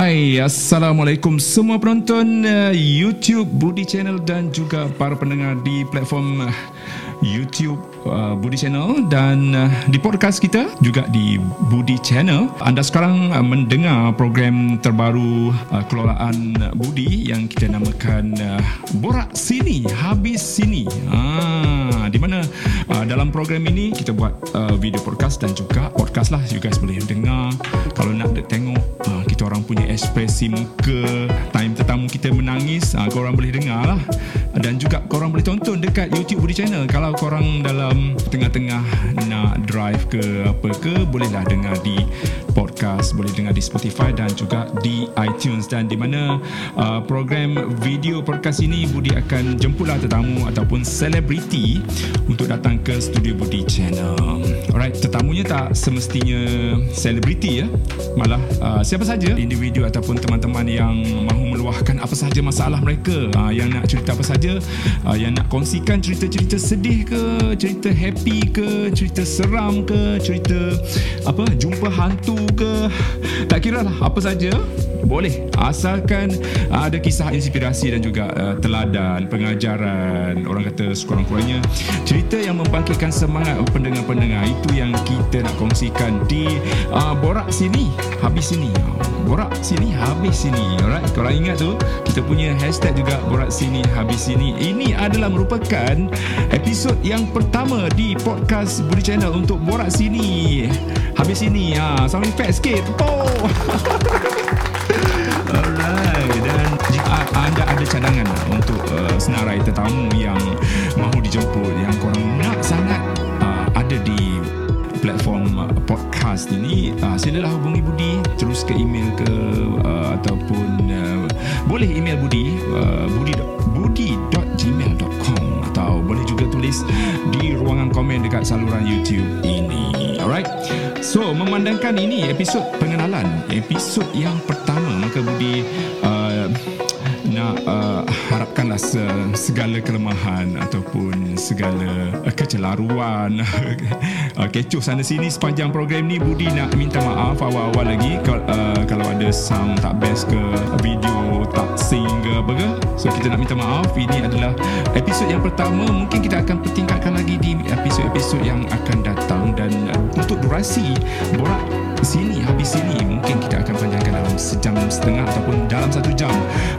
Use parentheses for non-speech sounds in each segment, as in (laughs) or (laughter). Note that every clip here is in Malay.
Hai, Assalamualaikum semua penonton uh, YouTube Budi Channel dan juga para pendengar di platform uh, YouTube uh, Budi Channel dan uh, di podcast kita juga di Budi Channel. Anda sekarang uh, mendengar program terbaru uh, kelolaan Budi yang kita namakan uh, Borak Sini, Habis Sini. Ah, di mana uh, dalam program ini kita buat uh, video podcast dan juga podcast lah. You guys boleh dengar. Kalau nak tengok uh, kita orang punya ekspresi muka, time tetamu kita menangis, uh, korang boleh dengar lah. Dan juga korang boleh tonton dekat YouTube Budi Channel. Kalau kalau korang dalam tengah-tengah nak drive ke apa ke bolehlah dengar di podcast boleh dengar di Spotify dan juga di iTunes. Dan di mana uh, program video podcast ini Budi akan jemputlah tetamu ataupun selebriti untuk datang ke studio Budi Channel. Alright tetamunya tak semestinya selebriti ya. Malah uh, siapa saja individu ataupun teman-teman yang mahu meluahkan apa sahaja masalah mereka uh, yang nak cerita apa saja uh, yang nak kongsikan cerita-cerita sedih ke, cerita happy ke, cerita seram ke, cerita apa jumpa hantu ke, tak kira lah apa saja boleh asalkan uh, ada kisah inspirasi dan juga uh, teladan pengajaran orang kata sekurang-kurangnya cerita yang membangkitkan semangat pendengar-pendengar itu yang kita nak kongsikan di uh, borak sini habis sini borak sini habis sini alright kalau ingat tu kita punya hashtag juga borak sini habis sini ini adalah merupakan episod yang pertama di podcast Budi Channel untuk borak sini. Habis sini, ha, sound effect sikit. Oh. (laughs) Anda ada cadangan untuk uh, senarai tetamu yang mahu dijemput, yang korang nak sangat uh, ada di platform uh, podcast ini, uh, silalah hubungi Budi terus ke email ke uh, ataupun uh, boleh email Budi uh, budi budi.gmail.com atau boleh juga tulis di ruangan komen dekat saluran YouTube ini. Alright. So, memandangkan ini episod pengenalan, episod yang pertama maka Budi uh, uh, harapkanlah se- segala kelemahan ataupun segala uh, kecelaruan. (laughs) Uh, kecoh sana sini sepanjang program ni. Budi nak minta maaf awal-awal lagi. Kalau, uh, kalau ada sound tak best ke video tak sing ke apa ke so kita nak minta maaf. Ini adalah episod yang pertama. Mungkin kita akan pertingkatkan lagi di episod-episod yang akan datang. Dan uh, untuk durasi borak sini habis sini mungkin kita akan panjangkan dalam sejam setengah ataupun dalam satu jam.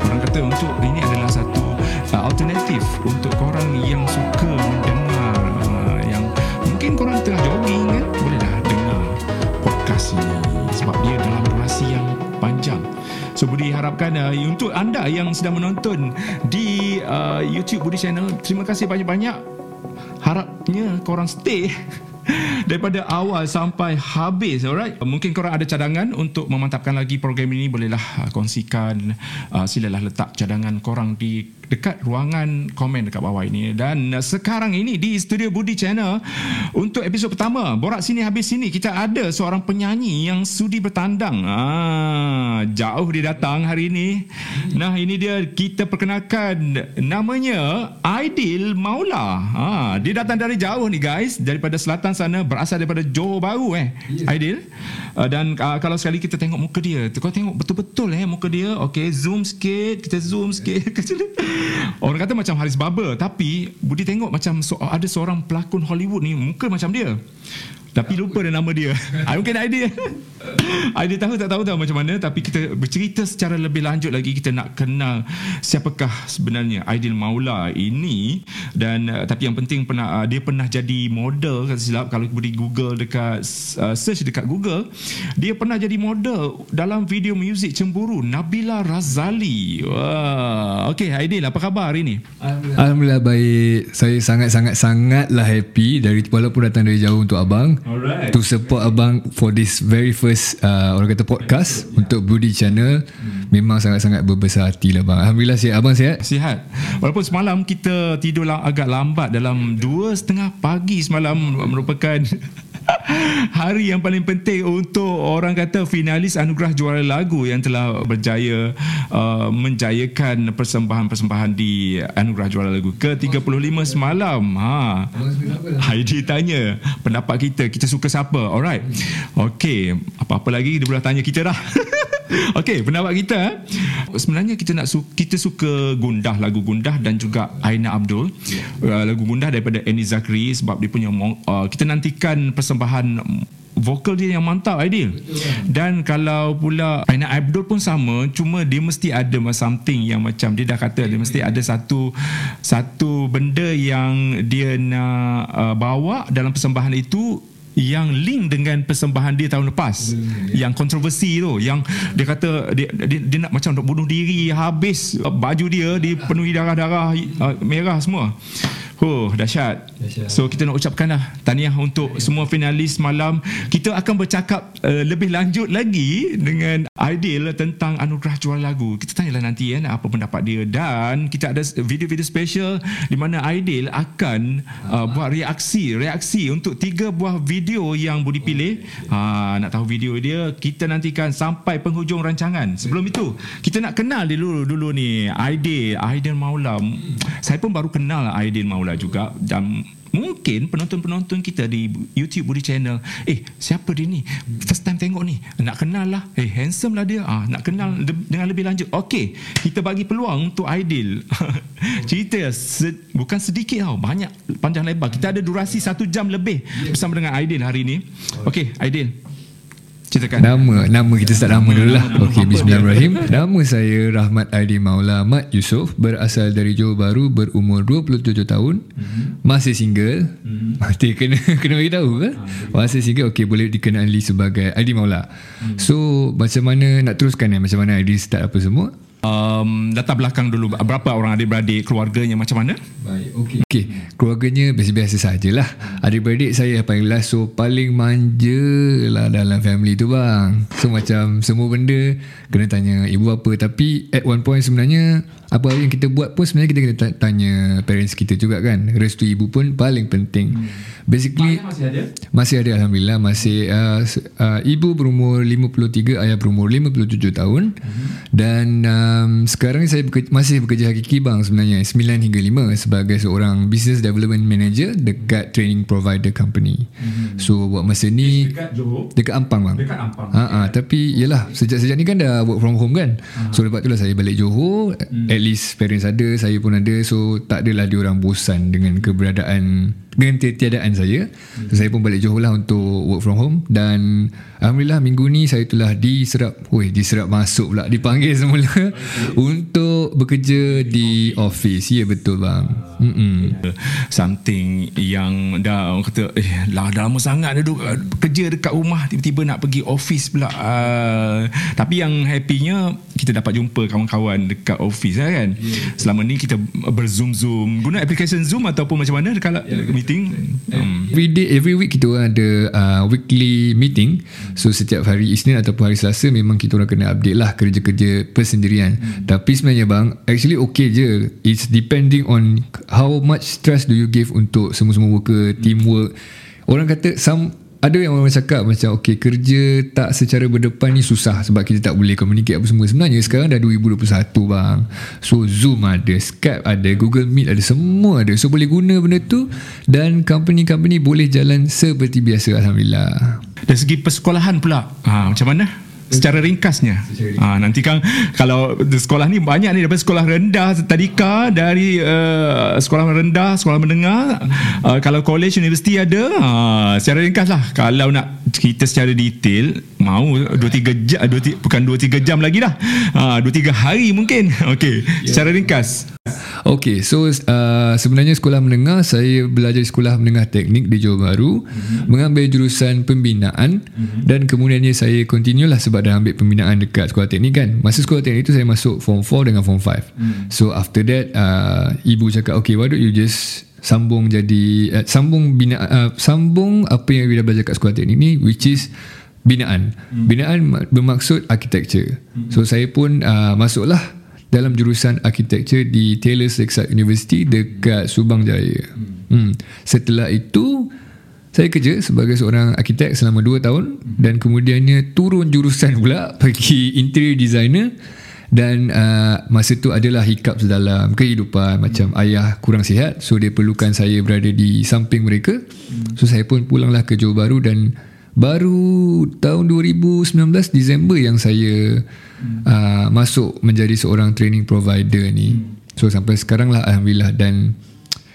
Orang kata untuk ini adalah satu uh, alternatif untuk korang yang suka mendengar uh, yang mungkin korang tengah jogging kan? Bolehlah dengar podcast ini sebab dia dalam durasi yang panjang. So Budi harapkan uh, untuk anda yang sedang menonton di uh, YouTube Budi Channel terima kasih banyak-banyak. Harapnya korang stay (laughs) daripada awal sampai habis alright? Mungkin korang ada cadangan untuk memantapkan lagi program ini? Bolehlah uh, kongsikan uh, silalah letak cadangan korang di dekat ruangan komen dekat bawah ini. Dan uh, sekarang ini di studio Budi Channel untuk episod pertama borak sini habis sini kita ada seorang penyanyi yang sudi bertandang. Ah jauh dia datang hari ini. Nah ini dia kita perkenalkan namanya Aidil Maula. Ah dia datang dari jauh ni guys daripada selatan sana berasal daripada Johor Bahru eh? Yes. Aidil? Uh, dan uh, kalau sekali kita tengok muka dia kau tengok betul-betul eh muka dia okey zoom sikit kita zoom sikit (laughs) Orang kata macam Haris Baba Tapi Budi tengok macam so, Ada seorang pelakon Hollywood ni Muka macam dia tapi lupa dah nama dia. I mungkin idea. idea tahu tak tahu tahu macam mana tapi kita bercerita secara lebih lanjut lagi kita nak kenal siapakah sebenarnya Aidil Maula ini dan uh, tapi yang penting pernah uh, dia pernah jadi model kata silap kalau boleh Google dekat uh, search dekat Google dia pernah jadi model dalam video muzik cemburu Nabila Razali. Wah, okey Aidil apa khabar hari ni? Alhamdulillah. Alhamdulillah baik. Saya sangat-sangat sangatlah happy dari walaupun datang dari jauh untuk abang. Alright. To support abang for this very first uh, orang kata podcast yeah. untuk Budi Channel hmm. memang sangat-sangat berbesar hati lah bang. Alhamdulillah sihat abang sihat. Sihat. Walaupun semalam kita tidur agak lambat dalam dua setengah pagi semalam merupakan (laughs) hari yang paling penting untuk orang kata finalis anugerah juara lagu yang telah berjaya uh, menjayakan persembahan-persembahan di anugerah juara lagu ke-35 semalam. Ha. Heidi tanya pendapat kita, kita suka siapa? Alright. Okey, apa-apa lagi dia boleh tanya kita dah. (laughs) (laughs) Okey, pendapat kita eh. sebenarnya kita nak su- kita suka gundah lagu gundah dan juga Aina Abdul. Uh, lagu gundah daripada Annie Zakri sebab dia punya uh, kita nantikan persembahan vokal dia yang mantap ideal dan kalau pula Aina Abdul pun sama cuma dia mesti ada something yang macam dia dah kata dia mesti ada satu satu benda yang dia nak uh, bawa dalam persembahan itu yang link dengan persembahan dia tahun lepas. Hmm, yang kontroversi tu yang dia kata dia, dia, dia nak macam untuk bunuh diri habis baju dia dipenuhi darah-darah uh, merah semua Oh, dahsyat. So kita nak ucapkanlah tahniah untuk semua finalis malam. Kita akan bercakap uh, lebih lanjut lagi dengan Aidil tentang anugerah jual lagu. Kita tanyalah nanti ya apa pendapat dia dan kita ada video-video special di mana Aidil akan uh, buat reaksi, reaksi untuk tiga buah video yang Budi pilih. Ha, nak tahu video dia, kita nantikan sampai penghujung rancangan. Sebelum itu, kita nak kenal dulu dulu ni Aidil, Aidil Maula. Saya pun baru kenal Aidil Maula bola juga. Dan mungkin penonton-penonton kita di YouTube Budi Channel eh siapa dia ni? First time tengok ni. Nak kenal lah. Eh handsome lah dia. Ah nak kenal dengan lebih lanjut. Okey kita bagi peluang untuk Aidil. (laughs) Cerita se- bukan sedikit tau. Banyak panjang lebar. Kita ada durasi satu jam lebih bersama dengan Aidil hari ni. Okey Aidil Ceritakan. Nama nama kita start nama dulu lah. Okey, bismillahirrahmanirrahim. Nama saya Rahmat Aidi Maula Mat Yusof, berasal dari Johor Bahru, berumur 27 tahun. Masih single. (laughs) Mati kena (laughs) kena bagi tahu ke? Masih single. Okey, boleh dikenali sebagai Aidi Maula. So, macam mana nak teruskan ni? Macam mana Aidi start apa semua? Um, latar belakang dulu. Berapa orang adik-beradik keluarganya macam mana? Baik okey. Okey keluarganya biasa-biasa sajalah. Adik-beradik saya paling last so paling manja lah dalam family tu bang. So macam semua benda kena tanya ibu apa. Tapi at one point sebenarnya apa yang kita buat pun sebenarnya kita kena tanya parents kita juga kan. Restu ibu pun paling penting. Hmm. basically masih ada? Masih ada alhamdulillah. Masih uh, uh, ibu berumur 53 ayah berumur 57 tahun. Hmm. dan um, sekarang saya bekerja, masih bekerja hakiki bang sebenarnya 9 hingga 5 sebagai seorang business development manager dekat training provider company. Hmm. so buat masa ni dekat Johor? dekat Ampang bang. Dekat Ampang ha, ha, tapi yalah sejak-sejak ni kan dah work from home kan? Uh-huh. so lepas tu lah saya balik Johor hmm at least parents ada saya pun ada. So tak adalah dia orang bosan dengan keberadaan dengan tiadaan saya. So, saya pun balik Johor lah untuk work from home. Dan Alhamdulillah minggu ni saya telah diserap weh diserap masuk pula dipanggil (laughs) semula untuk bekerja di office. Ya betul bang. Mm-mm. something yang dah orang kata eh lah dah lama sangat duduk kerja dekat rumah tiba-tiba nak pergi office pula. Uh, tapi yang happynya kita dapat jumpa kawan-kawan dekat office lah kan? Yeah. selama ni kita berzoom-zoom. Guna application zoom ataupun macam mana? Dekat yeah, meeting. Um. every day every week kita orang ada uh, weekly meeting. So setiap hari Isnin ataupun hari Selasa memang kita orang kena update lah kerja-kerja persendirian. Hmm. tapi sebenarnya bang actually okay je. It's depending on how much stress do you give untuk semua-semua worker teamwork. Orang kata some ada yang orang cakap macam okay kerja tak secara berdepan ni susah sebab kita tak boleh communicate apa semua. Sebenarnya sekarang dah 2021 bang. So Zoom ada Skype ada Google Meet ada semua ada. So boleh guna benda tu dan company-company boleh jalan seperti biasa Alhamdulillah. Dari segi persekolahan pula. Ha, macam mana? Secara ringkasnya. Ha, nanti kan kalau sekolah ni banyak ni daripada sekolah rendah tadika dari uh, sekolah rendah, sekolah menengah, uh, kalau college universiti ada, ha, secara ringkas lah. Kalau nak kita secara detail mau 2 3 jam 2 bukan 2 3 jam lagi dah. Ha, 2 3 hari mungkin. Okey, secara ringkas. Okay, so uh, sebenarnya sekolah menengah saya belajar di sekolah menengah teknik di Johor Bahru mm-hmm. mengambil jurusan pembinaan mm-hmm. dan kemudiannya saya continue lah sebab dah ambil pembinaan dekat sekolah teknik kan. Masa sekolah teknik tu saya masuk form 4 dengan form 5. Mm-hmm. So after that uh, ibu cakap okay why don't you just sambung jadi uh, sambung bina uh, sambung apa yang ibu dah belajar kat sekolah teknik ni which is binaan. Mm-hmm. Binaan bermaksud architecture. Mm-hmm. So saya pun uh, masuklah dalam jurusan architecture di Taylor Lakeside University dekat Subang Jaya. Hmm. Setelah itu saya kerja sebagai seorang arkitek selama 2 tahun dan kemudiannya turun jurusan pula (laughs) pergi interior designer dan uh, masa tu adalah hiccup dalam kehidupan macam ayah kurang sihat so dia perlukan saya berada di samping mereka so saya pun pulanglah ke Johor Bahru dan baru tahun 2019 Disember yang saya hmm. uh, masuk menjadi seorang training provider ni. Hmm. So sampai sekarang lah alhamdulillah dan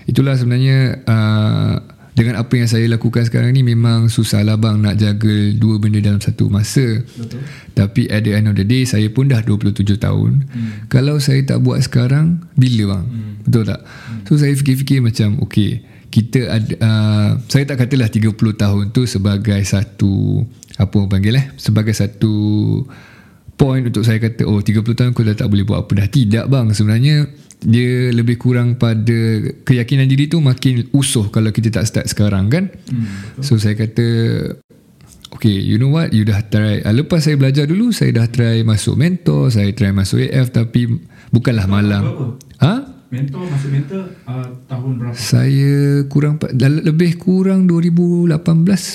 itulah sebenarnya uh, dengan apa yang saya lakukan sekarang ni memang susah lah bang nak jaga dua benda dalam satu masa. Betul. Tapi at the end of the day saya pun dah 27 tahun. Hmm. Kalau saya tak buat sekarang bila bang? Hmm. Betul tak? Hmm. So saya fikir-fikir macam okay kita ada uh, saya tak katalah 30 tahun tu sebagai satu apa orang panggil eh sebagai satu point untuk saya kata oh 30 tahun aku dah tak boleh buat apa dah. Tidak bang. Sebenarnya dia lebih kurang pada keyakinan diri tu makin usuh kalau kita tak start sekarang kan? Hmm, so saya kata okay you know what? You dah try. Uh, lepas saya belajar dulu saya dah try masuk mentor saya try masuk AF tapi bukanlah malang ha mentor masuk mentor uh, tahun berapa? Saya kurang lebih kurang 2018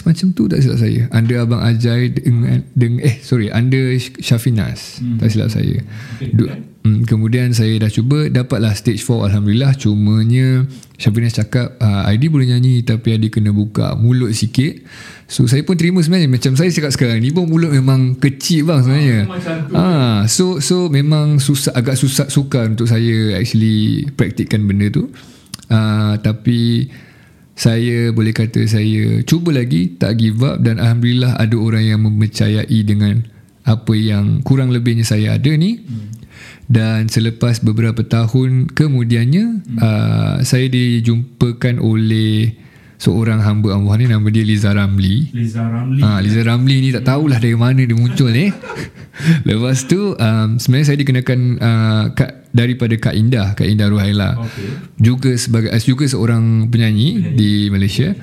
macam tu tak silap saya. Under abang Ajai dengan dengan eh sorry under Syafinas hmm. tak silap saya. Okay, okay. Hmm, kemudian saya dah cuba dapatlah stage 4 Alhamdulillah. Cumanya Syafinas cakap uh, ID boleh nyanyi tapi ID kena buka mulut sikit so saya pun terima sebenarnya. Macam saya cakap sekarang ni pun mulut memang kecil bang sebenarnya. Ah, ah, so so memang susah agak susah sukar untuk saya actually praktikkan benda tu. Uh, tapi saya boleh kata saya cuba lagi tak give up dan Alhamdulillah ada orang yang mempercayai dengan apa yang kurang lebihnya saya ada ni. Hmm. Dan selepas beberapa tahun kemudiannya hmm. uh, saya dijumpakan oleh seorang hamba Allah ni nama dia Liza Ramli. Liza Ramli. Ha, Liza Ramli ni tak tahulah dari mana dia muncul ni. (laughs) Lepas tu um, sebenarnya saya dikenakan uh, Kak, daripada Kak Indah, Kak Indah Ruhaila. Okay. Juga sebagai juga seorang penyanyi, penyanyi. di Malaysia.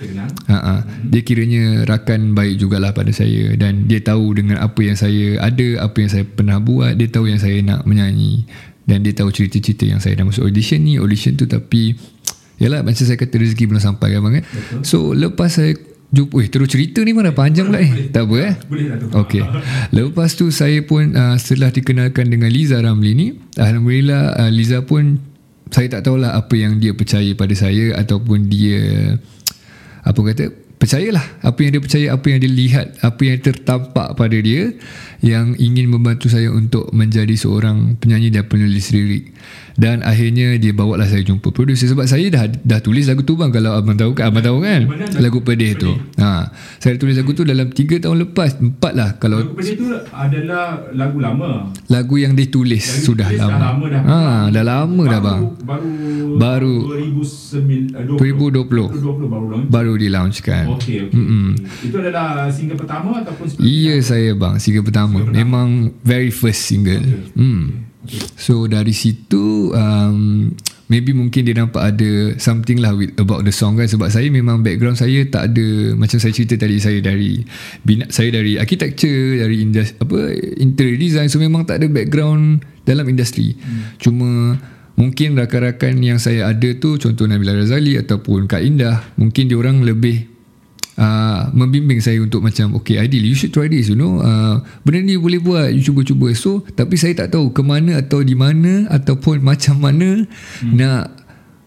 Ha, ha. Dia kiranya rakan baik jugalah pada saya dan dia tahu dengan apa yang saya ada, apa yang saya pernah buat, dia tahu yang saya nak menyanyi dan dia tahu cerita-cerita yang saya dah masuk audition ni, audition tu tapi Yalah macam saya kata rezeki belum sampai kan bang eh. So lepas saya jumpa eh terus cerita ni mana panjang pula eh. Tak apa eh. Boleh lah tu. Okey. Lepas tu saya pun uh, setelah dikenalkan dengan Liza Ramli ni, alhamdulillah uh, Liza pun saya tak tahulah apa yang dia percaya pada saya ataupun dia apa kata percayalah apa yang dia percaya apa yang dia lihat apa yang tertampak pada dia yang ingin membantu saya untuk menjadi seorang penyanyi dan penulis lirik dan akhirnya dia bawa lah saya jumpa producer. Sebab saya dah dah tulis lagu tu bang kalau abang tahu kan abang tahu kan? Lagu pedih tu. Ha. Saya tulis lagu tu dalam 3 tahun lepas 4 lah kalau lagu pedih tu adalah lagu lama? Lagu yang ditulis lagu sudah lama. dah lama dah. Ha dah lama baru, dah bang. baru baru 2020 2020 baru launch. Baru di launch kan. Okey okey. Mm-hmm. itu adalah single pertama ataupun iya saya bang single pertama. Single memang very first single. Okay. hmm So dari situ um, Maybe mungkin dia nampak ada Something lah with, About the song kan. Sebab saya memang background saya Tak ada Macam saya cerita tadi Saya dari bina, Saya dari architecture Dari industri, apa Interior design. So memang tak ada background Dalam industri. Hmm. Cuma Mungkin rakan-rakan yang saya ada tu Contoh Nabila Razali Ataupun Kak Indah Mungkin dia orang lebih uh, membimbing saya untuk macam okay ideal you should try this you know uh, benda ni boleh buat you cuba-cuba so tapi saya tak tahu ke mana atau di mana ataupun macam mana hmm. nak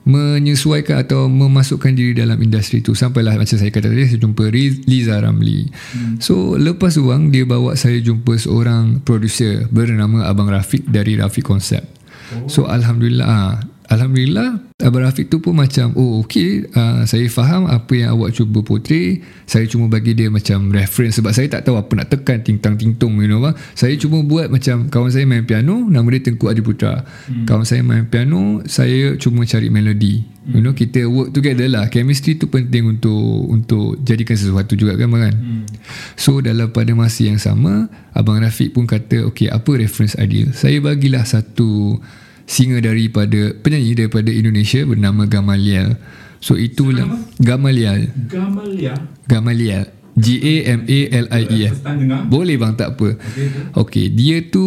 menyesuaikan atau memasukkan diri dalam industri tu sampailah macam saya kata tadi saya jumpa Liza Ramli hmm. so lepas uang dia bawa saya jumpa seorang producer bernama Abang Rafiq dari Rafiq Concept oh. so Alhamdulillah ah, Alhamdulillah Abang Rafiq tu pun macam Oh okay uh, Saya faham Apa yang awak cuba portray Saya cuma bagi dia macam Reference Sebab saya tak tahu Apa nak tekan Ting-tang ting-tung You know bang Saya cuma buat macam Kawan saya main piano Nama dia Tengku Adi Putra. Hmm. Kawan saya main piano Saya cuma cari melodi. Hmm. You know Kita work together lah. Chemistry tu penting untuk Untuk jadikan sesuatu juga kan bang kan? Hmm. So dalam pada masa yang sama Abang Rafiq pun kata Okay apa reference ideal Saya bagilah satu singer daripada penyanyi daripada Indonesia bernama Gamaliel. So itulah Gamaliel. Gamaliel. Gamaliel. G A M A L I E L. Boleh bang tak apa. Okey, dia tu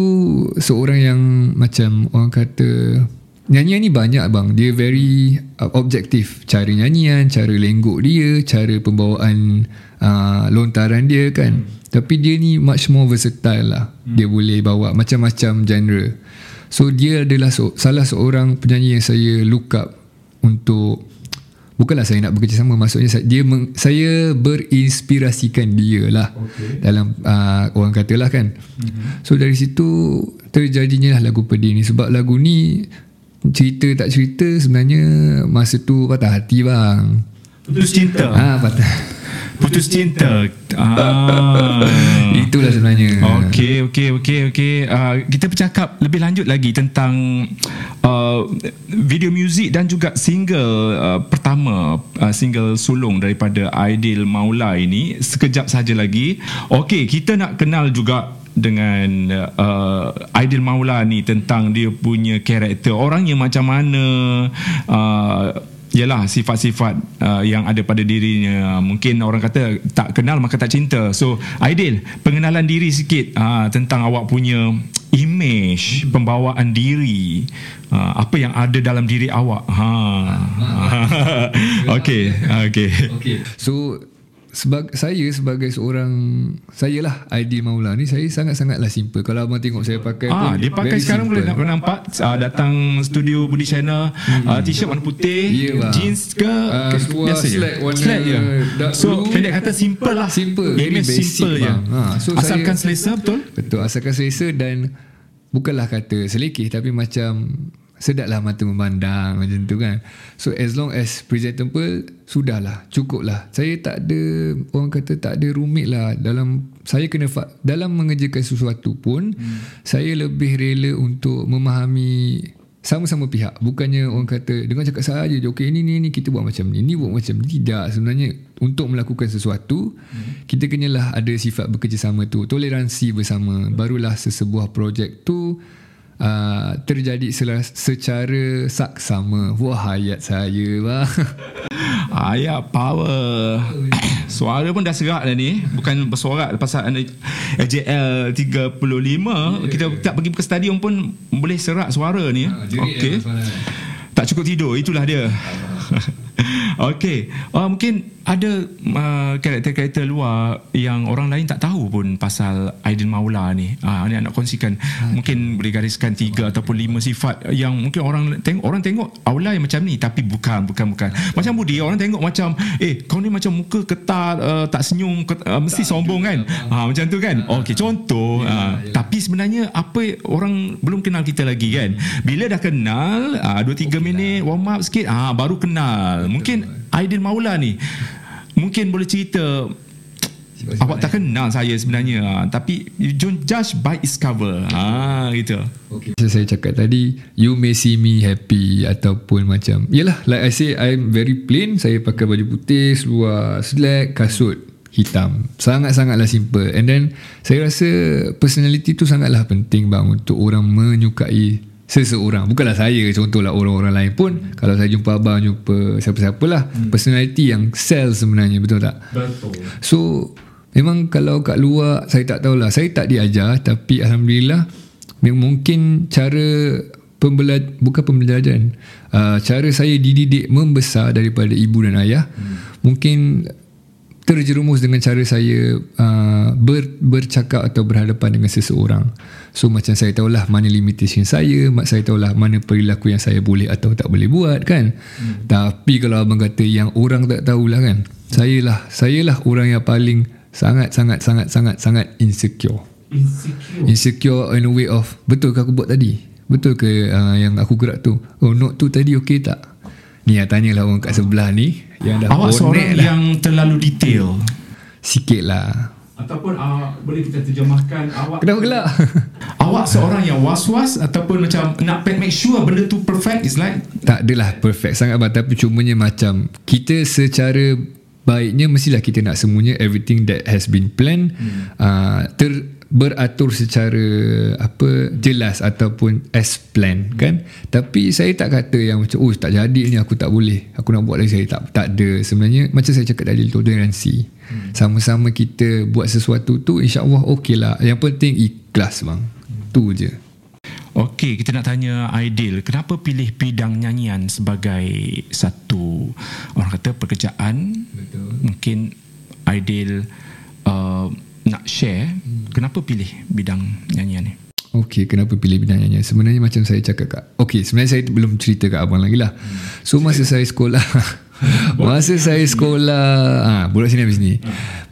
seorang yang macam orang kata nyanyian ni banyak bang. Dia very uh, objektif cara nyanyian, cara lenggok dia, cara pembawaan uh, lontaran dia kan. Hmm. Tapi dia ni much more versatile lah. Hmm. Dia boleh bawa macam-macam genre. So dia adalah so, salah seorang penyanyi yang saya look up untuk bukanlah saya nak bekerjasama maksudnya saya, dia meng, saya berinspirasikan dia lah okay. dalam uh, orang katalah kan. Mm-hmm. so dari situ terjadinya lah lagu pedih ni. Sebab lagu ni cerita tak cerita sebenarnya masa tu patah hati bang. Putus cinta. Ah patah Putus cinta. Ah. Itulah sebenarnya. Okey, okey, okey, okey. Uh, kita bercakap lebih lanjut lagi tentang uh, video muzik dan juga single uh, pertama, uh, single sulung daripada Aidil Maula ini sekejap saja lagi. Okey, kita nak kenal juga dengan uh, Aidil Maula ni tentang dia punya karakter orangnya macam mana uh, ialah sifat-sifat uh, yang ada pada dirinya. Mungkin orang kata tak kenal maka tak cinta. So Aidil pengenalan diri sikit uh, tentang awak punya image pembawaan diri uh, apa yang ada dalam diri awak. Ha. (laughs) Okey okey okey so sebab saya sebagai seorang saya lah ID Maula ni saya sangat-sangatlah simple. Kalau abang tengok saya pakai ah, pun dia pakai sekarang boleh nak nampak uh, datang studio Budi Channel hmm. uh, t-shirt warna putih yeah, jeans ke uh, biasa je. slack warna slack je. so pendek kata simple lah. Simple very basic simple je. ha, so asalkan saya, selesa betul? Betul asalkan selesa dan bukanlah kata selekeh tapi macam sedaplah mata memandang macam tu kan. So as long as presentable sudahlah cukup lah saya tak ada orang kata tak ada rumit lah dalam saya kena fa- dalam mengerjakan sesuatu pun hmm. saya lebih rela untuk memahami sama-sama pihak. Bukannya orang kata dengan cakap saja je okey ini ni ni kita buat macam ni ni buat macam ni. Tidak sebenarnya untuk melakukan sesuatu hmm. kita kenalah ada sifat bekerjasama tu toleransi bersama. Barulah sesebuah projek tu uh, terjadi secara saksama. Wah, hayat saya bang. (laughs) Ayat power. (coughs) Suara pun dah serak dah ni. Bukan bersorak pasal AJL 35. Kita tak pergi ke stadium pun boleh serak suara ni. Ha, Okey. Tak cukup tidur. Itulah dia. (laughs) Okey, uh, mungkin ada uh, karakter-karakter luar yang orang lain tak tahu pun pasal Aidil Maula ni. Ah uh, ni nak kongsikan. Hmm. Mungkin boleh gariskan tiga ataupun lima sifat yang mungkin orang tengok orang tengok Aula yang macam ni tapi bukan bukan bukan. Macam Budi orang tengok macam eh kau ni macam muka ketat uh, tak senyum ket, uh, mesti tak sombong kan. Ah uh, macam tu kan. Okey, contoh ya, uh, ya. tapi sebenarnya apa orang belum kenal kita lagi kan. Bila dah kenal uh, 2 3 okay minit lah. warm up sikit ah uh, baru kenal. Mungkin Aidil Maula ni. Mungkin boleh cerita Siapa awak tak kenal saya sebenarnya. Ha, tapi you don't judge by its cover. Ha gitu. Okay. saya cakap tadi you may see me happy ataupun macam yalah like I say I'm very plain. Saya pakai baju putih seluar slack kasut hitam. Sangat-sangatlah simple. And then saya rasa personality tu sangatlah penting bang untuk orang menyukai seseorang bukanlah saya contohlah orang-orang lain pun kalau saya jumpa abang jumpa siapa-siapalah hmm. personality yang sell sebenarnya betul tak betul so memang kalau kat luar saya tak tahulah saya tak diajar tapi alhamdulillah mungkin cara pembelajaran bukan pembelajaran uh, cara saya dididik membesar daripada ibu dan ayah hmm. mungkin terjerumus dengan cara saya uh, ber, bercakap atau berhadapan dengan seseorang. So macam saya tahulah mana limitation saya, mak saya tahulah mana perilaku yang saya boleh atau tak boleh buat kan. Hmm. Tapi kalau abang kata yang orang tak tahulah kan, saya lah, saya lah orang yang paling sangat sangat sangat sangat sangat insecure. Insecure. Insecure in a way of betul ke aku buat tadi? Betul ke uh, yang aku gerak tu? Oh note tu tadi okey tak? Ni yang tanyalah orang kat sebelah ni yang dah Awak seorang dah. yang terlalu detail Sikit lah Ataupun uh, boleh kita terjemahkan awak? Kenapa gelak? (laughs) awak seorang yang was-was Ataupun macam nak make sure benda tu perfect is like Tak adalah perfect sangat abang. Tapi cumanya macam Kita secara baiknya Mestilah kita nak semuanya Everything that has been planned hmm. uh, ter, beratur secara apa jelas ataupun as plan hmm. kan? Tapi saya tak kata yang macam oh tak jadi ni aku tak boleh. Aku nak buat lagi. Saya tak tak ada. Sebenarnya macam saya cakap tadi toleransi hmm. sama-sama kita buat sesuatu tu insyaallah okey lah yang penting ikhlas bang hmm. tu je Okey, kita nak tanya Aidil, kenapa pilih bidang nyanyian sebagai satu orang kata pekerjaan? Betul. Mungkin Aidil uh, nak share hmm. kenapa pilih bidang nyanyian ni? Okey, kenapa pilih bidang nyanyian? Sebenarnya macam saya cakap kak. Okey, sebenarnya saya belum cerita kat abang lagi lah. Hmm. So masa saya sekolah, (laughs) Masa saya sekolah ha, Bulat sini habis ni.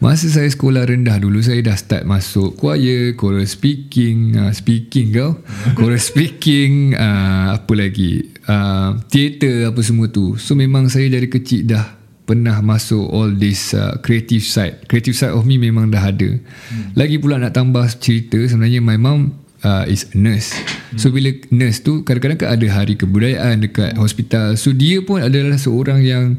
Masa saya sekolah rendah dulu Saya dah start masuk choir Choral speaking uh, Speaking kau. Choral speaking uh, Apa lagi? Uh, Theater apa semua tu. So memang saya dari kecil dah Pernah masuk all this uh, Creative side. Creative side of me memang dah ada. Lagi pula nak tambah cerita Sebenarnya my mom uh, is nurse. So bila nurse tu kadang-kadang kan ada hari kebudayaan dekat hospital. So dia pun adalah seorang yang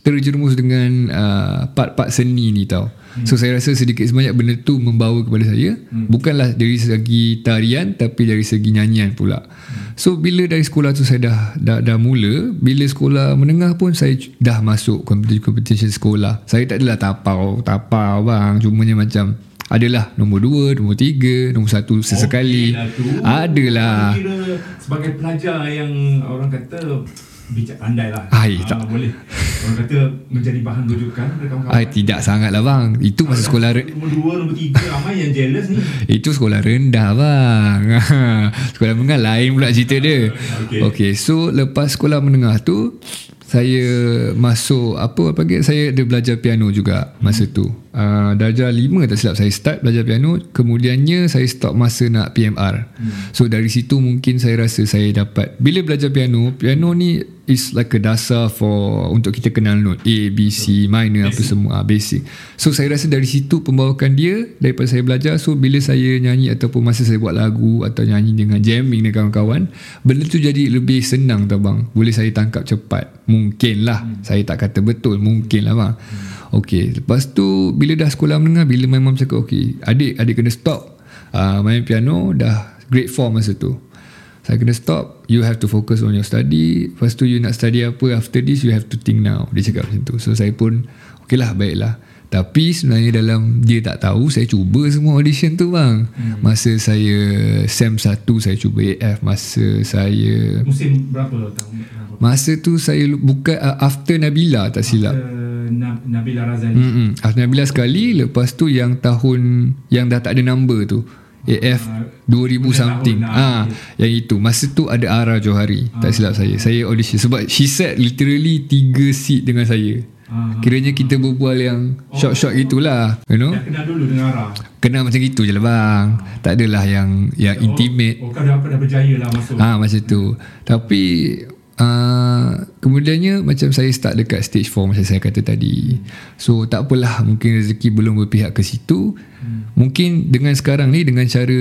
terjerumus dengan uh, part-part seni ni tau. Hmm. So saya rasa sedikit sebanyak benda tu membawa kepada saya hmm. bukanlah dari segi tarian tapi dari segi nyanyian pula. Hmm. So bila dari sekolah tu saya dah dah, dah mula, bila sekolah menengah pun saya dah masuk competition sekolah. Saya tak adalah tapau, tapau bang, cumanya macam Adalah nombor dua, nombor tiga, nombor satu sesekali. Okay lah Adalah. Kira sebagai pelajar yang orang kata bijak pandai lah. Ay, ha, tak. Boleh. Orang kata menjadi bahan rujukan kawan-kawan. Ay, tidak sangat lah bang. Itu masa sekolah rendah. Nombor dua, nombor tiga. Ramai yang jealous ni. Itu sekolah rendah bang. (laughs) sekolah menengah lain pula cerita dia. Okay. okay. So lepas sekolah menengah tu saya masuk apa apa lagi saya ada belajar piano juga masa tu uh, darjah 5 tak silap saya start belajar piano kemudiannya saya stop masa nak PMR hmm. so dari situ mungkin saya rasa saya dapat bila belajar piano piano ni is like a dasar for untuk kita kenal note A, B, C, minor basic. apa semua ah, basic so saya rasa dari situ pembawakan dia daripada saya belajar so bila saya nyanyi ataupun masa saya buat lagu atau nyanyi dengan jamming dengan kawan-kawan benda tu jadi lebih senang tau bang boleh saya tangkap cepat mungkin lah hmm. saya tak kata betul mungkin lah bang hmm. Okay, lepas tu bila dah sekolah menengah bila my mom cakap okay, adik adik kena stop uh, main piano dah grade 4 masa tu. Saya kena stop you have to focus on your study. Lepas tu you nak study apa after this you have to think now. Dia cakap macam tu. So saya pun okay lah baiklah tapi sebenarnya dalam dia tak tahu saya cuba semua audition tu bang hmm. masa saya SEM 1 saya cuba AF masa saya musim berapa tahun masa tu saya buka uh, after Nabila tak silap after Nabila Razali. Hmm. After Nabila sekali lepas tu yang tahun yang dah tak ada number tu. AF uh, 2000 something. Ah, ha, yang itu. Masa tu ada Ara Johari. Uh, tak silap saya. Saya audition sebab she said literally 3 seat dengan saya. Kiranya kita berbual yang oh, short-short gitulah, you know. kenal dulu dengan Ara. Kenal macam gitu je lah bang. Uh, tak adalah yang yang oh, intimate. Oh, kau dah, dah berjaya lah masuk. Ah, ha, macam tu. Tapi Uh, kemudiannya macam saya start dekat stage 4 macam saya kata tadi. So tak apalah mungkin rezeki belum berpihak ke situ. Hmm. mungkin dengan sekarang ni dengan cara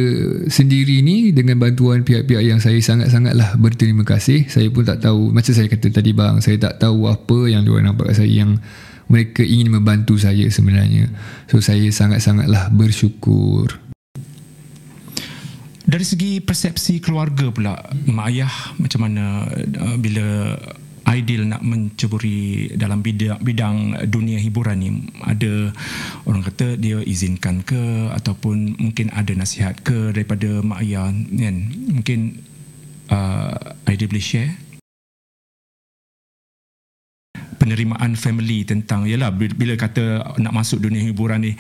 sendiri ni dengan bantuan pihak-pihak yang saya sangat-sangatlah berterima kasih. Saya pun tak tahu macam saya kata tadi bang saya tak tahu apa yang diorang nampak kat saya yang mereka ingin membantu saya sebenarnya. So saya sangat-sangatlah bersyukur dari segi persepsi keluarga pula mak ayah macam mana uh, bila ideal nak menceburi dalam bidang, bidang dunia hiburan ni? Ada orang kata dia izinkan ke ataupun mungkin ada nasihat ke daripada mak ayah kan? Mungkin uh, ideal boleh share penerimaan family tentang yalah bila kata nak masuk dunia hiburan ni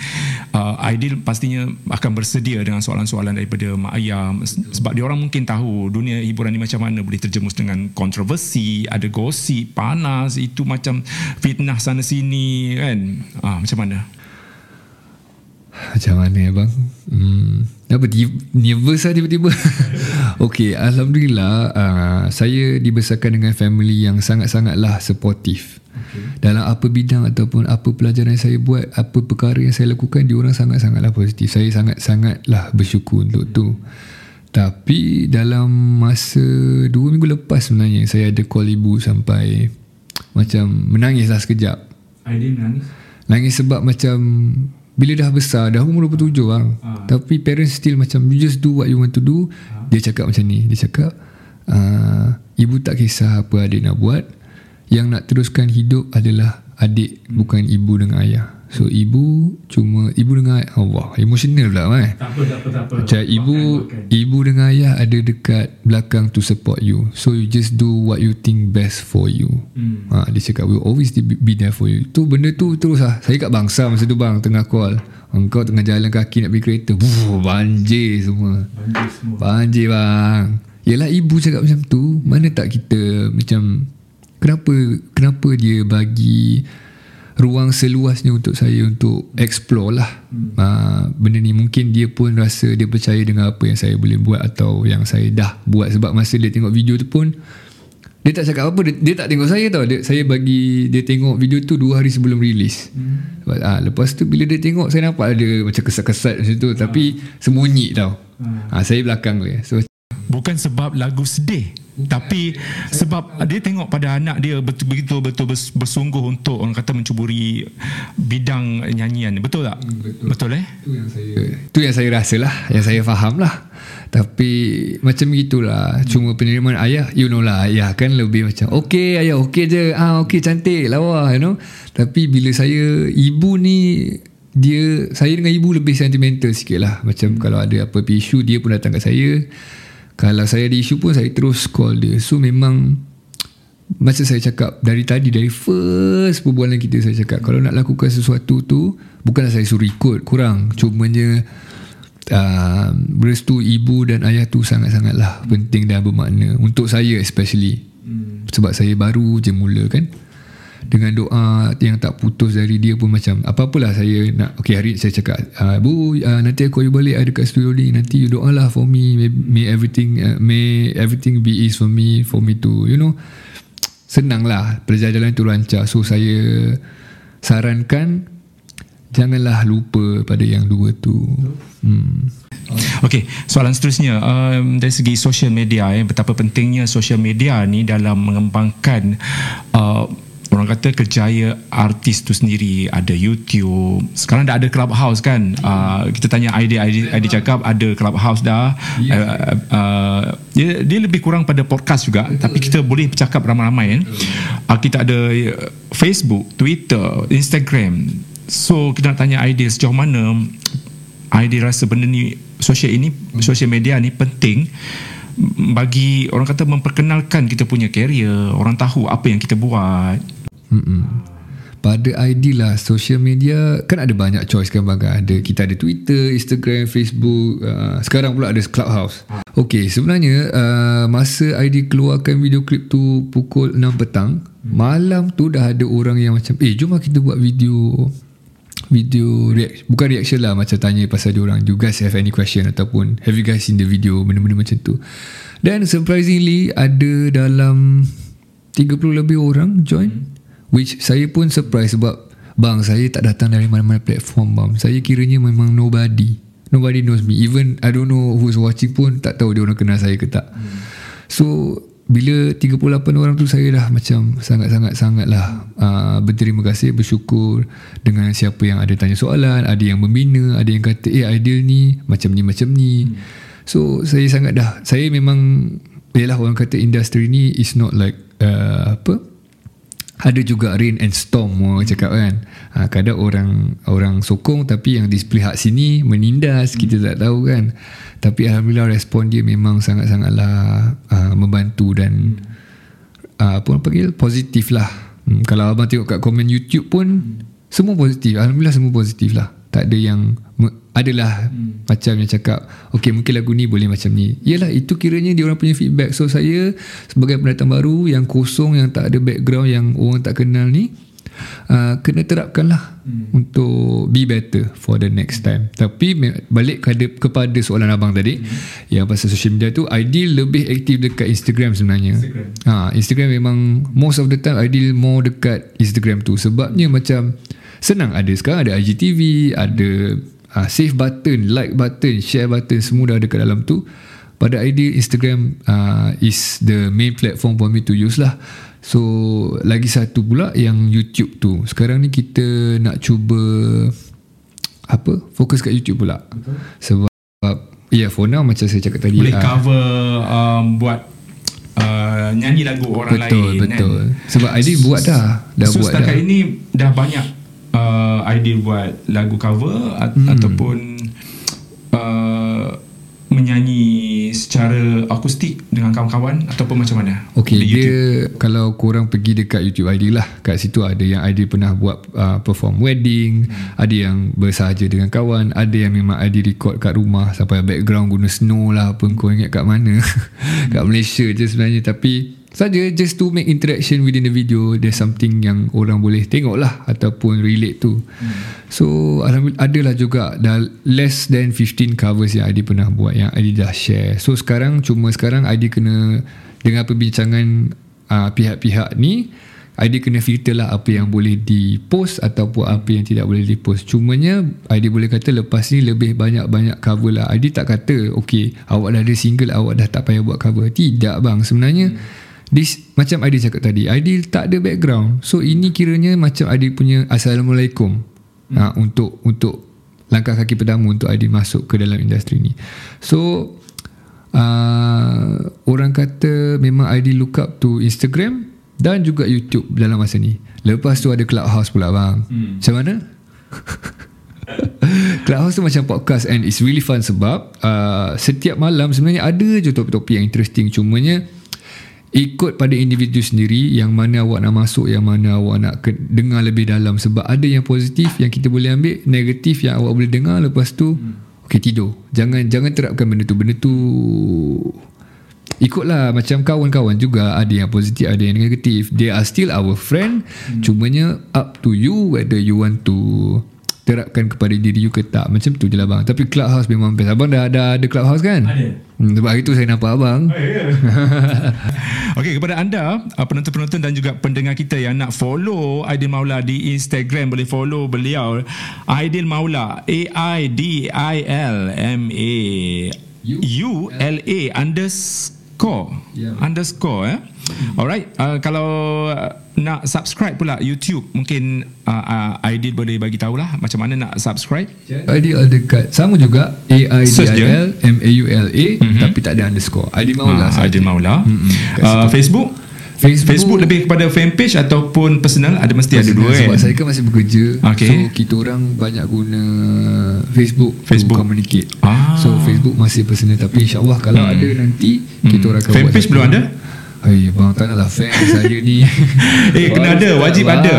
uh, ideal pastinya akan bersedia dengan soalan-soalan daripada mak ayah. Sebab dia orang mungkin tahu dunia hiburan ni macam mana. Boleh terjemus dengan kontroversi ada gosip panas itu macam fitnah sana sini kan? Ah macam mana? Macam mana bang hmm. Apa nervous lah tiba-tiba. (laughs) Okay Alhamdulillah uh, Saya dibesarkan dengan family yang sangat-sangatlah supportive. Okay. Dalam apa bidang ataupun apa pelajaran yang saya buat Apa perkara yang saya lakukan Diorang sangat-sangatlah positif. Saya sangat-sangatlah bersyukur untuk tu. Tapi dalam masa Dua minggu lepas sebenarnya Saya ada call ibu sampai Macam menangislah sekejap. Aidin menangis? Nangis sebab macam bila dah besar dah umur 27 bang ha. tapi parents still macam you just do what you want to do ha. dia cakap macam ni dia cakap uh, ibu tak kisah apa adik nak buat yang nak teruskan hidup adalah adik hmm. bukan ibu dengan ayah So ibu cuma ibu dengan ayah Allah emotional pula kan. Tak apa tak apa tak apa. Macam ibu ibu dengan ayah ada dekat belakang to support you. So you just do what you think best for you. Hmm. Ha, dia cakap we always be there for you. Tu benda tu terus lah. Saya kat bangsa masa tu bang tengah call. Engkau tengah jalan kaki nak pergi kereta. Buh, banjir semua. Banjir semua. Banjir bang. Yelah ibu cakap macam tu. Mana tak kita macam kenapa kenapa dia bagi ruang seluasnya untuk saya untuk explore lah hmm. uh, benda ni mungkin dia pun rasa dia percaya dengan apa yang saya boleh buat atau yang saya dah buat sebab masa dia tengok video tu pun dia tak cakap apa dia, dia tak tengok saya tau dia, saya bagi dia tengok video tu dua hari sebelum rilis hmm. uh, lepas tu bila dia tengok saya nampak ada macam kesat-kesat macam tu tapi hmm. sembunyi tau hmm. uh, saya belakang dia so bukan sebab lagu sedih tapi sebab dia tengok pada anak dia betul betul bersungguh untuk orang kata mencuburi bidang nyanyian. Betul tak? Hmm, betul, betul eh? Tu yang saya tu yang saya rasa lah yang saya faham lah tapi macam gitulah cuma penerimaan ayah you know lah ayah kan lebih macam okay ayah okay je. Ah okay cantik lawa you know. Tapi bila saya ibu ni dia saya dengan ibu lebih sentimental sikit lah. Macam hmm. kalau ada apa isu dia pun datang kat saya kalau saya ada isu pun saya terus call dia. So memang macam saya cakap dari tadi dari first perbualan kita saya cakap kalau nak lakukan sesuatu tu bukanlah saya suruh ikut. Kurang. Cumanya uh, restu ibu dan ayah tu sangat-sangatlah penting dan bermakna. Untuk saya especially. Hmm. sebab saya baru je mula kan dengan doa yang tak putus dari dia pun macam apa-apalah saya nak okay hari saya cakap uh, bu uh, nanti aku you balik ada kat studio ni nanti you doa lah for me may, may everything uh, may everything be easy for me for me to you know. Senang lah perjalanan tu lancar. So saya sarankan janganlah lupa pada yang dua tu. Hmm. Okey, soalan seterusnya. Um, dari segi social media eh, betapa pentingnya social media ni dalam mengembangkan uh, orang kata kejaya artis tu sendiri. Ada YouTube. Sekarang dah ada clubhouse kan? Uh, kita tanya ID ID, ID cakap ada clubhouse dah. Uh, uh, dia, dia lebih kurang pada podcast juga. Betul. tapi kita boleh bercakap ramai-ramai kan uh, kita ada Facebook Twitter Instagram. So kita nak tanya ID sejauh mana ID rasa benda ni sosial ini sosial media ni penting bagi orang kata memperkenalkan kita punya career orang tahu apa yang kita buat Mm-mm. pada ID lah social media kan ada banyak choice kan bang ada kita ada Twitter Instagram Facebook uh, sekarang pula ada Clubhouse. Okay sebenarnya uh, masa ID keluarkan video klip tu pukul 6 petang malam tu dah ada orang yang macam eh jom lah kita buat video video react, bukan reaction lah macam tanya pasal dia orang you guys have any question? Ataupun have you guys seen the video? Benda-benda macam tu. Dan surprisingly ada dalam 30 lebih orang join. hmm. Which saya pun surprise sebab bang saya tak datang dari mana-mana platform bang saya kiranya memang nobody nobody knows me even I don't know who's watching pun tak tahu dia orang kenal saya ke tak hmm. so bila 38 orang tu saya dah macam sangat-sangat sangatlah uh, berterima kasih bersyukur dengan siapa yang ada tanya soalan ada yang membina ada yang kata eh ideal ni macam ni macam ni hmm. so saya sangat dah saya memang yalah orang kata industri ni is not like uh, apa ada juga rain and storm orang cakap kan. Ha, kadang orang orang sokong tapi yang di pihak sini menindas kita tak tahu kan. Tapi Alhamdulillah respon dia memang sangat-sangatlah uh, membantu dan uh, apa orang panggil? Positif lah. Hmm, kalau abang tengok kat komen YouTube pun semua positif. Alhamdulillah semua positif lah. Tak ada yang adalah hmm. macam yang cakap okey mungkin lagu ni boleh macam ni yalah itu kiranya dia orang punya feedback so saya sebagai pendatang baru yang kosong yang tak ada background yang orang tak kenal ni uh, kena terapkan lah hmm. untuk be better for the next time tapi balik kepada, kepada soalan abang tadi hmm. yang pasal social media tu ideal lebih aktif dekat Instagram sebenarnya Instagram. Ha, Instagram memang most of the time ideal more dekat Instagram tu sebabnya macam senang ada sekarang ada IGTV ada uh, save button, like button, share button semua dah ada kat dalam tu. Pada idea Instagram uh, is the main platform for me to use lah. So lagi satu pula yang YouTube tu. Sekarang ni kita nak cuba apa? Fokus kat YouTube pula. Betul. Sebab ya yeah, for now macam saya cakap tadi boleh uh, cover um, buat uh, nyanyi lagu orang betul, lain betul kan? sebab ID buat dah dah so, buat setakat dah. ini dah banyak uh, idea buat lagu cover hmm. ataupun uh, menyanyi secara akustik dengan kawan-kawan ataupun macam mana? Okey, dia kalau korang pergi dekat YouTube ID lah, kat situ ada yang ID pernah buat uh, perform wedding, hmm. ada yang bersahaja dengan kawan, ada yang memang ID record kat rumah sampai background guna snow lah apa kau ingat kat mana. Hmm. (laughs) kat Malaysia je sebenarnya tapi saja just to make interaction within the video there's something yang orang boleh tengok lah ataupun relate to. Hmm. so alhamdulillah adalah juga dah less than 15 covers yang Adi pernah buat yang Adi dah share. So sekarang cuma sekarang Adi kena dengan perbincangan uh, pihak-pihak ni ID kena filter lah apa yang boleh di post ataupun apa yang tidak boleh di post cumanya ID boleh kata lepas ni lebih banyak-banyak cover lah. ID tak kata okay awak dah ada single awak dah tak payah buat cover. Tidak bang. Sebenarnya this, macam ID cakap tadi ID tak ada background so ini kiranya macam ID punya Assalamualaikum hmm. ha, untuk untuk langkah kaki pertama untuk ID masuk ke dalam industri ni so uh, orang kata memang ID look up to Instagram dan juga YouTube dalam masa ni. Lepas tu ada Clubhouse pula bang. Hmm. Macam mana? (laughs) Clubhouse tu macam podcast and it's really fun sebab uh, setiap malam sebenarnya ada je topik-topik yang interesting cumanya ikut pada individu sendiri yang mana awak nak masuk yang mana awak nak ke- dengar lebih dalam sebab ada yang positif yang kita boleh ambil negatif yang awak boleh dengar lepas tu hmm. okey tidur jangan jangan terapkan benda tu benda tu Ikutlah macam kawan-kawan juga ada yang positif ada yang negatif. They are still our friend. Hmm. Cumanya up to you whether you want to terapkan kepada diri you ke tak. Macam tu je lah bang. Tapi clubhouse memang best. Abang dah, dah ada clubhouse kan? Ada. Hmm, sebab itu saya nampak abang. Oh, yeah. (laughs) Okey kepada anda uh, penonton-penonton dan juga pendengar kita yang nak follow Aidil Maula di Instagram boleh follow beliau Aidil Maula A I D I L M A U L A underscore underscore. Yeah. underscore eh? Alright uh, kalau uh, nak subscribe pula YouTube mungkin uh, uh, Aidil boleh bagi tahulah macam mana nak subscribe. Aidil ada dekat sama juga A I D I L M A U L A mm-hmm. tapi tak ada underscore. Aidil Maula uh, Aidil Maula mm-hmm. uh, Facebook Facebook, Facebook lebih kepada fanpage ataupun personal? Ada mesti personal, ada dua sebab kan? saya kan masih bekerja. Okay. so kita orang banyak guna Facebook Facebook. communicate. Ah. so Facebook masih personal. Tapi insyaallah kalau hmm. ada nanti hmm. kita orang akan fanpage belum ada? Hai bang tak naklah fan saya ni. (laughs) Eh kena ada. Wajib ada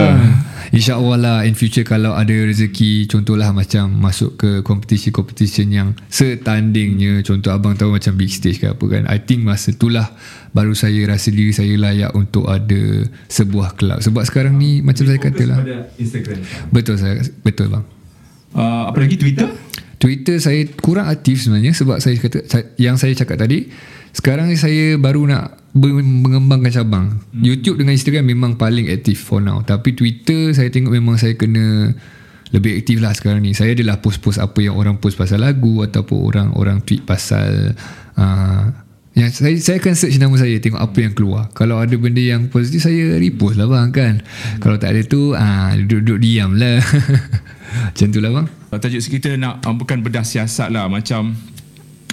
InsyaAllah lah in future kalau ada rezeki contohlah macam masuk ke competition-competition yang setandingnya contoh abang tahu macam big stage ke apa kan I think masa itulah baru saya rasa diri saya layak untuk ada sebuah kelab sebab sekarang ni macam saya katalah betul saya betul bang. Uh, apa lagi Twitter? Twitter saya kurang aktif sebenarnya sebab saya kata yang saya cakap tadi sekarang ni saya baru nak mengembangkan cabang. Hmm. YouTube dengan Instagram memang paling aktif for now. Tapi Twitter saya tengok memang saya kena lebih aktif lah sekarang ni. Saya adalah post-post apa yang orang post pasal lagu ataupun orang orang tweet pasal uh, yang saya saya akan search nama saya tengok apa yang keluar. Kalau ada benda yang positif saya repost lah bang kan. Hmm. Kalau tak ada tu ah duduk-duduk diam lah. (laughs) Macam tu lah bang. Tajuk kita nak um, bukan bedah siasat lah macam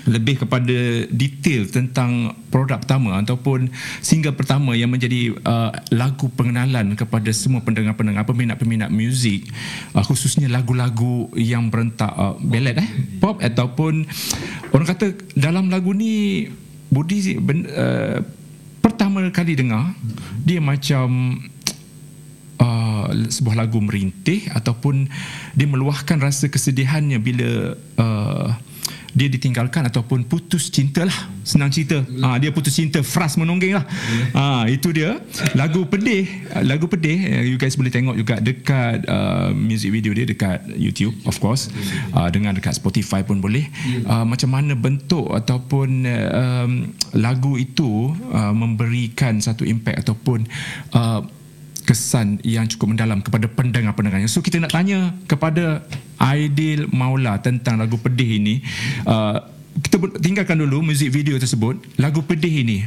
lebih kepada detail tentang produk pertama ataupun single pertama yang menjadi uh, lagu pengenalan kepada semua pendengar-pendengar peminat-peminat muzik uh, khususnya lagu-lagu yang berentak uh, ballad eh pop ataupun orang kata dalam lagu ni Budi uh, pertama kali dengar dia macam uh, sebuah lagu merintih ataupun dia meluahkan rasa kesedihannya bila uh, dia ditinggalkan ataupun putus cinta lah. Senang cerita. Ha, dia putus cinta fras menonggeng lah. Ha, itu dia. Lagu pedih lagu pedih eh, you guys boleh tengok juga dekat uh, music video dia dekat YouTube of course. Uh, dengan dekat Spotify pun boleh. Uh, macam mana bentuk ataupun uh, um, lagu itu uh, memberikan satu impact ataupun uh, kesan yang cukup mendalam kepada pendengar-pendengarnya. So kita nak tanya kepada Aidil Maula tentang lagu pedih ini. Uh, kita tinggalkan dulu muzik video tersebut. Lagu pedih ini.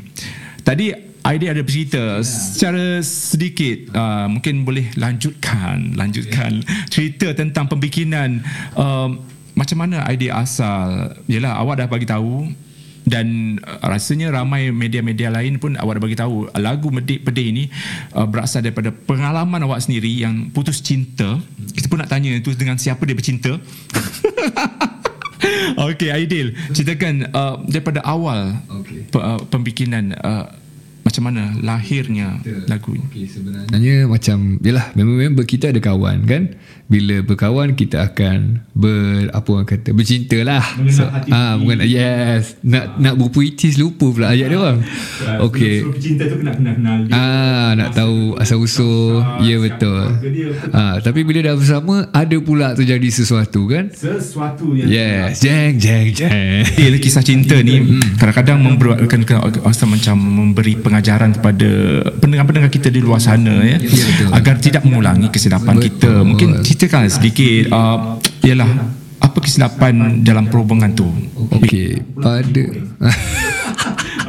Tadi Aidil ada bercerita secara sedikit. Uh, mungkin boleh lanjutkan. Lanjutkan cerita tentang pembikinan. Uh, macam mana Aidil asal. Yelah awak dah bagi tahu dan uh, rasanya ramai media-media lain pun awak dah bagi tahu lagu Medik Pedih ini uh, berasal daripada pengalaman awak sendiri yang putus cinta. Kita pun nak tanya itu dengan siapa dia bercinta. (laughs) Okey, Aidil, ceritakan uh, daripada awal okay. uh, pembikinan uh, macam mana lahirnya lagu ini? Okay, sebenarnya macam Yalah member-member kita ada kawan kan? Bila berkawan kita akan Ber Apa orang kata Bercinta lah. Mengenal hati ah, mengenal, Yes. Nak nak berpuitis lupa pula ayat dia orang. Okay Suruh pecinta tu kena kenal kenal dia. Ah, nak tahu asal usul. Ya betul. Ah, tapi bila dah bersama ada pula terjadi sesuatu kan? sesuatu yang Yes, jeng jeng jeng. Dia kisah cinta ni kadang-kadang membuatkan rasa macam memberi pengajaran kepada pendengar-pendengar kita di luar sana ya agar tidak mengulangi kesilapan kita. Mungkin ceritakan sedikit uh, ialah apa kesilapan dalam perhubungan tu. Okey, pada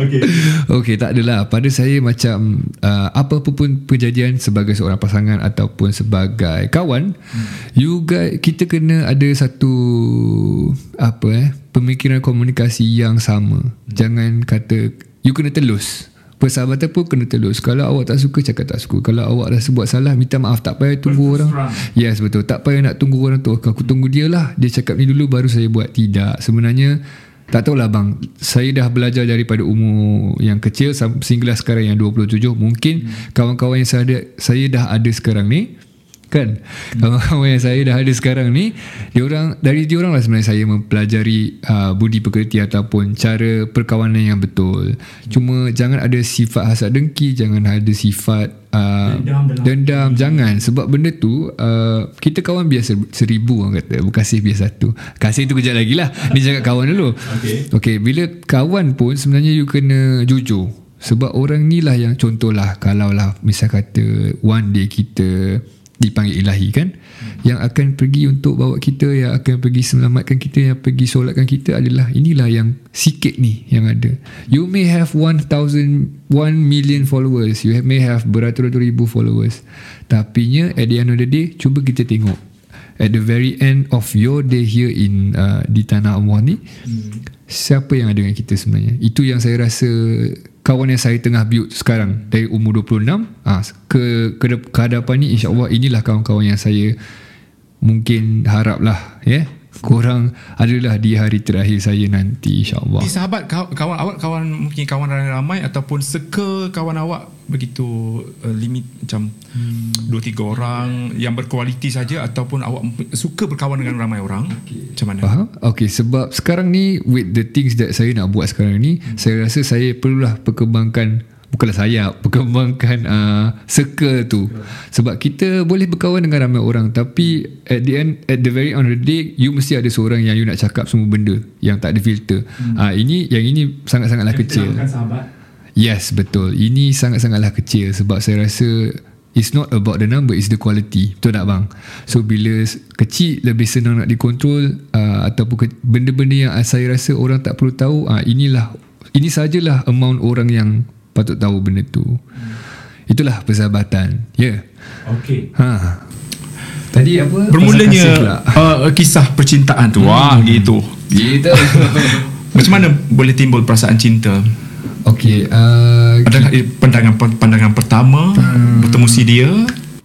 Okey. (laughs) Okey, tak adalah. Pada saya macam uh, apa-apa pun kejadian sebagai seorang pasangan ataupun sebagai kawan, hmm. you guys kita kena ada satu apa eh, pemikiran komunikasi yang sama. Hmm. Jangan kata you kena telus. Persahabatan pun kena telus. Kalau awak tak suka Cakap tak suka. Kalau awak rasa buat salah Minta maaf. Tak payah tunggu orang. Yes betul. Tak payah nak tunggu orang tu. Aku tunggu dia lah. Dia cakap ni dulu Baru saya buat. Tidak. Sebenarnya tak tahulah bang. Saya dah belajar daripada umur yang kecil Sehinggalah sekarang yang 27 Mungkin hmm. kawan-kawan yang saya ada Saya dah ada sekarang ni Kan hmm. Kawan-kawan (laughs) yang saya dah ada sekarang ni diorang, Dari diorang lah sebenarnya saya mempelajari uh, Budi pekerti ataupun Cara perkawanan yang betul hmm. Cuma jangan ada sifat hasad dengki Jangan ada sifat Uh, dendam, dendam jangan sebab benda tu uh, kita kawan biasa seribu orang kata kasih biasa satu kasih tu kejap lagi lah ni cakap kawan dulu okay. okay bila kawan pun sebenarnya you kena jujur sebab orang ni lah yang contohlah kalau lah misal kata one day kita dipanggil ilahi kan? Hmm. yang akan pergi untuk bawa kita yang akan pergi selamatkan kita yang pergi solatkan kita adalah inilah yang sikit ni yang ada. You may have 1000 1 million followers. You may have beratus-ratus ribu followers. Tapi nya at the end of the day cuba kita tengok. At the very end of your day here in uh, di tanah Allah ni hmm. siapa yang ada dengan kita sebenarnya? Itu yang saya rasa kawan yang saya tengah build sekarang dari umur 26 ah ke ke, ke hadapan ni insyaallah inilah kawan-kawan yang saya mungkin haraplah ya yeah? Korang adalah di hari terakhir saya nanti insyaallah. Di sahabat kawan awak kawan mungkin kawan ramai ataupun seka kawan awak begitu uh, limit macam hmm. dua tiga orang yang berkualiti saja ataupun awak suka berkawan dengan ramai orang okay. macam mana? Faham? Okay sebab sekarang ni with the things that saya nak buat sekarang ni hmm. saya rasa saya perlulah perkembangkan bukanlah saya perkembangkan (laughs) uh, circle tu. Sebab kita boleh berkawan dengan ramai orang tapi at the end at the very end of the day you mesti ada seorang yang you nak cakap semua benda yang tak ada filter. Hmm. uh, ini yang ini sangat-sangatlah kecil. yes betul. Ini sangat-sangatlah kecil sebab saya rasa It's not about the number It's the quality. Betul tak bang? So bila kecil Lebih senang nak dikontrol uh, Ataupun ke, benda-benda yang saya rasa Orang tak perlu tahu uh, Inilah Ini sajalah amount orang yang patut tahu benda tu. Hmm. Itulah persahabatan. Ya. Yeah. Okey. Ha. Tadi apa? Bermulanya uh, kisah percintaan tu. Hmm. Wah, gitu. Gitu. (laughs) Macam mana boleh timbul perasaan cinta? Okey, uh, adakah pandangan pandangan pertama hmm. bertemu si dia?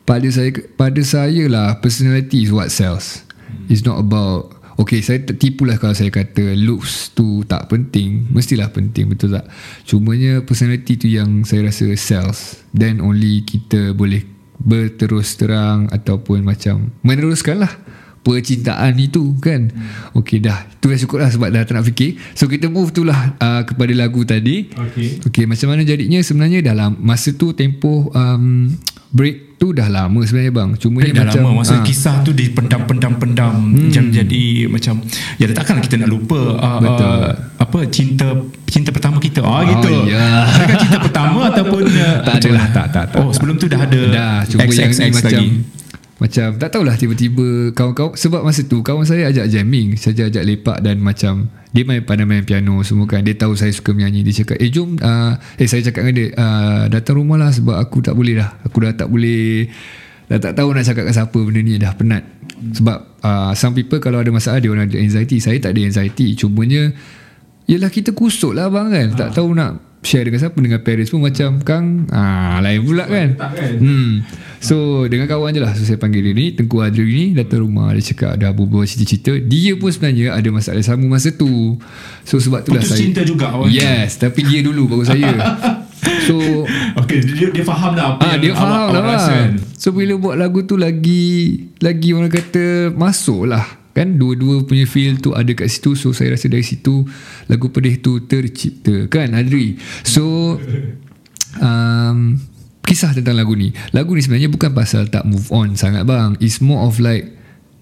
Pada saya pada saya lah personality is what sells. Hmm. It's not about Okay saya tertipulah kalau saya kata looks tu tak penting. Mestilah penting betul tak? Cumanya personality tu yang saya rasa sells. Then only kita boleh berterus terang Ataupun macam meneruskan lah percintaan itu kan? Hmm. Okey dah. Tu dah cukup lah sebab dah tak nak fikir. So kita move tu lah uh, kepada lagu tadi. Okey. Okay, macam mana jadinya? Sebenarnya dalam masa tu tempoh um, break tu dah lama sebenarnya bang cuma dah macam, lama masa ha. kisah tu dipendam-pendam-pendam hmm. jadi, jadi macam ya takkanlah kita nak lupa uh, Betul. Uh, apa cinta cinta pertama kita ah oh, gitu ya. adakah cinta pertama ataupun uh, (laughs) tak adalah tak, tak tak oh sebelum tu dah ada dah cuma X, yang X, X macam lagi macam tak tahulah tiba-tiba kawan-kawan sebab masa tu kawan saya ajak jamming. Saja ajak lepak dan macam dia main pandai main piano semua kan. Dia tahu saya suka menyanyi. Dia cakap eh jom uh, eh saya cakap dengan dia uh, datang rumah lah sebab aku tak boleh dah. Aku dah tak boleh dah tak tahu nak cakap dengan siapa benda ni. Dah penat. Sebab uh, some people kalau ada masalah dia orang ada anxiety. Saya tak ada anxiety. Cumanya Yelah kita kusut lah bang kan. Ha. Tak tahu nak share dengan siapa dengan parents pun macam kang ah lain pula kan. kan? Hmm. So dengan kawan je lah. So saya panggil dia ni Tengku Adri ni datang rumah dia cakap ada berbual cerita-cerita dia pun sebenarnya ada masalah sama masa tu. So sebab tu lah saya cinta juga awalnya yes tapi dia dulu baru saya. (laughs) So Okay dia, dia faham lah apa Ah dia faham awak, lah. awak rasa kan? So bila buat lagu tu lagi lagi orang kata masuk lah kan? Dua-dua punya feel tu ada kat situ. So saya rasa dari situ lagu pedih tu tercipta. Kan Adri? So um, kisah tentang lagu ni. Lagu ni sebenarnya bukan pasal tak move on sangat bang. It's more of like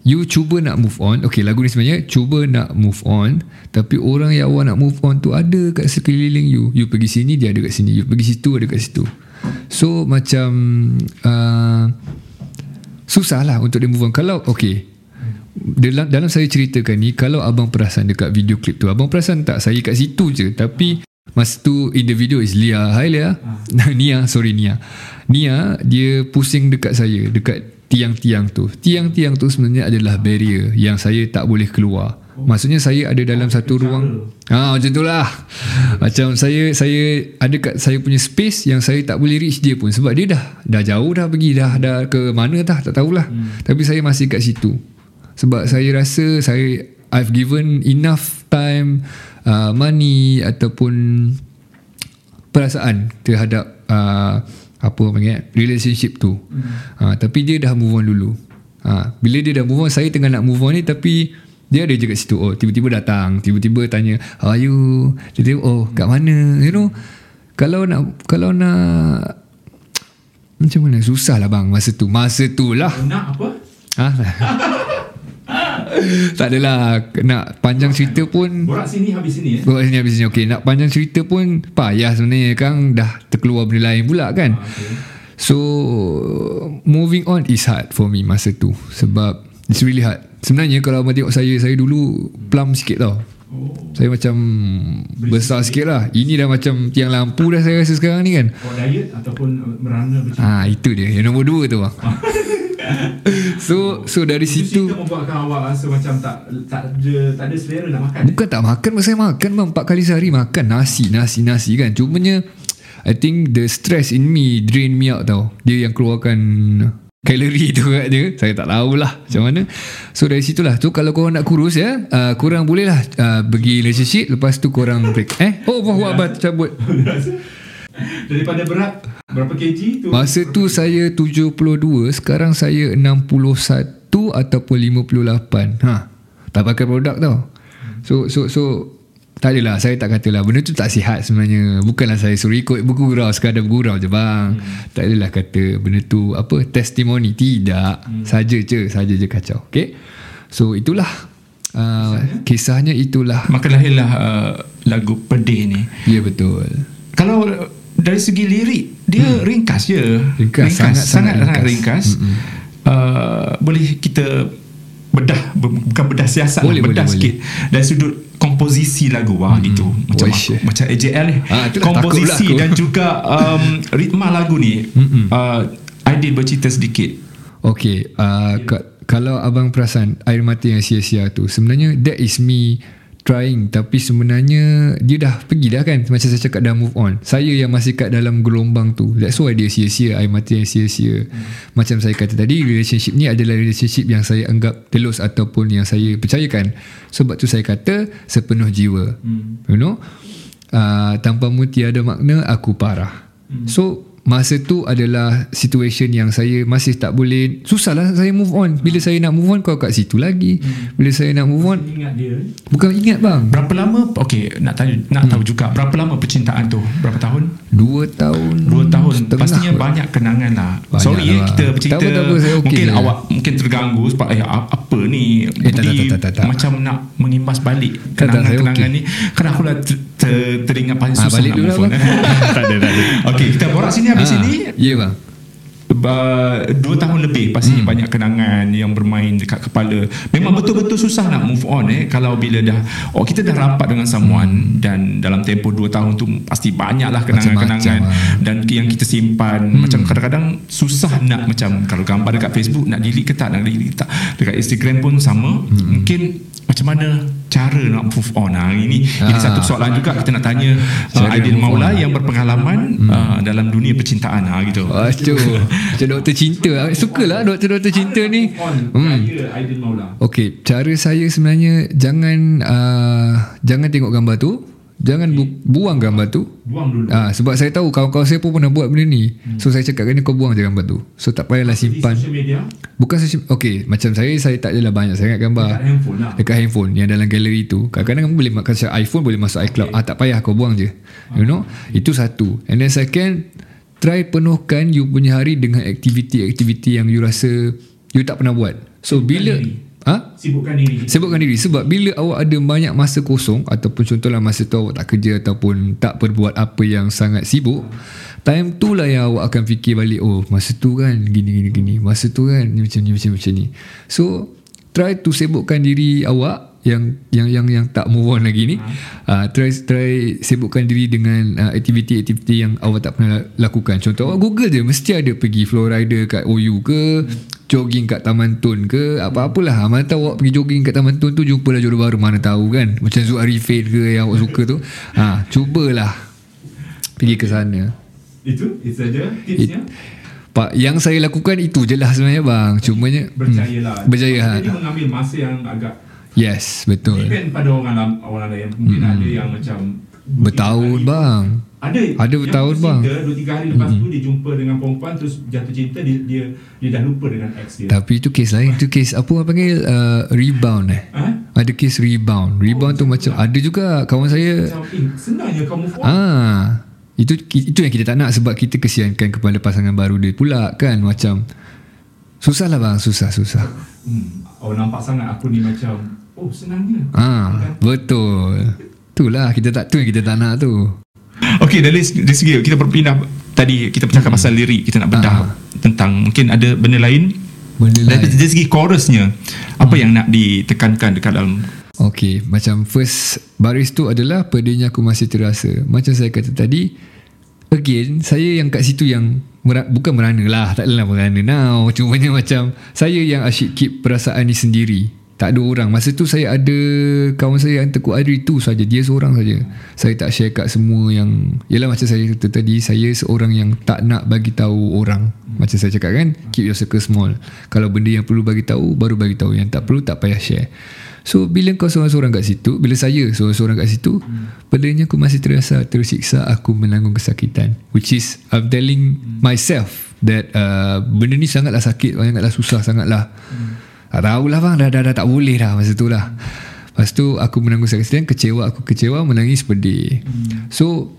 you cuba nak move on. Okay lagu ni sebenarnya cuba nak move on tapi orang yang awak nak move on tu ada kat sekeliling you. You pergi sini dia ada kat sini. You pergi situ ada kat situ. So macam uh, susah lah untuk dia move on. Kalau okay dalam, dalam saya ceritakan ni kalau abang perasan dekat video klip tu abang perasan tak? Saya kat situ je. Tapi masa tu in the video is Lia. Hi Lia. (laughs) Nia sorry Nia. Nia dia pusing dekat saya dekat tiang-tiang tu. Tiang-tiang tu sebenarnya adalah barrier yang saya tak boleh keluar. Maksudnya saya ada dalam satu ruang. ah macam tu lah. Macam saya saya ada kat saya punya space yang saya tak boleh reach dia pun. Sebab dia dah dah jauh dah pergi dah dah ke mana dah tak tahulah. Hmm. tapi saya masih kat situ sebab saya rasa saya I've given enough time uh, money ataupun perasaan terhadap uh, apa panggil relationship tu. Hmm. uh, tapi dia dah move on dulu. Uh, bila dia dah move on saya tengah nak move on ni tapi dia ada je kat situ. Oh tiba-tiba datang tiba-tiba tanya how are you? Tiba-tiba oh kat mana? You know kalau nak kalau nak macam mana? Susah lah bang masa tu. Masa tu lah. Nak apa? Ha? (laughs) (laughs) tak adalah Nak panjang cerita pun borak sini habis sini eh? Buat sini habis sini. Okay nak panjang cerita pun Payah sebenarnya. Kang dah terkeluar benda lain pula kan? Okay. So Moving on is hard for me Masa tu. Sebab It's really hard. Sebenarnya kalau abang tengok saya Saya dulu Plum sikit tau. Oh. Saya macam Besar sikit. lah. Ini dah macam Tiang lampu dah saya rasa sekarang ni kan? Buat diet ataupun uh, merana macam Ah Itu dia. Yang nombor dua tu bang (laughs) (laughs) So So dari Itu situ cerita membuatkan awak rasa macam tak tak ada tak ada selera nak makan. Bukan tak makan Saya makan bang Empat kali sehari makan. Nasi Nasi Nasi kan. Cumanya I think the stress in me Drain me out tau. Dia yang keluarkan Kalori (laughs) tu kat dia. Saya tak tahulah Macam mana. So dari situlah. Tu kalau korang nak kurus ya uh, Korang boleh lah uh, Pergi relationship. Lepas tu korang break. Eh? Oh Wah wah cabut (laughs) (laughs) Daripada berat berapa kg tu? Masa tu saya 72 Sekarang saya 61 Ataupun 58 ha. Tak pakai produk tau. So so so tak adalah Saya tak katalah. Benda tu tak sihat sebenarnya. Bukanlah saya suruh ikut bergurau Sekadar bergurau je bang. Hmm. Tak adalah kata Benda tu Apa Testimoni. Tidak. Hmm. Saja je Saja je kacau Okay So itulah uh, Kisahnya? itulah. Maka lahirlah uh, lagu pedih ni. Ya betul. Kalau dari segi lirik dia hmm. ringkas je. Ringkas, sangat- sangat sangat ringkas. ringkas. ringkas. Uh, boleh kita bedah bukan bedah siasat Boleh, lah, bedah boleh, sikit dari sudut komposisi lagu wah hmm. itu macam Wish. aku, macam AJL Ah, komposisi pula dan juga um, ritma lagu ni uh, Aidil bercerita sedikit Okay uh, ka- Kalau abang perasan Air mata yang sia-sia tu Sebenarnya That is me Trying Tapi sebenarnya Dia dah pergi dah kan Macam saya cakap dah move on. Saya yang masih kat dalam gelombang tu. That's why dia sia-sia Air mata yang sia-sia. Hmm. Macam saya kata tadi Relationship ni adalah relationship Yang saya anggap telus Ataupun yang saya percayakan. Sebab tu saya kata Sepenuh jiwa. Hmm. You know? Uh, Tanpamu tiada makna Aku parah. Hmm. So Masa tu adalah situation yang saya masih tak boleh Susahlah saya move on. Bila saya nak move on kau kat situ lagi. Bila saya nak move on ingat dia? Bukan ingat bang. Berapa lama okey nak tanya nak tahu juga berapa lama percintaan tu? Berapa tahun Dua tahun Dua tahun setengah Pastinya kot. banyak kenangan lah Banyak Sorry lah. eh kita bercerita Tak apa, tak apa, saya okey Mungkin je. awak Mungkin terganggu Sebab eh apa ni Eh, tak, Budi tak, tak, tak, tak. Macam nak mengimbas balik Tak, tak, Kenangan-kenangan okey. ni Kan aku lah ter, ter, teringat paling Ah, susah balik nak dulu move lah, on (laughs) Tak ada tak ada Okey kita borak sini habis Ah, sini Ya bang uh, Dua tahun lebih Pastinya Hmm. banyak kenangan Yang bermain dekat kepala Memang betul-betul susah nak move on eh Kalau bila dah Oh kita dah rapat dengan someone Dan dalam tempoh dua tahun tu Pasti banyaklah kenangan-kenangan Macam-macam, dan yang kita simpan hmm. macam kadang-kadang susah nak macam kalau gambar dekat Facebook nak delete ke tak nak delete ke tak dekat Instagram pun sama hmm. mungkin macam mana cara nak move on. Ha, ini ini Ah. satu soalan juga kita nak tanya uh, Aidil Maula on. yang berpengalaman uh, dalam dunia percintaan. Ha, gitu. Aduh Macam doktor cinta. Sukalah doktor-doktor cinta ni. hmm. Aidil Maula. Okay, cara saya sebenarnya jangan uh, jangan tengok gambar tu, Jangan bu- buang gambar tu. Buang dulu. Ah, sebab saya tahu kawan-kawan saya pun pernah buat benda ni. So saya cakap kan kau buang je gambar tu. So tak payahlah Di simpan. social media, Bukan saya okay, macam saya saya tak adalah banyak sangat gambar kat handphone lah. dekat handphone yang dalam galeri tu. Kadang-kadang kamu boleh macam iPhone boleh masuk iCloud. Ah tak payah kau buang je. You know? Itu satu. And then second, try penuhkan you punya hari dengan aktiviti-aktiviti yang you rasa you tak pernah buat. So bila diri. Ha? Sibukkan diri. Sibukkan diri. Sebab bila awak ada banyak masa kosong ataupun contohlah masa tu awak tak kerja ataupun tak berbuat apa yang sangat sibuk time tu lah yang awak akan fikir balik oh masa tu kan gini gini gini. Masa tu kan ni macam ni macam macam ni. So try to sibukkan diri awak yang yang yang yang tak move on lagi ni. Uh, try try sibukkan diri dengan uh, aktiviti-aktiviti yang awak tak pernah lakukan. Contoh awak google je mesti ada pergi flow rider kat OU ke jogging kat Taman Tun ke apa-apalah. Mana tahu awak pergi jogging kat Taman Tun tu jumpa lah jodoh baru. Mana tahu kan? Macam Zul Arifin ke yang awak suka tu. Ha, cubalah pergi ke sana. Itu, itu saja tipsnya. Pak, yang saya lakukan itu je lah sebenarnya bang. Cumanya Berjaya lah. hmm, berjaya ha. Jadi mengambil masa yang agak yes betul. Depend pada orang orang lain. Mungkin ada yang macam bertahun bang Ada. Ada bertahun, bang. cinta, Dua tiga hari lepas tu Dia jumpa dengan perempuan Terus jatuh cinta Dia dia, dia dah lupa dengan ex dia. Tapi itu kes lain. Itu kes apa orang panggil uh, rebound eh? Ha? ada kes rebound. Rebound tu macam ada juga kawan saya. Macam eh, senangnya kamu move on Ah, itu itu yang kita tak nak sebab kita kesiankan kepada pasangan baru dia pula kan? Macam susah lah bang. Susah susah. hmm. Oh nampak sangat aku ni macam Oh senangnya. Ah, betul. Itulah kita tak tu yang kita tak nak tu. Okay dari, dari segi Kita berpindah Tadi kita bercakap Hmm. pasal lirik Kita nak bedah Ah. Tentang Mungkin ada benda lain Benda Dari, lain. dari segi chorusnya Apa yang nak ditekankan Dekat dalam Okay, macam first baris tu adalah pedihnya aku masih terasa. Macam saya kata tadi, again, saya yang kat situ yang mera- bukan merana lah, tak adalah merana now. Cumanya (laughs) macam saya yang asyik keep perasaan ni sendiri. Tak ada orang. Masa tu saya ada kawan saya yang Teguh Adri tu saja. Dia seorang saja. Saya tak share kat semua yang Yalah macam saya kata tadi, saya seorang yang tak nak bagi tahu orang. Macam saya cakap kan, keep your circle small. Kalau benda yang perlu bagi tahu, baru bagi tahu. Yang tak perlu tak payah share. So bila kau seorang-seorang kat situ Bila saya seorang-seorang kat situ hmm. Padanya aku masih terasa tersiksa Aku menanggung kesakitan Which is I'm telling hmm. myself That uh, Benda ni sangatlah sakit Sangatlah susah Sangatlah hmm. Tak tahulah bang dah, dah, dah tak boleh dah Masa tu lah Lepas tu aku menanggung kesakitan Kecewa aku kecewa Menangis pedih hmm. So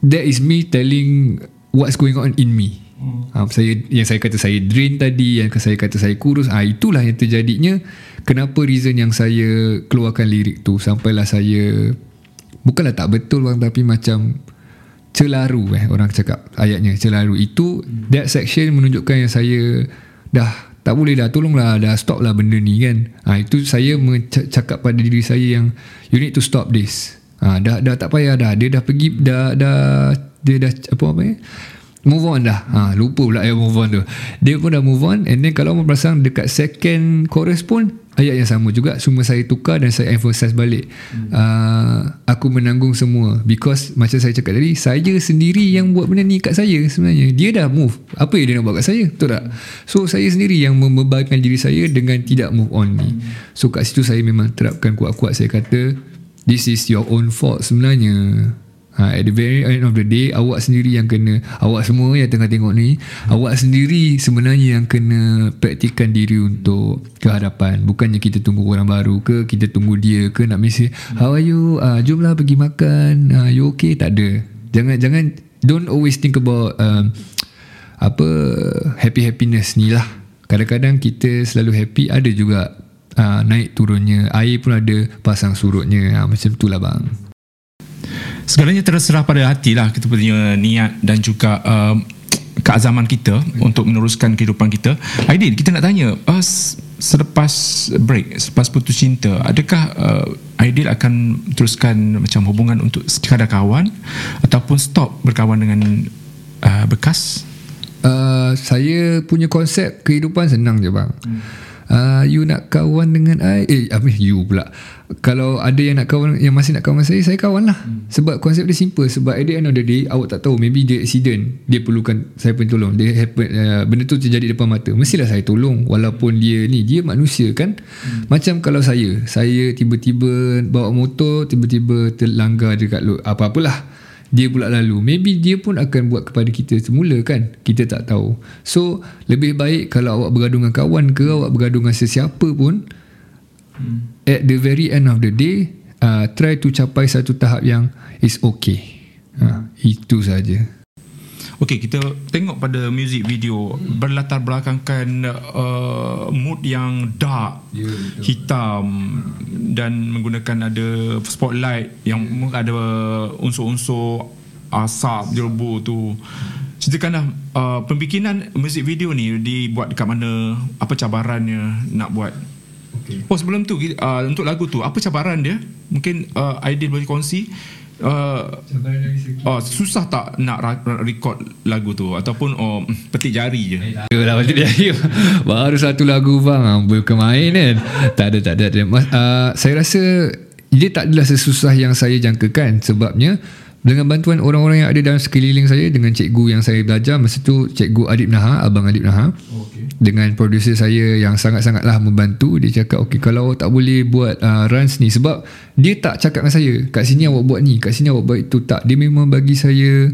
That is me telling What's going on in me Hmm. Ha, saya yang saya kata saya drain tadi yang saya kata saya kurus ah ha, itulah yang terjadinya kenapa reason yang saya keluarkan lirik tu sampailah saya bukanlah tak betul bang tapi macam celaru eh orang cakap ayatnya celaru itu hmm. that section menunjukkan yang saya dah tak boleh dah tolonglah dah stop lah benda ni kan? Ha, itu saya cakap pada diri saya yang you need to stop this. Ha, dah dah tak payah dah. Dia dah pergi dah dah dia dah apa apa ya move on dah. Ha, lupa pula yang move on tu. Dia pun dah move on and then kalau orang perasan dekat second chorus pun ayat yang sama juga. Cuma saya tukar dan saya emphasize balik. Hmm. uh, aku menanggung semua. Because macam saya cakap tadi saya sendiri yang buat benda ni kat saya sebenarnya. Dia dah move. Apa yang dia nak buat kat saya? Betul tak? So saya sendiri yang membebankan diri saya dengan tidak move on ni. So kat situ saya memang terapkan kuat-kuat saya kata this is your own fault sebenarnya Ha, at the very end of the day awak sendiri yang kena awak semua yang tengah tengok ni hmm. awak sendiri sebenarnya yang kena praktikkan diri untuk ke hadapan bukannya kita tunggu orang baru ke kita tunggu dia ke nak mesej hmm. how are you? Uh, jomlah pergi makan. Uh, you okay? Tak ada. Jangan jangan don't always think about um, apa happy happiness ni lah. Kadang-kadang kita selalu happy ada juga uh, naik turunnya. Air pun ada pasang surutnya. Uh, macam tu lah bang segalanya terserah pada hati lah kita punya niat dan juga uh, keazaman kita hmm. untuk meneruskan kehidupan kita Aidil kita nak tanya uh, selepas break selepas putus cinta adakah uh, Aidil akan teruskan macam hubungan untuk sekadar kawan ataupun stop berkawan dengan uh, bekas uh, saya punya konsep kehidupan senang je bang hmm. uh, you nak kawan dengan I eh apa you pula kalau ada yang nak kawan yang masih nak kawan saya saya kawan lah. Hmm. sebab konsep dia simple. Sebab at the end of the day awak tak tahu maybe dia accident. Dia perlukan saya pun tolong. Dia happen uh, benda tu terjadi depan mata. Mestilah saya tolong walaupun dia ni dia manusia kan. Hmm. macam kalau saya saya tiba-tiba bawa motor tiba-tiba terlanggar dekat apa-apalah. Dia pula lalu. Maybe dia pun akan buat kepada kita semula kan. Kita tak tahu. So lebih baik kalau awak bergaduh dengan kawan ke awak bergaduh dengan sesiapa pun hmm. At the very end of the day uh, try to capai satu tahap yang is okay uh, itu saja Okey, kita tengok pada music video berlatar belakangkan uh, mood yang dark, yeah, hitam dan menggunakan ada spotlight yang yeah. ada unsur-unsur asap jerbu tu. Ceritakanlah uh, pembikinan music video ni dibuat dekat mana, apa cabarannya nak buat. Okay. Oh sebelum tu uh, untuk lagu tu apa cabaran dia? Mungkin uh, Aidil boleh kongsi. Uh, oh, susah tak nak record lagu tu? Ataupun oh, petik jari je? Eh, lah petik jari. (laughs) Baru satu lagu bang. Ah, bukan main kan? Tak ada tak ada, tak ada. Uh, saya rasa dia tak adalah sesusah yang saya jangkakan. Sebabnya dengan bantuan orang-orang yang ada dalam sekeliling saya dengan cikgu yang saya belajar masa tu cikgu Adib Naha abang Adib Naha okay. dengan producer saya yang sangat-sangatlah membantu dia cakap okey kalau tak boleh buat uh, runs ni sebab dia tak cakap dengan saya kat sini awak buat ni kat sini awak buat itu tak. Dia memang bagi saya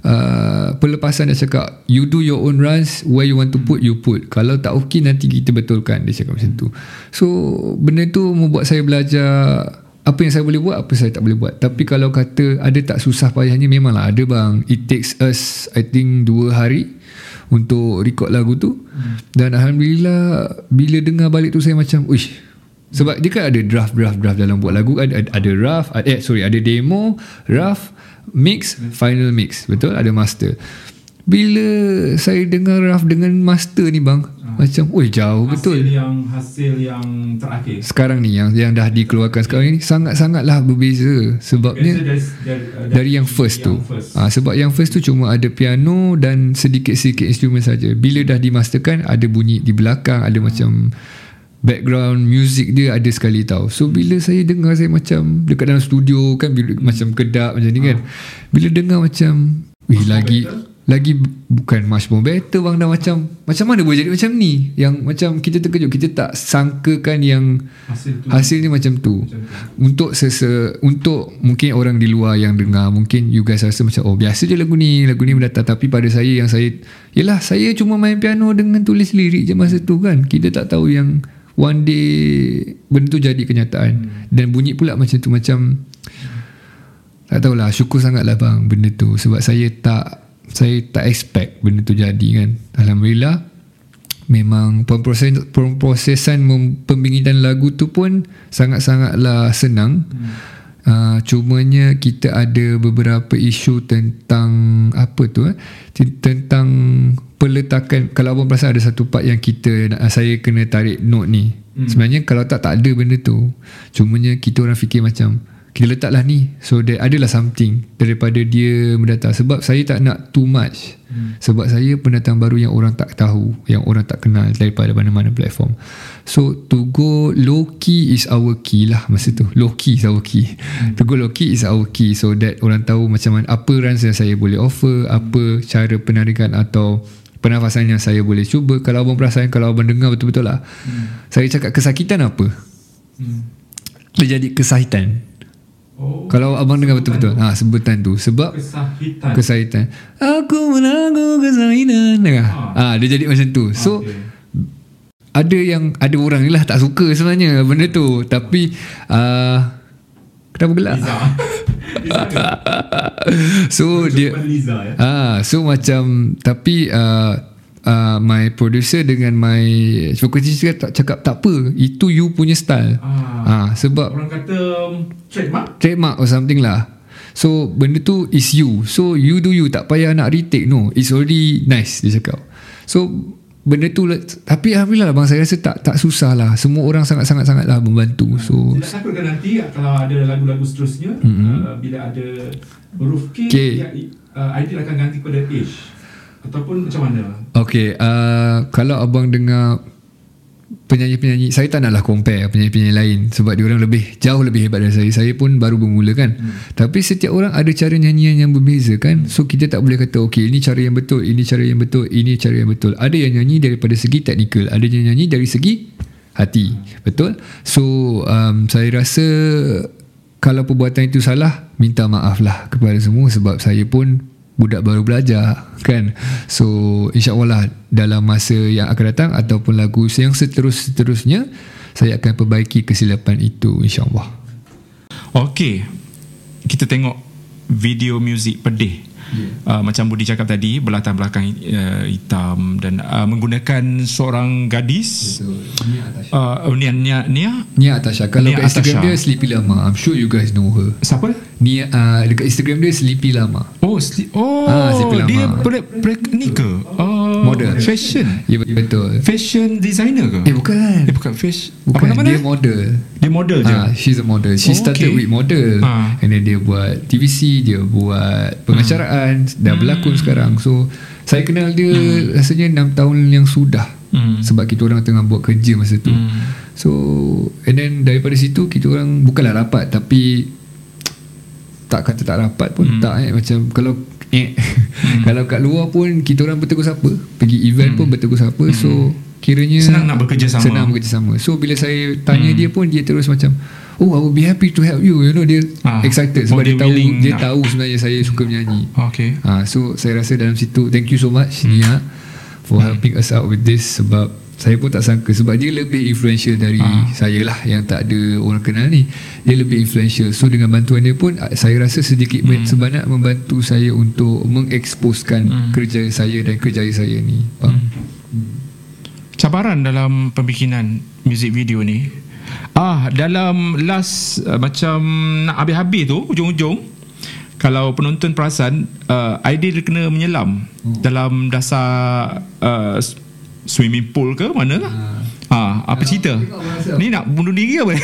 uh, pelepasan dia cakap you do your own runs where you want to put you put. Kalau tak okey nanti kita betulkan dia cakap macam tu. So benda tu membuat saya belajar apa yang saya boleh buat apa saya tak boleh buat. Tapi kalau kata ada tak susah payahnya memanglah ada bang. It takes us I think dua hari untuk record lagu tu. Hmm. dan Alhamdulillah bila dengar balik tu saya macam uish. Sebab dia kan ada draft draft draft dalam buat lagu. Ada ada ada, eh sorry ada demo draft mix. final mix. Betul? Ada master bila saya dengar draft dengan master ni bang macam oi jauh hasil betul. yang hasil yang terakhir. Sekarang ni yang yang dah dikeluarkan sekarang ni sangat-sangatlah berbeza. Sebabnya dari, dari, dari yang first yang tu first. Ha, sebab yang first tu cuma ada piano dan sedikit-sedikit instrumen saja. Bila dah dimasterkan ada bunyi di belakang ada hmm. macam background music dia ada sekali tau. So bila saya dengar saya macam dekat dalam studio kan bila, macam kedap macam ni kan. Ha. bila dengar macam wih lagi betul lagi bukan much more better bang dah macam macam mana boleh jadi macam ni yang macam kita terkejut kita tak sangkakan yang hasil, tu. ni macam tu. macam tu untuk sese untuk mungkin orang di luar yang dengar mungkin you guys rasa macam oh biasa je lagu ni lagu ni mendatang tapi pada saya yang saya yelah saya cuma main piano dengan tulis lirik je masa tu kan kita tak tahu yang one day benda tu jadi kenyataan hmm. dan bunyi pula macam tu macam tak tahulah syukur sangatlah bang benda tu sebab saya tak saya tak expect benda tu jadi kan Alhamdulillah memang pemproses, pemprosesan pembingitan lagu tu pun sangat-sangatlah senang hmm. uh, cumanya kita ada beberapa isu tentang apa tu eh? tentang peletakan kalau abang perasan ada satu part yang kita uh, saya kena tarik note ni hmm. sebenarnya kalau tak tak ada benda tu cumanya kita orang fikir macam kita letaklah ni. So there adalah something daripada dia mendatang. Sebab saya tak nak too much. Hmm. sebab saya pendatang baru yang orang tak tahu yang orang tak kenal daripada mana-mana platform. So to go low key is our key lah masa tu. Low key is our key. Hmm. to go low key is our key so that orang tahu macam mana apa runs yang saya boleh offer apa cara penarikan atau pernafasan yang saya boleh cuba. Kalau abang perasan kalau abang dengar betul-betul lah. Hmm. saya cakap kesakitan apa? Hmm. dia jadi kesahitan Oh, Kalau abang dengar betul-betul ha, Sebutan tu Sebab Kesahitan Kesahitan Aku menanggung kesahitan Dengar ha. ha. Dia jadi macam tu So okay. Ada yang Ada orang ni lah Tak suka sebenarnya Benda tu Tapi uh, Kenapa gelap. (laughs) So dia Liza, ya? ah, So macam Tapi uh, uh, my producer dengan my vocal teacher tak cakap tak apa itu you punya style. Ah, uh, sebab orang kata um, trademark? trademark or something lah. So benda tu is you. So you do you. Tak payah nak retake no. It's already nice dia cakap. So benda tu tapi alhamdulillah bang saya rasa tak tak susah lah. Semua orang sangat sangat sangat lah membantu. So tidak takutkan nanti kalau ada lagu-lagu seterusnya mm-hmm. uh, bila ada huruf K okay. ya, uh, ideal akan ganti pada H Ataupun macam mana? Okay, uh, kalau abang dengar penyanyi-penyanyi saya tak naklah compare penyanyi-penyanyi lain sebab dia orang lebih jauh lebih hebat dari saya. Saya pun baru bermula kan. Hmm. tapi setiap orang ada cara nyanyian yang berbeza kan. So kita tak boleh kata okey ini cara yang betul ini cara yang betul ini cara yang betul. Ada yang nyanyi daripada segi teknikal ada yang nyanyi dari segi hati. Betul? So um, saya rasa kalau perbuatan itu salah minta maaf lah kepada semua sebab saya pun budak baru belajar kan? So insyaAllah lah dalam masa yang akan datang ataupun lagu yang seterus-seterusnya saya akan perbaiki kesilapan itu insyaAllah. Ok kita tengok video muzik pedih yeah. uh, macam Budi cakap tadi berlatar belakang uh, hitam dan uh, menggunakan seorang gadis. Uh, Nia Nia Nia? Nia Atasha. Kalau Nia kat Instagram Atasha. dia Sleepy Lama. I'm sure you guys know her. Siapa? Nia uh, dekat Instagram dia Sleepy Lama. Oh sli- oh ah, Sleepy Lama. dia pre, pre, ni ke? Oh, model. fashion. Ya betul. Fashion designer ke? Eh bukan. Eh bukan fashion. Bukan. Apa nama dia? model dia model je ah, she's a model she oh, started okay. with model ah. and then dia buat TVC dia buat pengacaraan berjalan dah hmm. berlakon sekarang so saya kenal dia hmm. rasanya 6 tahun yang sudah hmm. sebab kita orang tengah buat kerja masa tu hmm. so and then daripada situ kita orang bukanlah rapat tapi tak kata tak rapat pun hmm. tak eh macam kalau eh, hmm. (laughs) kalau kat luar pun kita orang bertegur siapa pergi event hmm. pun bertegur siapa hmm. so kiranya senang nak bekerjasama senang bekerjasama so bila saya tanya hmm. dia pun dia terus macam oh I will be happy to help you you know dia ah, excited sebab oh, dia, dia tahu dia nak. tahu sebenarnya saya suka menyanyi okay ah so saya rasa dalam situ thank you so much hmm. Nia for hmm. helping us out with this sebab saya pun tak sangka sebab dia lebih influential dari ah. saya lah yang tak ada orang kenal ni dia lebih influential so dengan bantuan dia pun ah, saya rasa sedikit hmm. sebanyak membantu saya untuk mengeksposkan hmm. kerja saya dan kerjaya saya ni hmm. Cabaran dalam pembikinan music video ni Ah dalam last uh, macam nak habis-habis tu ujung-ujung kalau penonton perasan uh, idea dia kena menyelam hmm. dalam dasar uh, swimming pool ke mana lah. Ha, apa cerita? Ni nak bunuh diri apa?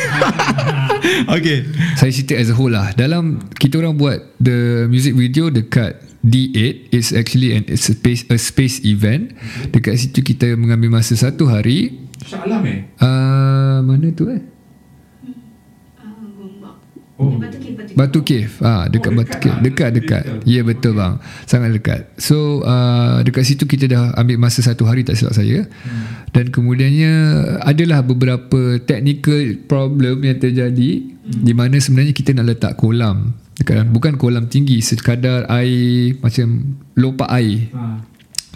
(laughs) okay. Saya cerita as a whole lah. Dalam kita orang buat the music video dekat D8 it's actually an it's a space a space event. Dekat situ kita mengambil masa satu hari. Syalam eh? Uh, mana tu eh? Oh. Batu Cave. Ah, dekat oh, Batu Cave. Lah. Dekat dekat. Ya yeah, betul bang. Sangat dekat. So uh, dekat situ kita dah ambil masa satu hari tak silap saya. Hmm. Dan kemudiannya adalah beberapa technical problem yang terjadi hmm. di mana sebenarnya kita nak letak kolam. Dekat bukan kolam tinggi sekadar air macam lopak air. Ha.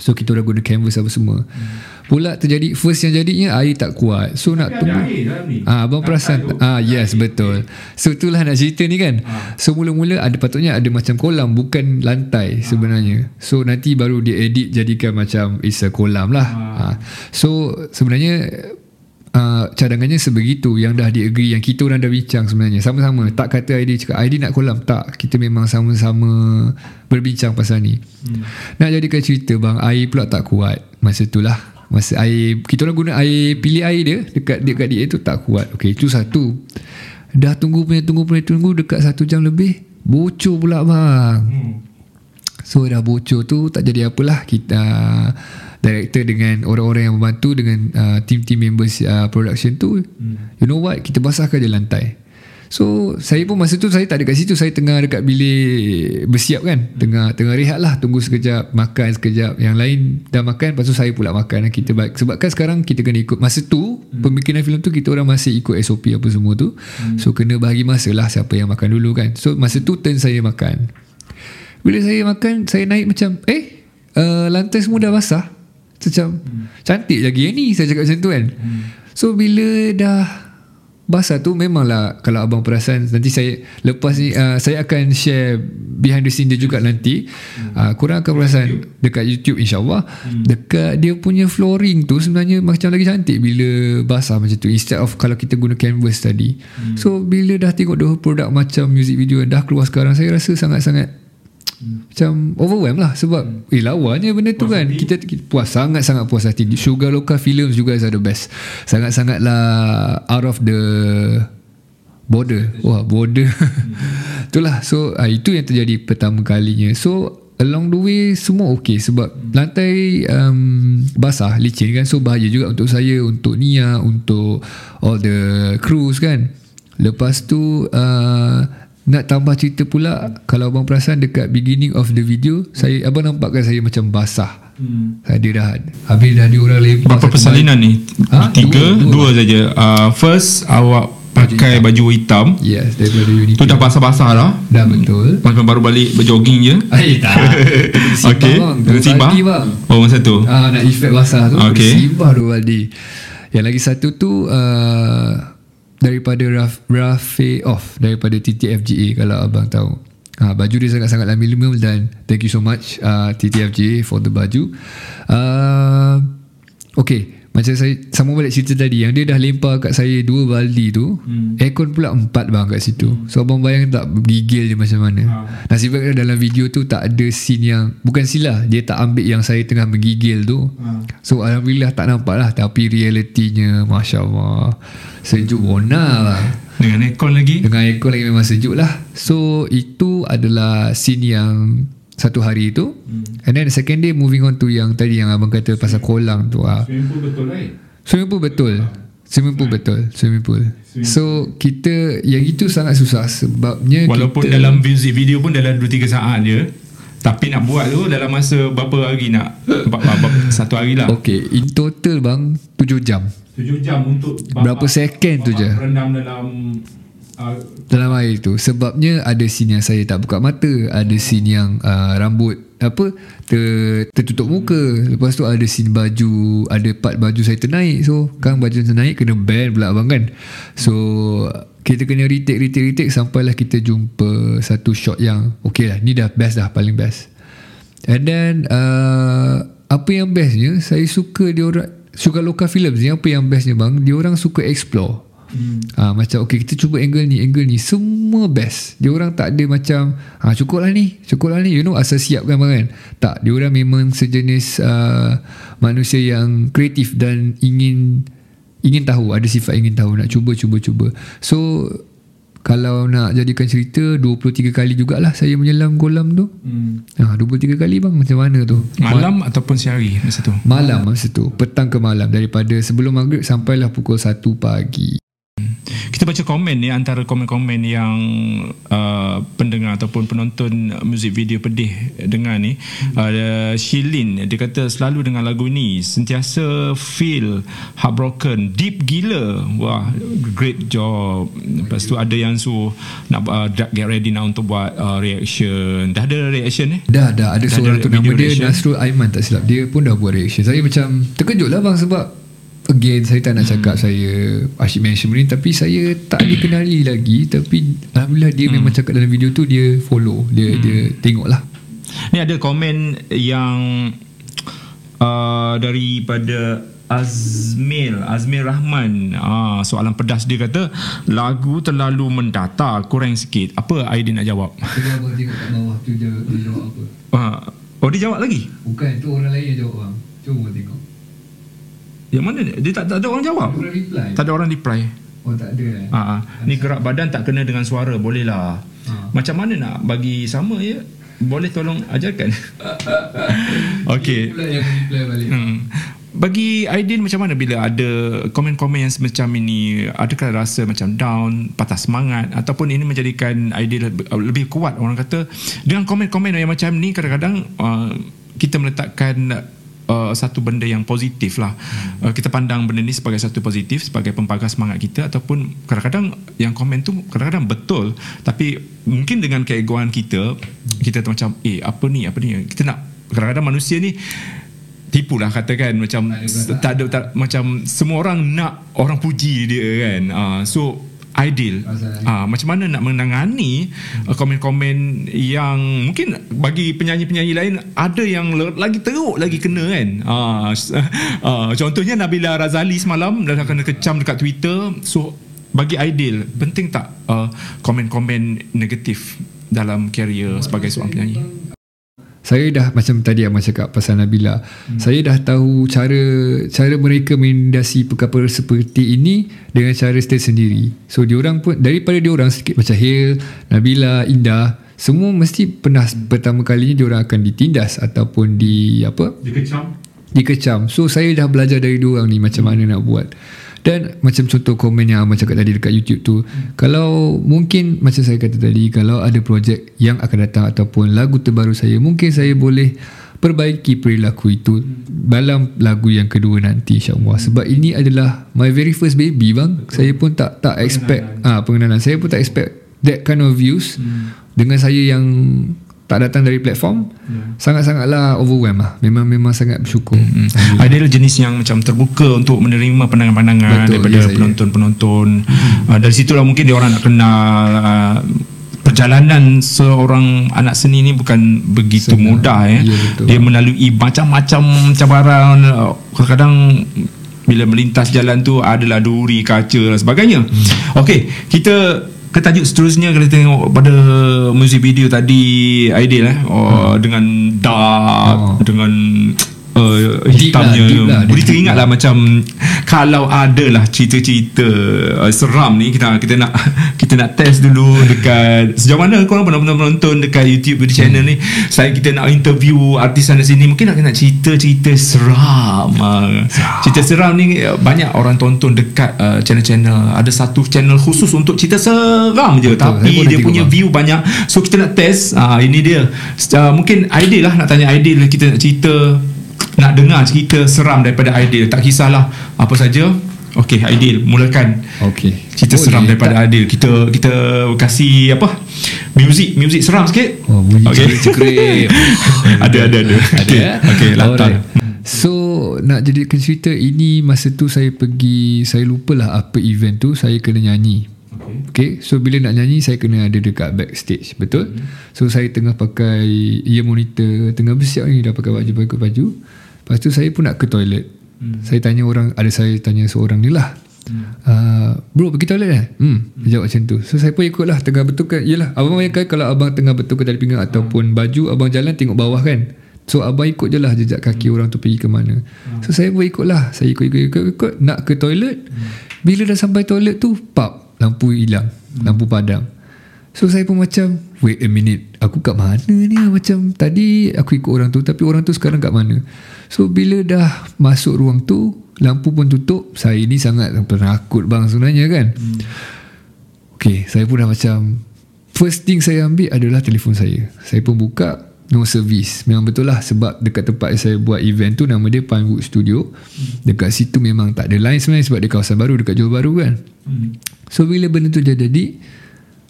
So kita dah guna canvas apa semua. Hmm. Pula terjadi first yang jadinya air tak kuat. So nak tunggu. Ah abang perasan. Ah yes betul. So itulah nak cerita ni kan. Ha. So mula-mula ada patutnya ada macam kolam bukan lantai ha. sebenarnya. So nanti baru dia edit jadikan macam is a kolam lah. Ha. So sebenarnya Uh, cadangannya sebegitu yang dah di agree yang kita orang dah bincang sebenarnya. Sama-sama tak kata ID cakap ID nak kolam. Tak kita memang sama-sama berbincang pasal ni. Hmm. nak jadikan cerita bang air pula tak kuat. Masa itulah masa air kita orang guna air pilih air dia dekat dekat dia tu tak kuat. Okey itu satu. Dah tunggu punya tunggu punya tunggu dekat satu jam lebih bocor pula bang. Hmm. so dah bocor tu tak jadi apalah kita director dengan orang-orang yang membantu dengan uh, team-team members uh, production tu hmm. you know what? Kita basahkan je lantai. So saya pun masa tu saya tak ada kat situ. Saya tengah dekat bilik bersiap kan? Hmm. tengah tengah rehat lah. Tunggu sekejap makan sekejap. Yang lain dah makan lepas tu saya pula makan kita baik sebab kan sekarang kita kena ikut masa tu hmm. pembikinan filem tu kita orang masih ikut SOP apa semua tu. Hmm. so kena bahagi masa lah siapa yang makan dulu kan? So masa tu turn saya makan. Bila saya makan saya naik macam eh uh, lantai semua dah basah macam hmm. cantik lagi ni saya cakap macam tu kan hmm. so bila dah basah tu memanglah kalau abang perasan nanti saya lepas ni uh, saya akan share behind the scene dia juga nanti hmm. uh, korang akan perasan dekat YouTube insyaAllah hmm. dekat dia punya flooring tu sebenarnya macam lagi cantik bila basah macam tu instead of kalau kita guna canvas tadi hmm. so bila dah tengok the produk macam music video dah keluar sekarang saya rasa sangat-sangat macam overwhelmed lah sebab hmm. eh lawannya benda tu puas kan kita, kita puas sangat-sangat puas hati. Sugar Local Films juga are the best. Sangat-sangat lah out of the border. Wah border. Hmm. (laughs) itulah. So uh, itu yang terjadi pertama kalinya. So along the way semua okey sebab lantai um, basah licin kan. So bahaya juga untuk saya untuk Nia untuk all the crews kan. Lepas tu uh, nak tambah cerita pula kalau abang perasan dekat beginning of the video saya abang nampakkan saya macam basah Hmm. Dia dah Habis dah diorang lempar Berapa persalinan ni? Ha? Tiga Dua, dua, dua saja uh, First Awak pakai baju hitam. Yes, daripada Unity. Tu dah basah-basah lah. Dah betul. Macam baru balik berjogging je. (laughs) Eh tak. (laughs) okay. Bang. Simbah. bang. Oh, masa tu. Ah, nak efek basah tu. Okay. Simbah dua kali. Yang lagi satu tu uh, daripada Raf, Rafe Off daripada TTFGA kalau abang tahu. Ha, baju dia sangat-sangat minimal dan thank you so much uh, TTFGA for the baju. Uh, okay. Macam saya Sama balik cerita tadi Yang dia dah lempar kat saya Dua baldi tu hmm. Aircon pula empat bang kat situ hmm. So abang bayang tak Gigil dia macam mana ha. Nasib baik dalam video tu Tak ada scene yang Bukan sila Dia tak ambil yang saya tengah menggigil tu ha. So Alhamdulillah tak nampak lah Tapi realitinya Masya Allah Sejuk bona lah Dengan aircon lagi Dengan aircon lagi memang sejuk lah So itu adalah Scene yang satu hari tu hmm. and then the second day moving on to yang tadi yang abang kata pasal kolam tu ah. Swimming pool betul right? Swimming pool betul. Swimming pool betul. Swimming pool. So kita yang itu sangat susah sebabnya walaupun kita, dalam music video pun dalam 2-3 saat je tapi nak buat tu dalam masa berapa hari nak? Satu hari lah. Ok in total bang 7 jam. 7 jam untuk berapa second tu je? rendam dalam dalam air tu sebabnya ada scene yang saya tak buka mata ada scene yang uh, rambut apa ter, tertutup muka. Lepas tu ada scene baju ada part baju saya ternaik. So kan baju ternaik kena band pula abang kan. So kita kena retake retake retake sampailah kita jumpa satu shot yang okay lah ni dah best dah paling best. And then uh, apa yang bestnya saya suka dia orang suka local films ni apa yang bestnya bang? Dia orang suka explore Hmm. Ha, macam okay kita cuba angle ni Angle ni Semua best. Dia orang tak ada macam ha, Cukup lah ni Cukup lah ni. You know asal siap kan kan Tak Dia orang memang sejenis uh, Manusia yang Kreatif dan ingin Ingin tahu Ada sifat ingin tahu Nak cuba cuba cuba. So Kalau nak jadikan cerita 23 kali jugalah Saya menyelam kolam tu. Hmm. ha, 23 kali bang Macam mana tu? Malam Ma- ataupun siang masa tu? Malam masa tu. Petang ke malam Daripada sebelum maghrib Sampailah pukul 1 pagi kita baca komen ni antara komen-komen yang uh, pendengar ataupun penonton muzik video pedih dengar ni. Uh, Shilin dia kata selalu dengan lagu ni sentiasa feel heartbroken deep gila. Wah great job. Lepas tu ada yang su nak uh, get ready nak untuk buat uh, reaction. Dah ada reaction ni? Dah dah. Ada dah seorang tu nama dia. Nasrul Aiman tak silap. Dia pun dah buat reaction. Saya macam terkejut lah bang sebab Again saya tak nak cakap hmm. saya Asyik mention ni Tapi saya tak dikenali lagi Tapi Alhamdulillah dia hmm. memang cakap dalam video tu Dia follow Dia hmm. dia tengok lah Ni ada komen yang uh, Daripada Azmil Azmil Rahman uh, Soalan pedas dia kata Lagu terlalu mendata Kurang sikit Apa idea nak jawab? Tengok tengok kat bawah tu dia, dia jawab apa uh, Oh dia jawab lagi? Bukan tu orang lain yang jawab bang Cuma tengok yang mana dia tak, tak ada orang jawab. Tak ada orang reply. Oh tak ada. Eh? Ha, ha. Ni gerak badan tak kena dengan suara. Boleh lah. Ha. Macam mana nak bagi sama ya? Boleh tolong ajarkan. (laughs) Okey. Hmm. Bagi Aidin macam mana bila ada komen-komen yang semacam ini adakah rasa macam down patah semangat ataupun ini menjadikan Aidin lebih kuat orang kata dengan komen-komen yang macam ni kadang-kadang uh, kita meletakkan uh, satu benda yang positif lah. Hmm. Uh, kita pandang benda ni sebagai satu positif, sebagai pempagar semangat kita ataupun kadang-kadang yang komen tu kadang-kadang betul tapi mungkin dengan keegoan kita, hmm. kita macam eh apa ni, apa ni. Kita nak kadang-kadang manusia ni tipu lah katakan macam tak ada tak, macam semua orang nak orang puji dia kan. Uh, so ideal. Ah, macam mana nak menangani uh, komen-komen yang mungkin bagi penyanyi-penyanyi lain ada yang lagi teruk lagi kena kan. Ah, uh, (laughs) contohnya Nabila Razali semalam dah kena kecam dekat Twitter. So bagi ideal penting tak uh, komen-komen negatif dalam karier sebagai seorang penyanyi? Saya dah macam tadi yang cakap pasal Nabila. Hmm. saya dah tahu cara cara mereka menindasi perkara seperti ini dengan cara style sendiri. So diorang pun daripada diorang sikit macam Hale Nabila Indah semua mesti pernah pertama kalinya diorang akan ditindas ataupun di apa? Dikecam. dikecam. So saya dah belajar dari dua orang ni macam mana nak buat dan macam contoh komen yang Abang cakap tadi dekat YouTube tu hmm. kalau mungkin macam saya kata tadi kalau ada projek yang akan datang ataupun lagu terbaru saya mungkin saya boleh perbaiki perilaku itu hmm. dalam lagu yang kedua nanti insyaAllah hmm. sebab ini adalah my very first baby bang Betul. saya pun tak tak expect ah ha, pengenalan saya pun tak expect that kind of views hmm dengan saya yang tak datang dari platform yeah. sangat-sangatlah overwhelmed lah memang memang sangat bersyukur mm-hmm. ada jenis yang macam terbuka untuk menerima pandangan-pandangan Betul, daripada ya, penonton-penonton mm-hmm. uh, dari situlah mungkin dia orang nak kenal uh, perjalanan seorang anak seni ni bukan begitu Senang. mudah ya. ya dia melalui macam-macam cabaran uh, kadang-kadang bila melintas jalan tu adalah duri kaca dan sebagainya hmm. okey kita ke tajuk seterusnya kita tengok pada music video tadi Aidil eh oh, hmm. dengan dark oh. dengan uh, hitamnya lah, lah, boleh teringat lah. macam kalau ada lah cerita-cerita uh, seram ni kita kita nak (laughs) kita nak test dulu dekat sejauh mana korang pernah pernah menonton dekat YouTube video channel ni? Saya kita nak interview artis sana sini mungkin nak nak cerita-cerita seram uh, cerita seram ni uh, banyak orang tonton dekat uh, channel-channel. Ada satu channel khusus untuk cerita seram je Betul, tapi dia punya bang. view banyak. So kita nak test uh, ini dia. Uh, mungkin ideal lah nak tanya ideal kita nak cerita nak dengar cerita seram daripada Aidil. Tak kisahlah apa saja. Okey Aidil mulakan Okey. cerita Boleh, seram daripada tak. Aidil. Kita kita kasih apa? Music music seram sikit. Oh okay. cekrip (laughs) ada ada ada. Okey okey latar So nak jadikan cerita ini masa tu saya pergi saya lupalah apa event tu saya kena nyanyi. Okay. So bila nak nyanyi Saya kena ada dekat backstage Betul? Hmm. So saya tengah pakai Ear monitor Tengah bersiap ni Dah pakai baju Pakai baju Lepas tu saya pun nak ke toilet hmm. Saya tanya orang Ada saya tanya seorang ni lah hmm. uh, Bro pergi toilet eh hmm. hmm. Jawab macam tu So saya pun ikut lah Tengah betulkan Yelah Abang bayangkan Kalau abang tengah betulkan tali pinggang hmm. Ataupun baju Abang jalan tengok bawah kan So abang ikut je lah Jejak kaki hmm. orang tu pergi ke mana hmm. So saya pun ikut lah Saya ikut ikut ikut, ikut Nak ke toilet hmm. Bila dah sampai toilet tu Pap lampu hilang hmm. lampu padam so saya pun macam wait a minute aku kat mana ni macam tadi aku ikut orang tu tapi orang tu sekarang kat mana so bila dah masuk ruang tu lampu pun tutup. Saya ni sangat penakut bang sebenarnya kan. Hmm. ok saya pun dah macam first thing saya ambil adalah telefon saya. Saya pun buka no service. Memang betul lah sebab dekat tempat saya buat event tu nama dia Pinewood Studio. Hmm. dekat situ memang tak ada line sebenarnya sebab dia kawasan baru dekat Johor Baru kan. Hmm. so bila benda tu jadi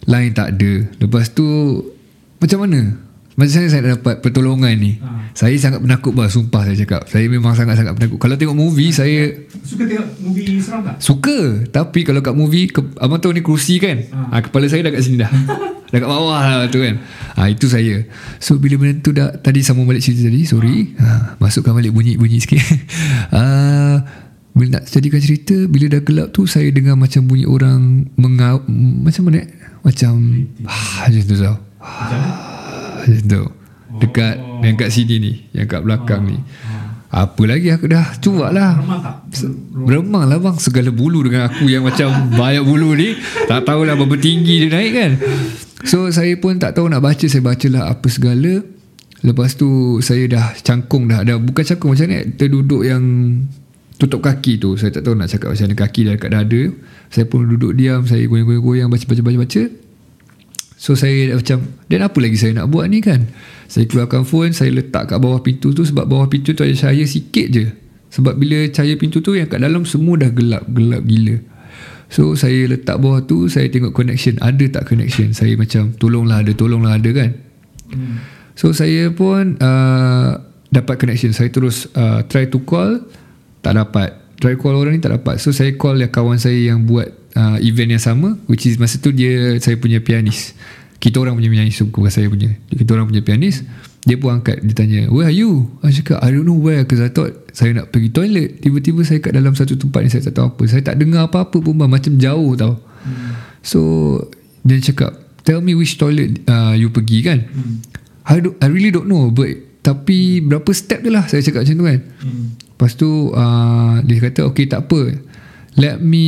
line tak ada. Lepas tu macam mana macam saya saya dapat pertolongan ni. Ha. saya sangat penakut bah sumpah saya cakap. Saya memang sangat-sangat penakut. Kalau tengok movie saya suka tengok movie seram tak? suka. Tapi kalau kat movie ke, abang tahu ni kerusi kan? Ha. Ha, kepala saya dah kat sini dah. (laughs) Dekat bawah lah tu kan. Ha, Itu saya. So bila benda tu dah Tadi sambung balik cerita tadi Sorry. Ha, Masukkan balik bunyi-bunyi sikit. Ha, (laughs) Bila nak jadikan cerita Bila dah gelap tu Saya dengar macam bunyi orang mengau, Macam mana Macam ha, Macam tu tau. Ha, Macam tu. Dekat Yang kat sini ni Yang kat belakang ni. Apa lagi aku dah cuak lah. Beremang lah bang. Segala bulu dengan aku Yang macam (laughs) banyak bulu ni Tak tahulah berapa tinggi dia naik kan. So saya pun tak tahu nak baca. Saya baca lah apa segala. Lepas tu Saya dah cangkung dah, dah Bukan cangkung macam ni Terduduk yang Tutup kaki tu. Saya tak tahu nak cakap macam mana Kaki dah dekat dada. Saya pun duduk diam. Saya goyang-goyang Baca-baca-baca So saya macam Dan apa lagi saya nak buat ni kan? Saya keluarkan phone Saya letak kat bawah pintu tu Sebab bawah pintu tu ada cahaya sikit je. Sebab bila cahaya pintu tu Yang kat dalam semua dah gelap Gelap gila. So saya letak bawah tu Saya tengok connection. Ada tak connection? Saya macam Tolonglah ada Tolonglah ada kan? Hmm. So saya pun uh, Dapat connection. Saya terus uh, Try to call. Tak dapat. Try call orang ni tak dapat. So saya call yang kawan saya Yang buat uh, event yang sama which is masa tu dia saya punya pianis kita orang punya pianis bukan saya punya kita orang punya pianis dia pun angkat dia tanya where are you I cakap I don't know where because I thought saya nak pergi toilet tiba-tiba saya kat dalam satu tempat ni saya tak tahu apa saya tak dengar apa-apa pun bang. macam jauh tau hmm. so dia cakap tell me which toilet uh, you pergi kan hmm. I, do, I really don't know but tapi berapa step je lah saya cakap macam tu kan hmm. lepas tu uh, dia kata okay tak apa let me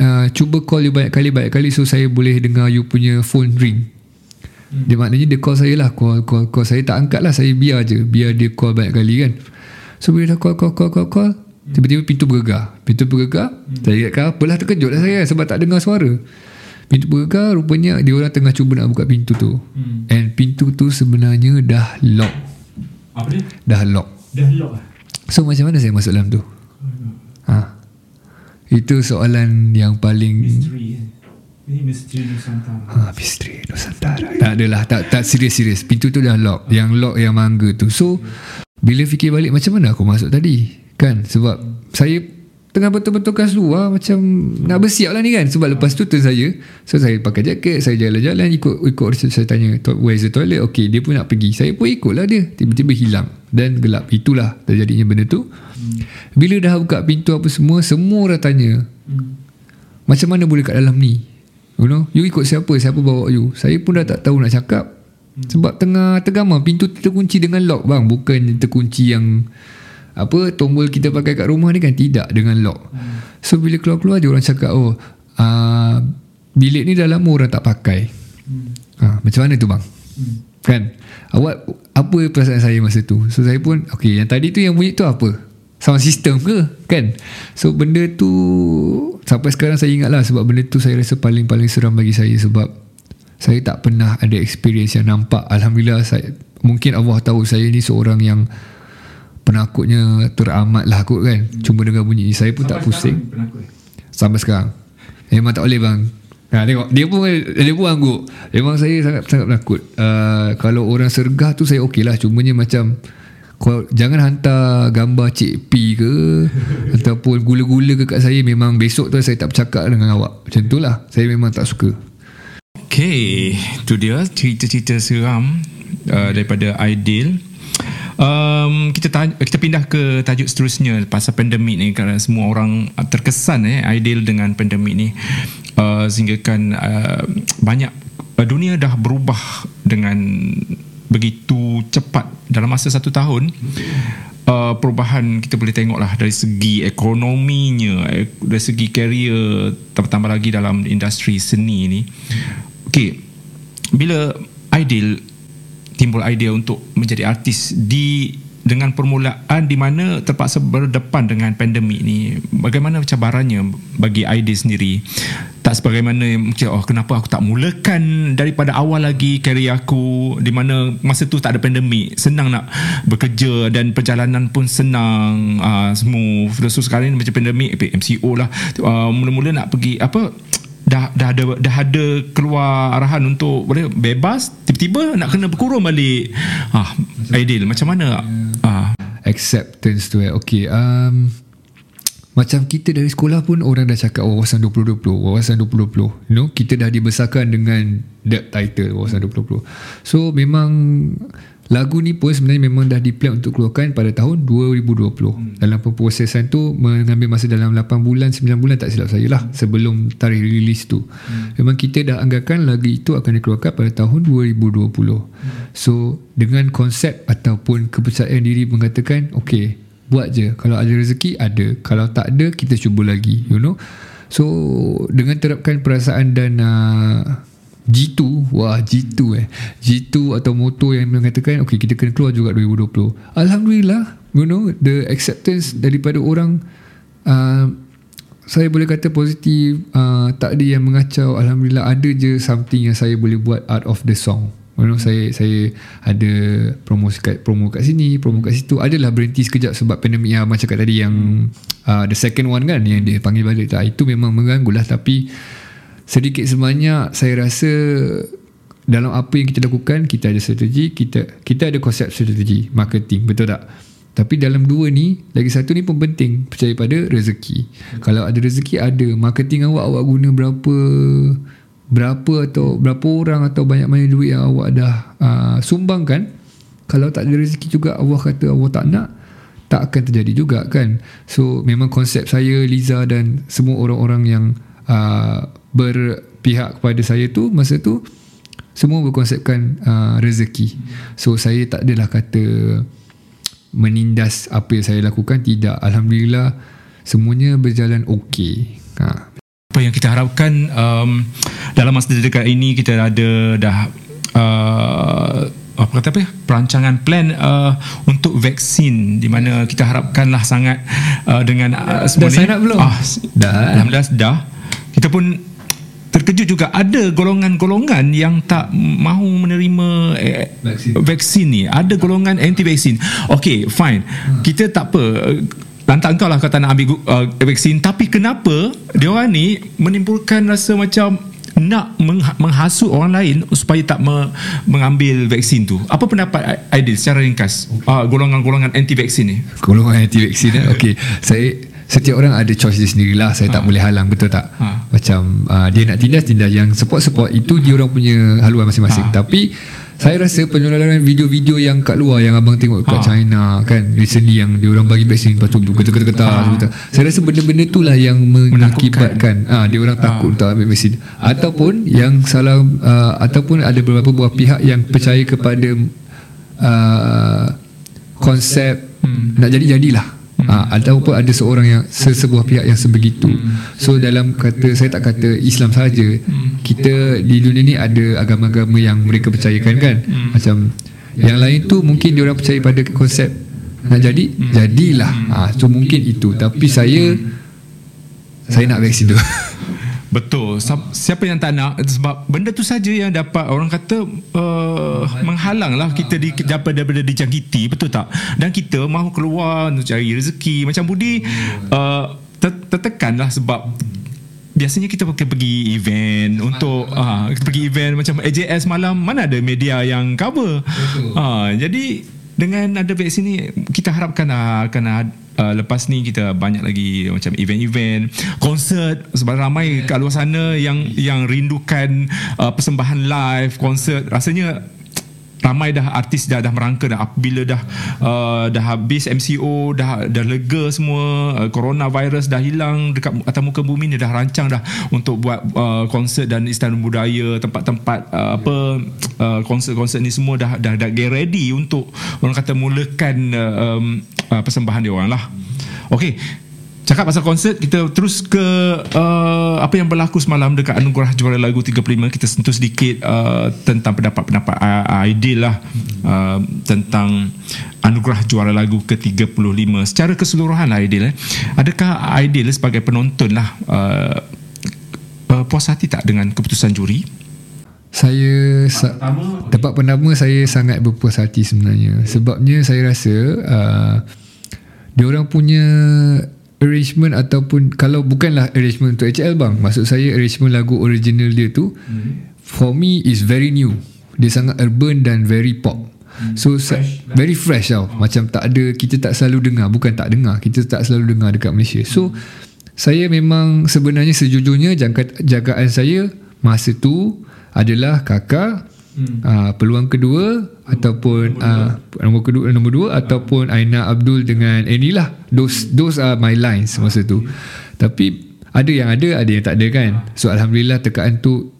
uh, cuba call you banyak kali. Banyak kali so saya boleh dengar you punya phone ring. Dia maknanya dia call saya lah. Call, call, call. Saya tak angkat lah. Saya biar je. Biar dia call banyak kali kan. So bila dah call call call call, call tiba-tiba pintu bergegar. Pintu bergegar. Saya ingatkan apalah terkejut lah saya sebab tak dengar suara. Pintu bergegar rupanya dia orang tengah cuba nak buka pintu tu. And pintu tu sebenarnya dah lock. Apa dia? dah lock. Dah lock lah. so macam mana saya masuk dalam tu. Itu soalan yang paling Misteri. Ini misteri Nusantara. Ha, misteri Nusantara. Tak adalah, tak tak serius-serius. Pintu tu dah lock. Yang lock yang mangga tu. So, bila fikir balik macam mana aku masuk tadi? Kan? Sebab saya tengah betul-betul kat luar macam nak bersiap lah ni kan. Sebab lepas tu turn saya. So, saya pakai jaket, saya jalan-jalan ikut ikut saya tanya, "To- where is the toilet? Okay, dia pun nak pergi. Saya pun ikutlah dia. Tiba-tiba hilang. Dan gelap. Itulah terjadinya benda tu. Bila dah buka pintu apa semua, semua orang tanya, macam mana boleh kat dalam ni You know You ikut siapa Siapa bawa you Saya pun dah tak tahu nak cakap Sebab tengah tergamam Pintu terkunci dengan lock bang Bukan terkunci yang Apa Tombol kita pakai kat rumah ni kan? Tidak dengan lock. So bila keluar-keluar Dia orang cakap Oh uh, Bilik ni dah lama orang tak pakai. Ha, Macam mana tu bang? Kan? Awak Apa perasaan saya masa tu? So saya pun Okay yang tadi tu yang bunyi tu apa? Sound system ke? Kan? So benda tu Sampai sekarang saya ingat lah Sebab benda tu saya rasa paling-paling seram bagi saya Sebab Saya tak pernah ada experience yang nampak. Alhamdulillah saya Mungkin Allah tahu saya ni seorang yang Penakutnya teramat lah kot kan Cuma dengar bunyi ni Saya pun tak pusing Sampai sekarang Memang tak boleh bang Ha, tengok dia pun dia pun angguk. Memang saya sangat sangat penakut. Uh, kalau orang sergah tu saya okey lah. Cumanya macam kau jangan hantar gambar Cik P ke (laughs) ataupun gula-gula ke kat saya memang besok tu saya tak bercakap dengan awak. Macam tu lah. Saya memang tak suka. Okay, tu dia cerita-cerita seram uh, daripada Aidil. Um, kita tanya, kita pindah ke tajuk seterusnya pasal pandemik ni kerana semua orang terkesan eh Aidil dengan pandemik ni. Uh, sehinggakan uh, banyak uh, dunia dah berubah dengan begitu cepat dalam masa satu tahun. Uh, perubahan kita boleh tengok lah dari segi ekonominya dari segi career tambah-tambah lagi dalam industri seni ni. Okay bila Aidil timbul idea untuk menjadi artis di dengan permulaan di mana terpaksa berdepan dengan pandemik ni. Bagaimana cabarannya bagi Aidil sendiri? Tak sebagaimana macam oh kenapa aku tak mulakan daripada awal lagi karier aku di mana masa tu tak ada pandemik. Senang nak bekerja dan perjalanan pun senang uh, smooth. So sekarang ni macam pandemik MCO lah. Uh, mula-mula nak pergi apa dah dah ada dah ada keluar arahan untuk boleh bebas tiba-tiba nak kena berkurung balik ah ideal macam mana ah Acceptance tu eh. Okay. Um, macam kita dari sekolah pun orang dah cakap wawasan 2020, wawasan 2020. You know, kita dah dibesarkan dengan that title wawasan 2020. So memang lagu ni pun sebenarnya memang dah di-plan untuk keluarkan pada tahun 2020. Hmm. Dalam pemprosesan tu mengambil masa dalam 8 bulan, 9 bulan tak silap saya lah sebelum tarikh rilis tu. Hmm. Memang kita dah anggarkan lagu itu akan dikeluarkan pada tahun 2020. Hmm. So dengan konsep ataupun kepercayaan diri mengatakan okay buat je kalau ada rezeki ada kalau tak ada kita cuba lagi you know so dengan terapkan perasaan dan uh, G2 Wah G2 eh. G2 atau moto yang mengatakan Okay kita kena keluar juga 2020 Alhamdulillah You know The acceptance daripada orang uh, Saya boleh kata positif uh, Tak ada yang mengacau. Alhamdulillah Ada je something yang saya boleh buat Out of the song. You know, saya saya ada promo kat promo kat sini, promo kat situ. Adalah berhenti sekejap sebab pandemik yang macam kat tadi yang uh, the second one kan yang dia panggil balik. Tak. Itu memang mengganggu lah. Tapi sedikit sebanyak saya rasa dalam apa yang kita lakukan kita ada strategi kita kita ada konsep strategi marketing betul tak? Tapi dalam dua ni lagi satu ni pun penting percaya pada rezeki. Kalau ada rezeki ada. Marketing awak awak guna berapa berapa atau berapa orang atau banyak mana duit yang awak dah uh, sumbangkan kalau tak ada rezeki juga Allah kata Allah tak nak tak akan terjadi juga kan? So memang konsep saya Liza dan semua orang-orang yang uh, berpihak kepada saya tu masa tu semua berkonsepkan uh, rezeki so saya tak adalah kata menindas apa yang saya lakukan tidak Alhamdulillah semuanya berjalan okey ha. apa yang kita harapkan um, dalam masa dekat ini kita ada dah uh, apa kata apa ya perancangan plan uh, untuk vaksin di mana kita harapkanlah sangat uh, dengan uh, dah sign up belum? Ah, Dah. Alhamdulillah dah. Kita pun terkejut juga ada golongan-golongan yang tak mahu menerima eh, Vaksin. vaksin ni. Ada golongan anti vaksin. Okay, fine. Kita tak apa Lantak kau lah kau tak nak ambil uh, vaksin Tapi kenapa Dia orang ni Menimbulkan rasa macam Nak mengha- menghasut orang lain Supaya tak me- mengambil vaksin tu Apa pendapat Aidil secara ringkas uh, Golongan-golongan anti vaksin ni Golongan anti vaksin eh? (laughs) Okay Saya Setiap orang ada choice dia sendirilah Saya tak boleh halang Betul tak Ha. Macam uh, Dia nak tindas Tindas Yang support-support Itu dia orang punya Haluan masing-masing Ha. Tapi Saya rasa penularan video-video Yang kat luar Yang abang tengok kat Ha. China Kan Recently yang Dia orang bagi vaksin Lepas tu Getar-getar Ha. Saya rasa benda-benda tu lah Yang mengakibatkan ah Dia orang takut Untuk ambil vaksin Ataupun Yang salah uh, Ataupun ada beberapa buah pihak Yang percaya kepada uh, Konsep Hmm. Nak jadi-jadilah Ha, ataupun ada seorang yang sesebuah pihak yang sebegitu. So dalam kata saya tak kata Islam saja. Kita di dunia ni ada agama-agama yang mereka percayakan kan. Macam yang lain tu mungkin dia orang percaya pada konsep nak jadi jadilah. Ha, so mungkin itu tapi saya saya nak vaksin tu. (laughs) Betul. Siapa yang tak nak sebab benda tu saja yang dapat orang kata uh, menghalang lah kita di dapat daripada dijangkiti, betul tak? Dan kita mahu keluar untuk cari rezeki. Macam Budi uh, ter- tertekan lah sebab biasanya kita pakai pergi event untuk ah kita pergi event macam AJS malam mana ada media yang cover. Ah jadi dengan ada vaksin ni kita harapkan ah, akan Uh, lepas ni kita banyak lagi macam event-event, konsert sebab ramai kat luar sana yang yang rindukan uh, persembahan live, konsert. Rasanya ramai dah artis dah dah merangka dah. Apabila dah uh, dah habis MCO dah dah lega semua uh, coronavirus dah hilang dekat atas muka bumi ni dah rancang dah untuk buat uh, konsert dan istana budaya tempat-tempat uh, apa uh, konsert-konsert ni semua dah dah dah get ready untuk orang kata mulakan uh, um, uh, persembahan dia orang lah. Okey Cakap pasal konsert Kita terus ke uh, Apa yang berlaku semalam Dekat Anugerah Juara Lagu 35 Kita sentuh sedikit uh, Tentang pendapat-pendapat uh, Aidil lah uh, Tentang Anugerah Juara Lagu ke-35 Secara keseluruhan lah Aidil eh. Adakah Aidil sebagai penonton lah uh, uh, Puas hati tak dengan keputusan juri? Saya sa- tempat pertama saya sangat berpuas hati sebenarnya. Sebabnya saya rasa uh, dia orang punya arrangement ataupun kalau bukanlah arrangement untuk HL bang, maksud saya arrangement lagu original dia tu hmm. for me is very new. Dia sangat urban dan very pop. Hmm. So fresh, very fresh tau. Macam tak ada kita tak selalu dengar, bukan tak dengar, kita tak selalu dengar dekat Malaysia. So saya memang sebenarnya sejujurnya jangka, jagaan saya masa tu adalah kakak hmm. uh, peluang kedua ataupun uh, nombor kedua nombor dua ataupun Aina Abdul dengan Annie lah. Those those are my lines masa tu. Tapi ada yang ada ada yang tak ada kan? So alhamdulillah tekaan tu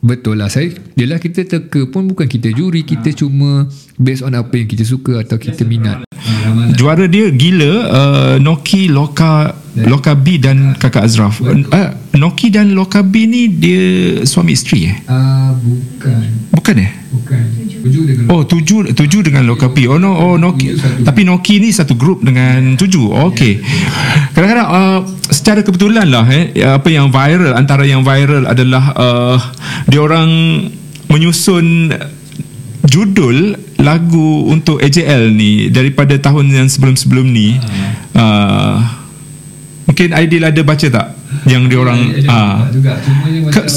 betul lah. Saya yelah kita teka pun bukan kita juri kita cuma based on apa yang kita suka atau kita minat Juara dia gila uh, Noki Loka Loka B dan kakak Azraf. Uh, Noki dan Loka B ni Dia suami isteri eh? Uh, bukan. Bukan eh? Bukan. Tujuh dengan Oh tujuh tujuh dengan Loka P. Oh no oh Noki. Tapi Noki ni satu grup dengan tujuh. Oh, okay. Kadang-kadang uh, secara kebetulan lah eh apa yang viral antara yang viral adalah uh, dia orang menyusun judul lagu untuk AJL ni daripada tahun yang sebelum-sebelum ni. Uh, mungkin Aidil ada baca tak? Yang dia orang ah.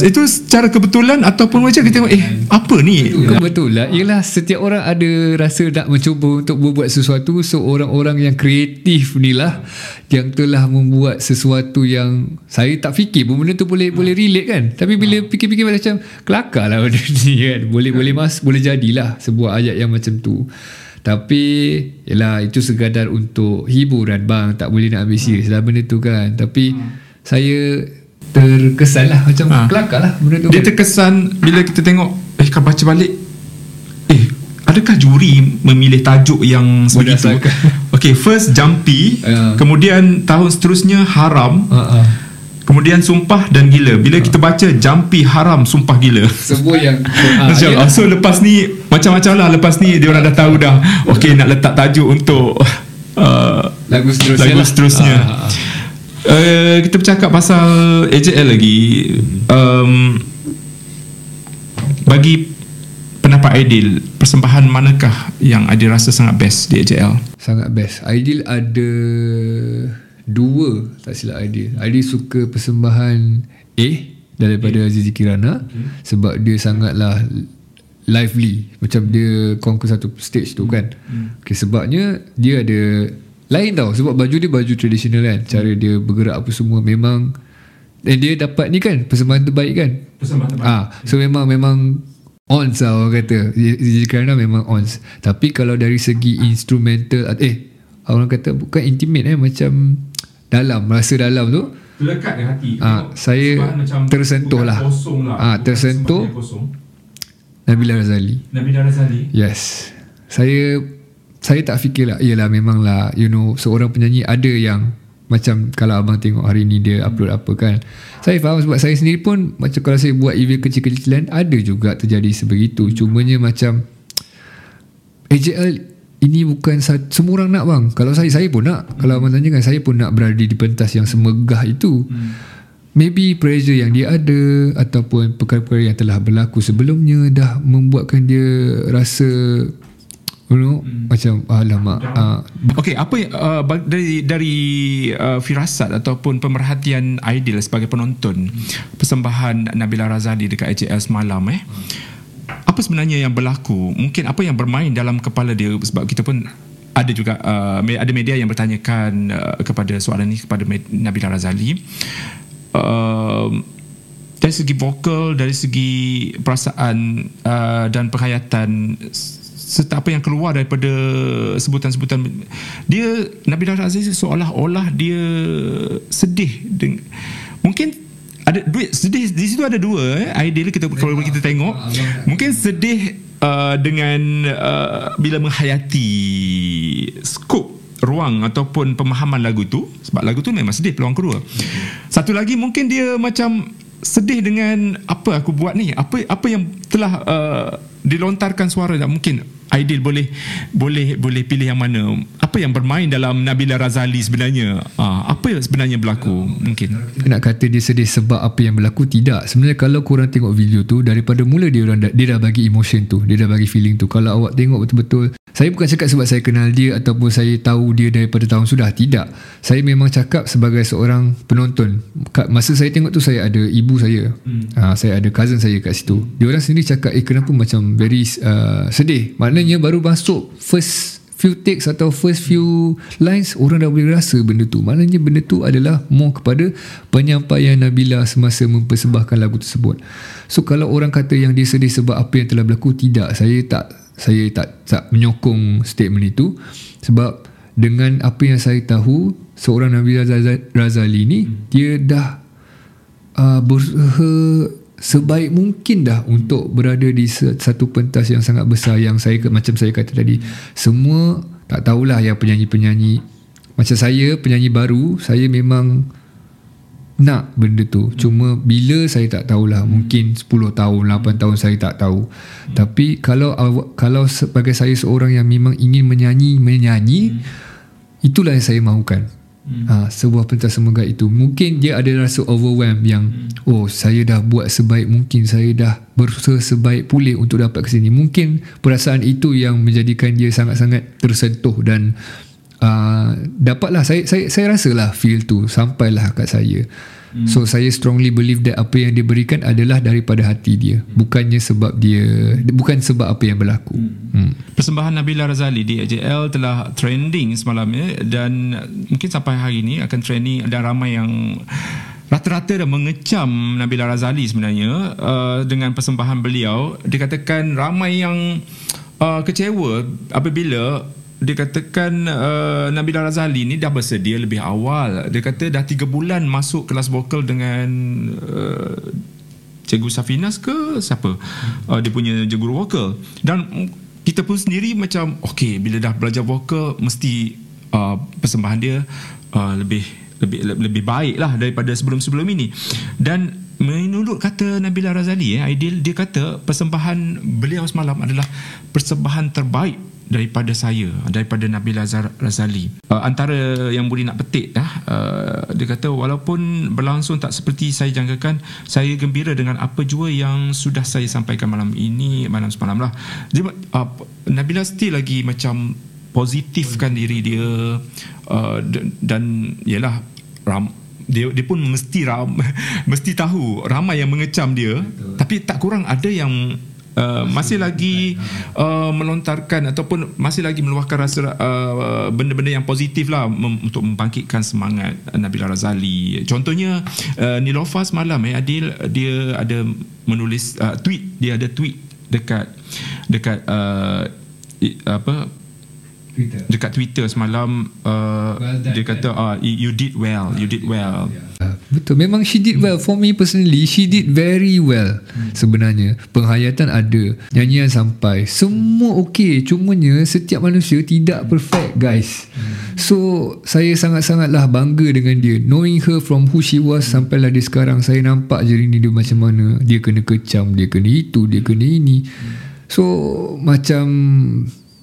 itu secara kebetulan ataupun macam kita tengok eh apa ni? Kebetulan Ialah setiap orang ada Rasa nak mencuba Untuk berbuat sesuatu. So orang-orang yang kreatif ni lah Yang telah membuat Sesuatu yang Saya tak fikir pun Benda tu boleh boleh relate kan. Tapi bila fikir-fikir macam Kelakar lah benda (laughs) ni kan. Boleh boleh mas Boleh jadilah Sebuah ayat yang macam tu tapi Yelah itu sekadar untuk Hiburan bang Tak boleh nak ambil serius lah benda tu kan Tapi Saya Terkesan lah (laughs) Macam Ha. kelakar lah benda tu Dia kan. terkesan bila kita tengok eh kalau baca balik eh adakah juri memilih tajuk yang sebegitu? (laughs) Okay, first Jumpy, Ya. kemudian tahun seterusnya Haram, Ha, ha. Kemudian sumpah dan gila. Bila kita baca jampi haram sumpah gila. Semua yang ah, Macam, yelah. so lepas ni macam-macam lah lepas ni dia orang dah tahu dah okey nak letak tajuk untuk uh, lagu seterusnya lagu lah. seterusnya. Ah, ah, ah. Uh, kita bercakap pasal AJL lagi um, bagi pendapat Aidil persembahan manakah yang Aidil rasa sangat best di AJL Sangat best. Aidil ada dua tak silap Aidil. Aidil suka persembahan A daripada Azizi Kirana sebab dia sangatlah lively macam dia conquer satu stage tu kan. Okay, sebabnya dia ada lain tau sebab baju dia baju tradisional kan. Cara dia bergerak apa semua memang dan dia dapat ni kan persembahan terbaik kan. persembahan Ah, so memang memang ons lah orang kata. Azizi Kirana memang ons. Tapi kalau dari segi instrumental eh orang kata bukan intimate eh macam dalam rasa dalam tu lekat di hati Ah, saya tersentuh lah. lah. Ah, Bukan tersentuh. Nabila Razali. Nabi Razali Yes. Saya saya tak fikir lah Yelah memang lah You know Seorang penyanyi ada yang Macam kalau abang tengok hari ni Dia upload apa kan Saya faham sebab saya sendiri pun Macam kalau saya buat event kecil-kecilan Ada juga terjadi sebegitu Cumanya macam AJL ini bukan semua orang nak bang. Kalau saya saya pun nak. Kalau abang tanya kan saya pun nak berada di pentas yang semegah itu. Maybe pressure yang dia ada ataupun perkara-perkara yang telah berlaku sebelumnya dah membuatkan dia rasa you know macam alamak uh, Okey, apa yang, uh, dari dari uh, firasat ataupun pemerhatian Aidil sebagai penonton persembahan Nabila Razali dekat AJL semalam eh. Apa sebenarnya yang berlaku? Mungkin apa yang bermain dalam kepala dia sebab kita pun ada juga uh, ada media yang bertanyakan uh, kepada soalan ini kepada Nabila Razali. Uh, dari segi vokal, dari segi perasaan uh, dan penghayatan serta apa yang keluar daripada sebutan-sebutan dia Nabila Razali seolah-olah dia sedih deng- mungkin ada duit sedih di situ ada dua eh. Ideal kita kalau kita tengok mungkin sedih uh, dengan uh, bila menghayati skop ruang ataupun pemahaman lagu tu sebab lagu tu memang sedih peluang kedua. Satu lagi mungkin dia macam sedih dengan apa aku buat ni apa apa yang telah uh, dilontarkan suara dan mungkin Aidil boleh boleh boleh pilih yang mana? Apa yang bermain dalam Nabila Razali sebenarnya? Uh, apa yang sebenarnya berlaku? Mungkin. Nak kata dia sedih sebab apa yang berlaku? Tidak. Sebenarnya kalau korang tengok video tu daripada mula dia orang dah, dia dah bagi emotion tu dia dah bagi feeling tu. Kalau awak tengok betul-betul saya bukan cakap sebab saya kenal dia ataupun saya tahu dia daripada tahun sudah. Tidak. Saya memang cakap sebagai seorang penonton. Masa saya tengok tu saya ada ibu saya. Hmm. uh, saya ada cousin saya kat situ. Dia orang sendiri cakap eh kenapa macam very uh, sedih? Maknanya baru masuk first few takes atau first few lines orang dah boleh rasa benda tu. Maknanya benda tu adalah more kepada penyampaian Nabila semasa mempersembahkan lagu tersebut. So kalau orang kata yang dia sedih sebab apa yang telah berlaku tidak. Saya tak saya tak tak menyokong statement itu. Sebab dengan apa yang saya tahu seorang Nabila Razali- Razali ni dia dah uh, berusaha sebaik mungkin dah untuk berada di satu pentas yang sangat besar yang saya macam saya kata tadi. Semua tak tahulah yang penyanyi-penyanyi. Macam saya penyanyi baru saya memang nak benda tu. Cuma bila saya tak tahulah mungkin 10 tahun 8 tahun saya tak tahu. Tapi kalau kalau sebagai saya seorang yang memang ingin menyanyi menyanyi itulah yang saya mahukan Hmm. Ha, sebuah pentas semegah itu. Mungkin dia ada rasa overwhelm yang hmm. oh saya dah buat sebaik mungkin saya dah berusaha sebaik pulih untuk dapat ke sini. Mungkin perasaan itu yang menjadikan dia sangat-sangat tersentuh dan uh, dapatlah. Saya saya saya rasalah feel tu. Sampailah kat saya hmm. so saya strongly believe that apa yang dia berikan adalah daripada hati dia bukannya sebab dia bukan sebab apa yang berlaku hmm. Hmm. Persembahan Nabila Razali di AJL telah trending semalam ya dan mungkin sampai hari ini akan trending dan ramai yang rata-rata dah mengecam Nabila Razali sebenarnya uh, dengan persembahan beliau dikatakan ramai yang uh, kecewa apabila dikatakan uh, Nabila Razali ni dah bersedia lebih awal. Dia kata dah 3 bulan masuk kelas vokal dengan uh, Cikgu Safinas ke siapa? Uh, dia punya guru vokal. Dan kita pun sendiri macam okey bila dah belajar vokal mesti uh, persembahan dia uh, lebih lebih lebih baik lah daripada sebelum-sebelum ini. Dan menurut kata Nabila Razali eh, Aidil dia kata persembahan beliau semalam adalah persembahan terbaik daripada saya daripada Nabila Razali. Uh, antara yang boleh nak petik dah uh, dia kata walaupun berlangsung tak seperti saya jangkakan saya gembira dengan apa jua yang sudah saya sampaikan malam ini malam semalam lah. Dia, uh, Nabila still lagi macam positifkan diri dia uh, dan yalah ram, dia dia pun mesti ram, (laughs) mesti tahu ramai yang mengecam dia. Betul. tapi tak kurang ada yang Uh, masih lagi uh, melontarkan ataupun masih lagi meluahkan rasa uh, benda-benda yang positif lah mem- untuk membangkitkan semangat Nabila Razali. Contohnya uh, Nilofa semalam eh Adil dia ada menulis uh, tweet dia ada tweet dekat dekat uh, apa Twitter. dekat Twitter semalam uh, well dia kata uh, you did well you did well. uh, betul. Memang she did well. For me personally she did very well hmm. sebenarnya. Penghayatan ada nyanyian sampai. Semua okey. Cumanya setiap manusia tidak perfect guys. Hmm. so saya sangat-sangatlah bangga dengan dia. Knowing her from who she was hmm. sampailah dia sekarang saya nampak je ini dia macam mana. Dia kena kecam dia kena itu dia kena ini. Hmm. so macam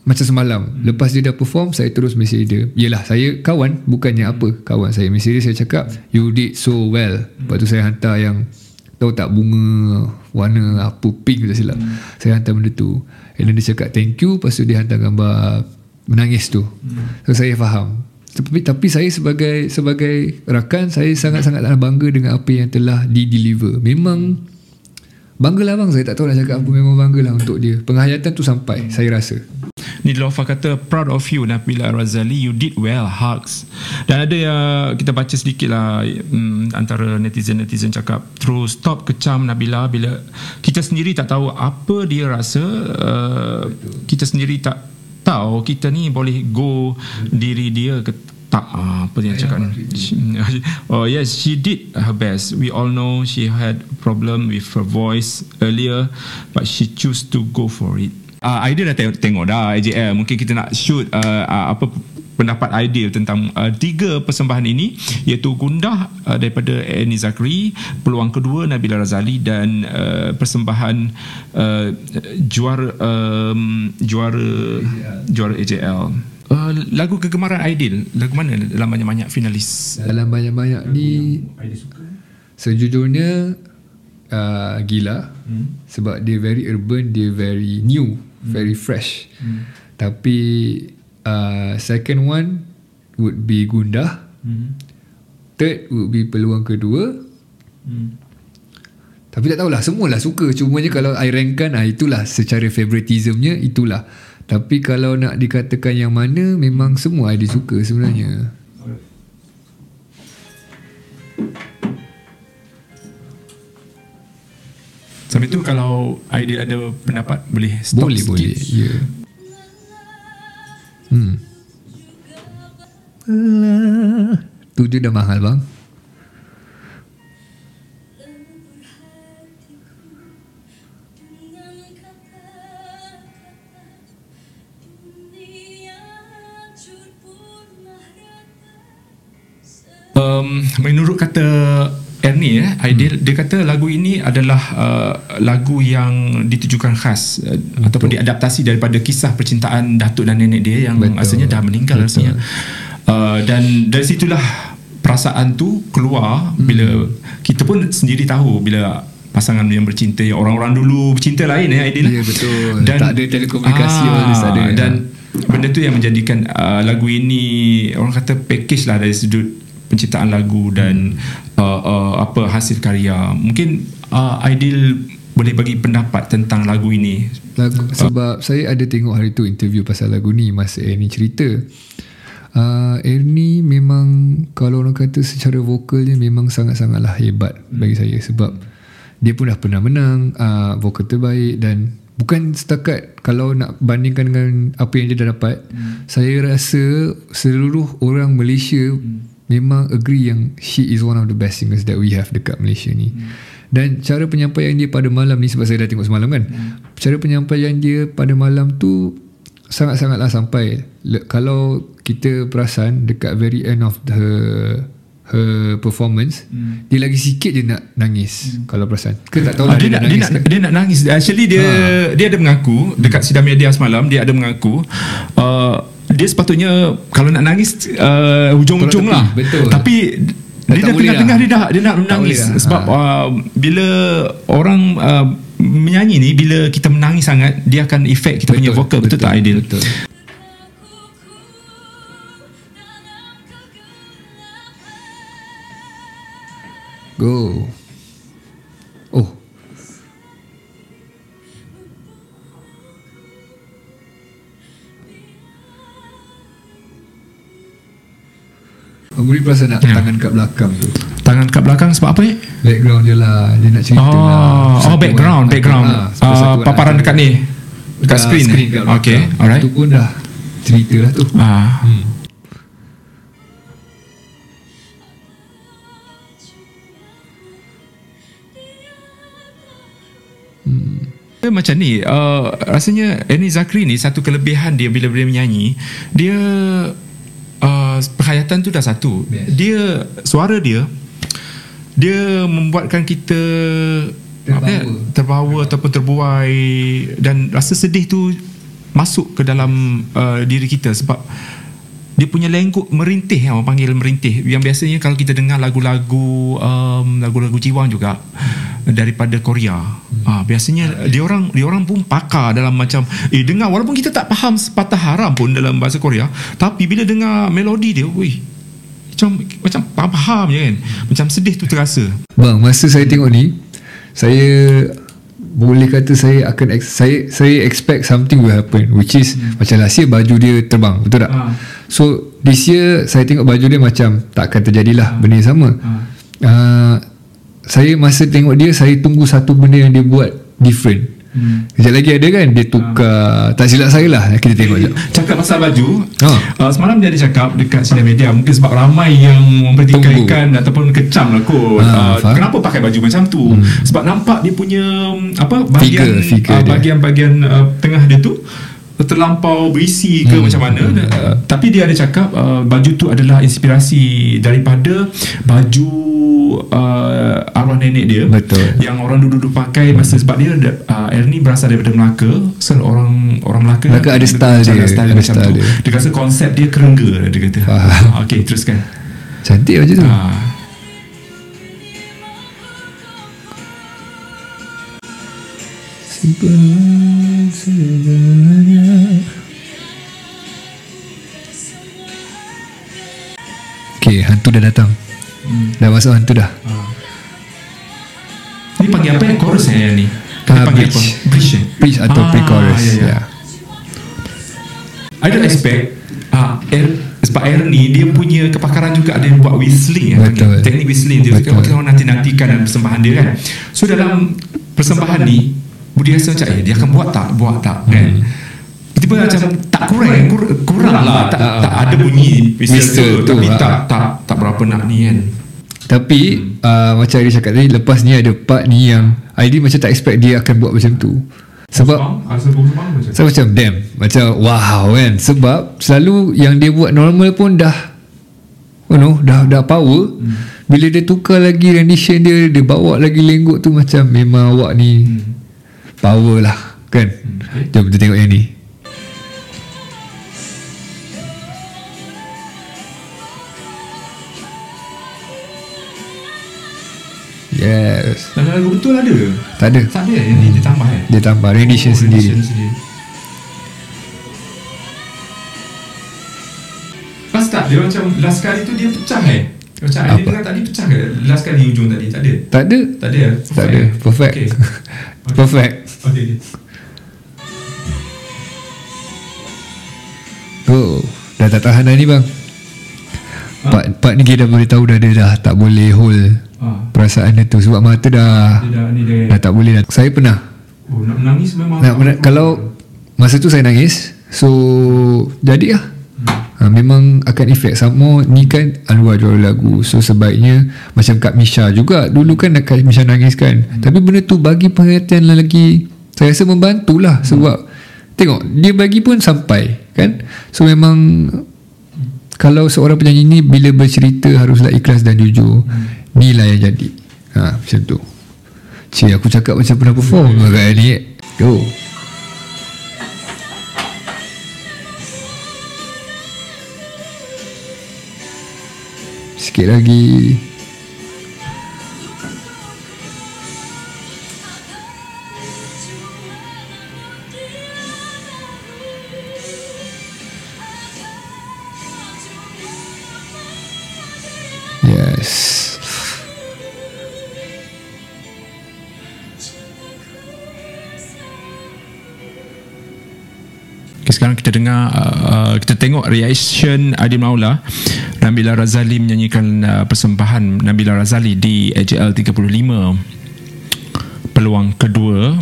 macam semalam Lepas dia dah perform Saya terus mesej dia Yelah saya kawan Bukannya apa Kawan saya mesej dia Saya cakap You did so well Lepas tu saya hantar yang Tahu tak bunga Warna apa Pink tak silap hmm. Saya hantar benda tu And then dia cakap thank you Lepas tu dia hantar gambar Menangis tu hmm. So saya faham tapi, tapi saya sebagai sebagai rakan saya sangat-sangat bangga dengan apa yang telah di-deliver. Memang bangga lah bang. Saya tak tahu nak cakap apa. Memang bangga lah untuk dia. Penghayatan tu sampai. Saya rasa. Nilofa kata proud of you Nabila Razali you did well hugs. Dan ada yang kita baca sedikit lah um, antara netizen-netizen cakap terus stop kecam Nabila bila kita sendiri tak tahu apa dia rasa uh, kita sendiri tak tahu kita ni boleh go diri dia ke tak. Uh, apa dia cakap oh yes she did her best. We all know she had problem with her voice earlier but she choose to go for it uh, idea dah tengok, tengok dah AJL mungkin kita nak shoot uh, uh, apa pendapat idea tentang uh, tiga persembahan ini iaitu Gundah uh, daripada Annie Zakri peluang kedua Nabila Razali dan uh, persembahan uh, juara um, juara juara AJL Uh, lagu kegemaran Aidil lagu mana? Dalam banyak-banyak finalis. Dalam banyak-banyak ni sejujurnya uh, gila. Hmm. sebab dia very urban dia very new Hmm. very fresh. Hmm. Tapi uh, second one would be gundah. Hmm. Third would be peluang kedua. Hmm. Tapi tak tahulah semualah suka cuma je kalau I rankkan ah itulah secara favoritismnya itulah. Tapi kalau nak dikatakan yang mana memang semua I disuka sebenarnya. Sampai tu kalau idea ada pendapat boleh stop boleh, sikit. Boleh, boleh. Yeah. Hmm. Tu je dah mahal bang. Um, menurut kata Ernie eh Aidil hmm. dia kata lagu ini adalah uh, lagu yang ditujukan khas uh, ataupun diadaptasi daripada kisah percintaan datuk dan nenek dia yang Betul. asalnya dah meninggal Betul. rasanya uh, dan dari situlah perasaan tu keluar hmm. bila kita pun sendiri tahu bila pasangan yang bercinta yang orang-orang dulu bercinta lain eh Aidil ya betul dan tak ada telekomunikasi ah, ada dan ya. benda tu yang menjadikan uh, lagu ini orang kata package lah dari sudut penciptaan lagu dan uh, uh, apa hasil karya. Mungkin uh, ideal boleh bagi pendapat tentang lagu ini. Lagu, sebab uh, saya ada tengok hari tu interview pasal lagu ni masa Ernie cerita. Uh, Ernie memang kalau orang kata secara vokalnya memang sangat-sangatlah hebat bagi saya. Sebab dia pun dah pernah menang uh, vokal terbaik dan bukan setakat kalau nak bandingkan dengan apa yang dia dah dapat hmm. saya rasa seluruh orang Malaysia hmm memang agree yang she is one of the best singers that we have dekat Malaysia ni. Hmm. Dan cara penyampaian dia pada malam ni sebab saya dah tengok semalam kan. Hmm. Cara penyampaian dia pada malam tu sangat-sangatlah sampai. Le, kalau kita perasan dekat very end of her her performance hmm. dia lagi sikit je nak nangis hmm. kalau perasan ke tak tahu Ah, lah dia, dia, nak, nak dia, nangis nak, dia nak nangis Actually dia Dia ada mengaku Dekat sidang media semalam Dia ada mengaku uh, Dia sepatutnya Kalau nak nangis uh, Hujung-hujung lah betul. Tapi Dia tak dah tengah-tengah dah. Dia dah Dia nak menangis dah. Sebab Ha. uh, Bila Orang uh, Menyanyi ni Bila kita menangis sangat Dia akan efek Kita punya vokal Betul, tak Aidil betul. Go. Amuri perasan nak Ya. tangan kat belakang tu Tangan kat belakang Sebab apa eh Background dia lah Dia nak cerita Oh, lah oh background, anak- background. Uh, paparan dekat ni, dekat Ah, screen. screen kat belakang. Okay, alright. Itu pun dah cerita lah tu Ah, hmm. Dia macam ni uh, Rasanya Ernie Zakri ni Satu kelebihan dia Bila dia menyanyi Dia uh, Penghayatan tu dah satu Yes. Dia Suara dia Dia membuatkan kita Terbawa. apa ya, Terbawa Ataupun terbuai Dan rasa sedih tu Masuk ke dalam uh, Diri kita Sebab dia punya lengkuk merintih orang panggil merintih. Yang biasanya kalau kita dengar lagu-lagu um, lagu-lagu jiwang juga daripada Korea. Hmm. ah biasanya dia orang dia orang pun pakar dalam macam eh dengar walaupun kita tak faham sepatah haram pun dalam bahasa Korea tapi bila dengar melodi dia wih macam macam faham je kan. Macam sedih tu terasa. Bang masa saya tengok ni Saya Boleh kata saya akan Saya saya expect something will happen Which is hmm. Macam last year baju dia terbang Betul tak? Ah. So this year Saya tengok baju dia macam Takkan terjadilah Benda yang sama Ah. uh, Saya masa tengok dia Saya tunggu satu benda yang dia buat Different Hmm. Kejap lagi ada kan Dia tukar Tak silap saya lah Kita tengok je Cakap pasal baju Ha. uh, Semalam dia ada cakap Dekat sidang media Mungkin sebab ramai yang Tunggu. Mempertikaikan Ataupun kecam lah kot uh, Ha, faham. Kenapa pakai baju macam tu hmm. Sebab nampak dia punya Apa Bagian Figure, figure uh, dia. Bagian-bagian uh, Tengah dia tu terlampau berisi ke hmm. macam mana uh, tapi dia ada cakap uh, baju tu adalah inspirasi daripada baju uh, arwah nenek dia Betul. yang orang dulu-dulu pakai masa sebab dia uh, Ernie berasal daripada Melaka so orang orang Melaka Melaka ada style dia, style ada macam style tu dia. dia rasa konsep dia kerengga dia kata. Ah, okey teruskan Cantik baju tu ah. Segalanya Okay hantu dah datang Hmm. Dah masuk hantu dah ni panggil apa yang chorus eh ni Dia Ah, panggil bridge. bridge eh? Bridge atau Ah, pre-chorus ya, ya. ya. I don't expect ah, er, sebab Ernie dia punya kepakaran juga ada buat whistling eh, Betul. panggil. teknik whistling dia Betul. kita orang nanti-nantikan dalam persembahan dia kan so dalam persembahan ni Budi rasa macam eh dia akan buat tak? Buat tak? Kan? Tiba-tiba macam tak kurang eh, kur, kurang lah. tak, tak, tak ada bunyi whistle, Whistle tu, tu, tapi ah. tak, tak tak berapa nak ni kan? Tapi uh, Macam Adi cakap tadi Lepas ni ada part ni yang Adi macam tak expect Dia akan buat macam tu. Sebab Saya macam damn Macam wow kan? Sebab Selalu yang dia buat normal pun dah You know Dah, dah power. Hmm. Bila dia tukar lagi rendition dia Dia bawa lagi lenggok tu Macam memang awak ni hmm. Power lah Kan? Okay. Jom kita tengok yang ni. Yes. Dalam lagu betul ada ke? Tak ada. Tak ada? Yang ni dia tambah eh? Dia tambah. Rendition Oh, sendiri rendition sendiri. Pas tak dia macam last kali tu dia pecah eh? Macam Apa? dia tadi pecah ke? Last kali hujung tadi Tak ada? Tak ada. Tak ada eh? Tak ada. Perfect. Okay. (laughs) Perfect Okay. Oh Dah tak tahan dah ni bang. Ha? Part, part ni kita dah boleh tahu dah Dia dah tak boleh hold Ah, Perasaan dia tu. Sebab mata dah Dia dah ni dia Dah tak boleh dah. Saya pernah. Oh nak menangis memang nak, mena- Kalau Masa tu saya nangis So Jadi lah ha, Memang akan efek Sama ni kan Anwar jual lagu. So sebaiknya Macam Kak Misha juga. Dulu kan Kak Misha nangis kan. Hmm. Tapi benda tu bagi perhatian lagi Saya rasa membantulah Sebab Tengok Dia bagi pun sampai Kan So memang kalau seorang penyanyi ni bila bercerita haruslah ikhlas dan jujur hmm. ni lah yang jadi ha, macam tu Cik aku cakap macam pernah perform hmm. kat ni Go Sikit lagi kita dengar uh, kita tengok reaction Adil Maula. Nabila Razali menyanyikan uh, persembahan Nabila Razali di AJL 35 peluang kedua.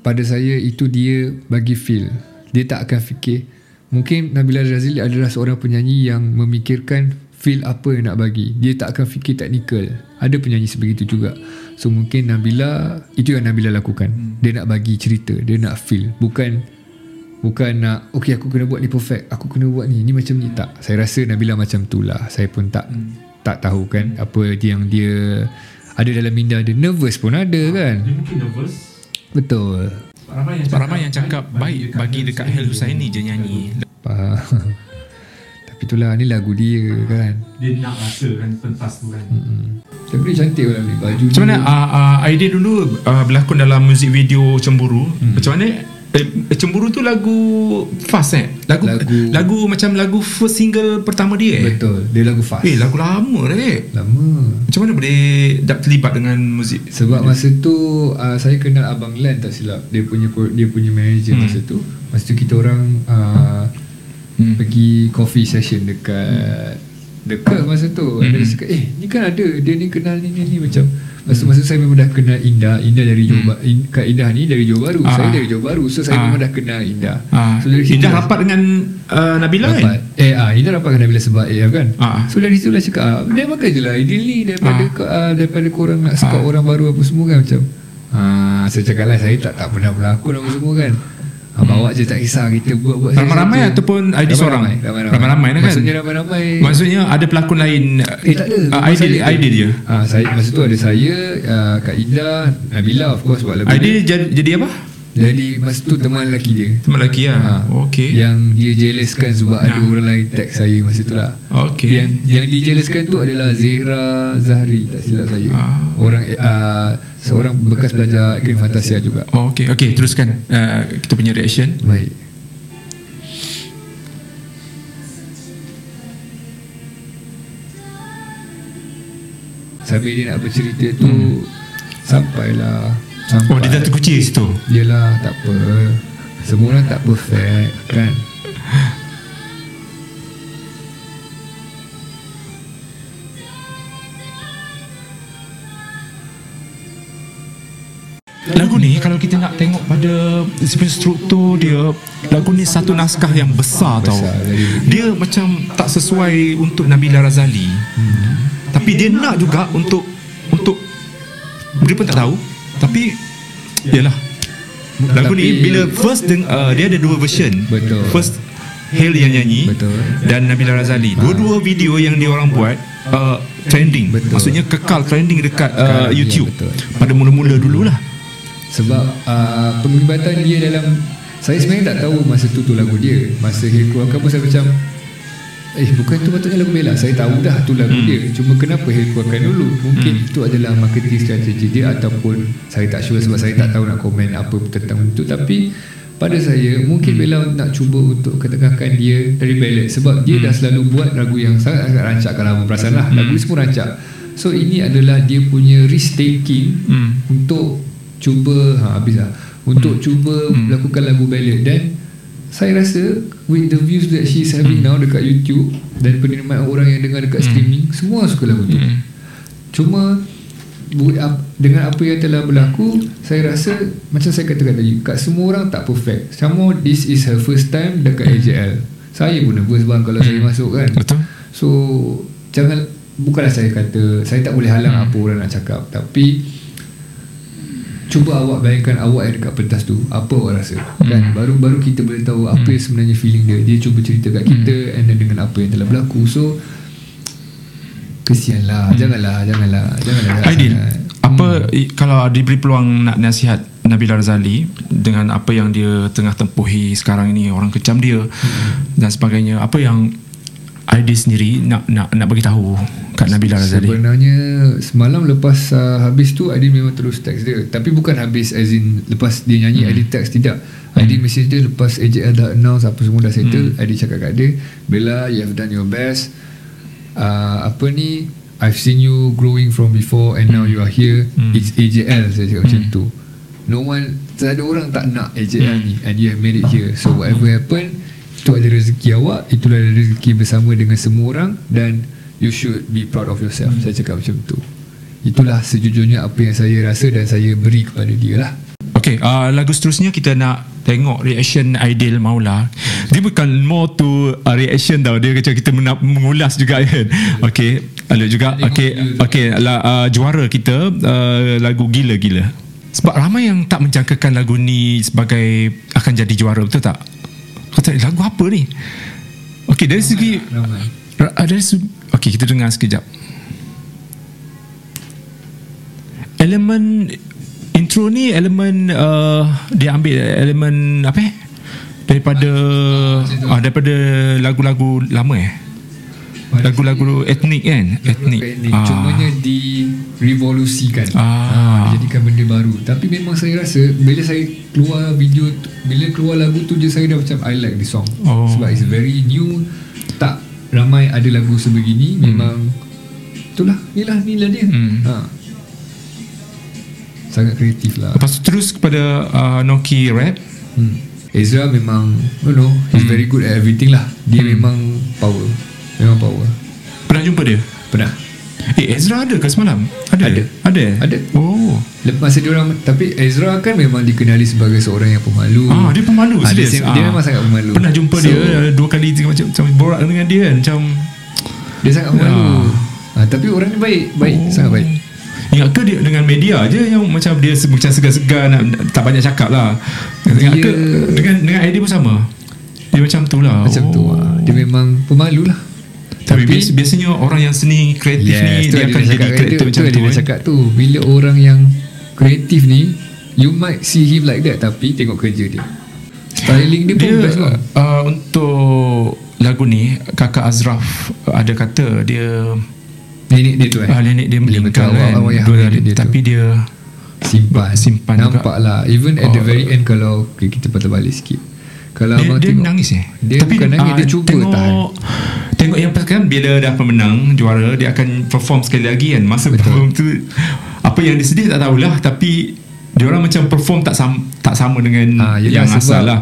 Pada saya itu dia bagi feel. Dia tak akan fikir. Mungkin Nabila Razali adalah seorang penyanyi yang memikirkan feel apa yang nak bagi. Dia tak akan fikir teknikal ada penyanyi sebegitu juga so mungkin Nabila itu yang Nabila lakukan. Dia nak bagi cerita dia nak feel. Bukan bukan nak okay aku kena buat ni perfect aku kena buat ni. Ni macam ni. Tak. Saya rasa Nabila macam tu lah. Saya pun tak tak tahu kan apa yang dia ada dalam minda dia. Nervous pun ada kan? dia mungkin nervous. Betul. Ramai yang cakap, ramai yang cakap baik bagi dekat Hel Husaini je nyanyi. Faham. Tapi itulah ni lagu dia kan. dia nak rasakan pentas tu kan Hmm. Tapi dia cantik lah ni baju Macam mana dia. uh, uh, idea dulu uh, berlakon dalam muzik video Cemburu hmm. Macam mana eh, Cemburu tu lagu fast eh lagu, lagu Lagu- macam lagu first single pertama dia eh Betul. Dia lagu fast. Eh lagu lama dah eh Lama. Macam mana boleh dah terlibat dengan muzik Sebab masa tu uh, saya kenal Abang Lan tak silap. Dia punya dia punya manager Hmm. masa tu. Masa tu kita orang uh, Hmm. pergi coffee session dekat dekat masa tu. Hmm. Ada dia cakap, "Eh, ni kan ada. Dia ni kenal ni ni, ni macam Masa masa saya memang dah kenal Indah Indah dari Johor Baru in, Kak Indah ni dari Johor Baru Hmm. Ah. Saya dari Johor Baru So saya Ah. memang dah kenal Indah Ah, So dari Indah lah- rapat dengan uh, Nabila kan Rapat Eh ah, Indah rapat dengan Nabila sebab eh, kan Ah. So dari situ lah cakap ah, Dia makan je lah ni Daripada, Ah. ah. daripada korang nak scout orang baru apa semua kan Macam ah, Saya cakap lah Saya tak, tak pernah berlakon apa semua kan ah, Bawa je tak kisah Kita buat-buat Ramai-ramai satu. ataupun ID seorang? Ramai-ramai Ramai-ramai kan? Maksudnya ramai-ramai Maksudnya ada pelakon lain Eh tak ada uh, Idea, saya- idea dia ah, saya, Masa tu ada saya uh, Kak Indah Nabila of course buat lagu Idea dia jadi, jadi apa? Jadi masa tu teman lelaki dia Teman lelaki lah Ah, Okay Yang dia jealouskan sebab ada Ah. orang lain tag saya masa tu lah Okay Yang yang dijelaskan tu adalah Zehra Zahri tak silap saya. Ah. Orang uh, seorang bekas pelajar iklim fantasia juga. Oh, okay, okay, teruskan uh, kita punya reaction. Baik. Sambil dia nak bercerita tu hmm. sampailah sampai. Oh, dia dah terkunci di situ. Yelah tak apa. Semua orang tak perfect kan. (laughs) ni kalau kita nak tengok pada struktur dia, lagu ni satu naskah yang besar, tau. Besar, jadi- Dia macam tak sesuai untuk Nabila Razali. Hmm. Tapi dia nak juga untuk untuk dia pun tak tahu. Tapi yalah. Lagu ni bila first deng, uh, dia ada dua version. Betul. First Hale yang nyanyi Betul. dan Nabila Razali. Dua-dua video yang dia orang buat uh, trending. Betul. Maksudnya kekal trending dekat uh, ya, YouTube. betul. Pada mula-mula dululah. Sebab uh, penglibatan dia dalam Saya sebenarnya tak tahu masa tu tu lagu dia. Masa dia keluarkan pun saya macam Eh bukan tu patutnya lagu Bella. Saya tahu dah tu lagu Hmm. dia. Cuma kenapa dia keluarkan dulu? Mungkin Hmm. itu adalah marketing strategi dia Ataupun saya tak sure sebab saya tak tahu nak komen apa tentang itu Tapi pada saya mungkin Bella nak cuba untuk ketengahkan dia dari ballad. Sebab dia dah selalu buat lagu yang sangat-sangat rancak Kalau abang perasan lah. Lagu ni semua rancak. So ini adalah dia punya risk taking Hmm. untuk cuba ha habis lah untuk cuba Hmm. lakukan lagu ballad dan saya rasa with the views that she's having now dekat YouTube dan penerimaan orang yang dengar dekat Hmm. streaming semua suka lagu tu Hmm. cuma dengan apa yang telah berlaku saya rasa macam saya katakan tadi kat semua orang tak perfect sama this is her first time dekat AJL saya pun nervous bang kalau saya Hmm. masuk kan Betul? So jangan bukanlah saya kata saya tak boleh halang Hmm. apa orang nak cakap tapi cuba awak bayangkan awak yang dekat pentas tu apa awak rasa? Hmm. kan baru-baru kita boleh tahu apa yang sebenarnya feeling dia. Dia cuba cerita kat kita Hmm. and then dengan apa yang telah berlaku. So kesian lah. Janganlah janganlah janganlah Hmm. Aidil apa i- kalau diberi peluang nak nasihat Nabila Razali dengan apa yang dia tengah tempuhi sekarang ini orang kecam dia dan sebagainya apa yang Aidil sendiri nak nak nak bagi tahu kat Nabila Razali Sebenarnya semalam lepas uh, habis tu Aidil memang terus text dia. Tapi bukan habis as in lepas dia nyanyi hmm. Aidil text tidak. Aidil message dia lepas AJL dah announce apa semua dah settle hmm. Aidil cakap kat dia Bella you have done your best. Uh, Apa ni I've seen you growing from before and now you are here. Hmm. It's AJL saya cakap macam tu. No one Tak ada orang tak nak AJL ni And you have made it here. So whatever happen Itu adalah rezeki awak Itulah rezeki bersama dengan semua orang Dan You should be proud of yourself Saya cakap macam tu Itulah sejujurnya apa yang saya rasa Dan saya beri kepada dia lah Okay, uh, lagu seterusnya kita nak tengok reaction Aidil Maula. Dia bukan more to uh, reaction tau. Dia macam kita nak mengulas juga kan. Okay, ada juga. Okay, okay la, uh, juara kita uh, lagu gila-gila. Sebab ramai yang tak menjangkakan lagu ni sebagai akan jadi juara betul tak? Kata lagu apa ni? Okay, dari segi Ramai Ra- Ada se- Okey, kita dengar sekejap. Elemen intro ni elemen uh, dia ambil elemen apa eh? Daripada ah, daripada lagu-lagu lama eh. Lagu-lagu etnik kan? Etnik. Etnik Ah. Cumanya direvolusikan Ah. Dijadikan benda baru Tapi memang saya rasa Bila saya keluar video tu- Bila keluar lagu tu je Saya dah macam I like this song Oh. Sebab it's very new Tak ramai ada lagu sebegini Memang Itulah Inilah Inilah dia Hmm. ha. Sangat kreatif lah Lepas tu terus kepada uh, Noki Rap. hmm. Ezra memang You know He's Hmm. very good at everything lah Dia memang power Memang power Pernah jumpa dia? Pernah Eh Ezra ada ke semalam? Ada. Ada. Ada. Ada. Oh. Lepas masa dia orang Tapi Ezra kan memang dikenali sebagai seorang yang pemalu Ah, dia pemalu Ah, dia, serius. dia Ah. memang sangat pemalu Pernah jumpa So, dia uh, dua kali tiga macam macam borak dengan dia kan macam Dia sangat pemalu ah. Tapi orang baik Baik Oh. Sangat baik Ingat ke dia dengan media je yang macam dia macam segar-segar nak, tak banyak cakap lah. Ingat ke dengan dengan ID pun sama. Dia macam tu lah. Macam tu ah. Dia memang pemalu lah Tapi, bias, biasanya orang yang seni kreatif ni tu dia yang akan dia jadi tu, macam tu, tu. Dia eh. cakap tu Bila orang yang Kreatif ni You might see him like that Tapi tengok kerja dia Styling dia pun Dia best lah uh, untuk lagu ni kakak Azraf ada kata dia Nenek dia tu eh ah, nenek dia Dia meninggal kan awak yang dua hari dia tu. tapi dia Simpan Simpan juga. Nampak lah Even at the Oh. very end Kalau okay, Kita patah balik sikit Kalau dia, abang dia tengok menangis eh Dia bukan nangis, dia cuba tengok, tahan. tengok yang kan bila dah pemenang juara dia akan perform sekali lagi kan masa Betul. perform tu apa yang dia sedih tak tahulah tapi dia orang macam perform tak sama tak sama dengan yelah, yang asal sebab lah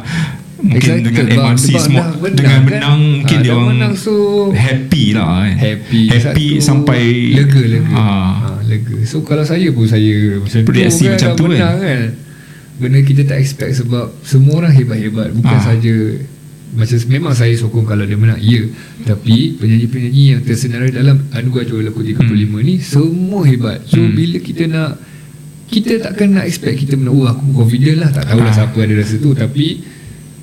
mungkin excited dengan bang, MRC sebab semua menang dengan kan? menang mungkin Ah, dia orang menang, so happy lah kan Happy happy Satu, sampai Lega lega ah, ha, Lega So kalau saya pun Saya macam tu kan macam tu kan? menang kan Benda kita tak expect Sebab Semua orang hebat-hebat Bukan Ah. saja macam memang saya sokong kalau dia menang Ya Tapi penyanyi-penyanyi yang tersenarai dalam Anugerah Juara Lagu 35 Hmm. ni Semua hebat So Hmm. bila kita nak Kita takkan nak expect kita menang Oh aku confident lah Tak tahulah Ah. siapa ada rasa tu Tapi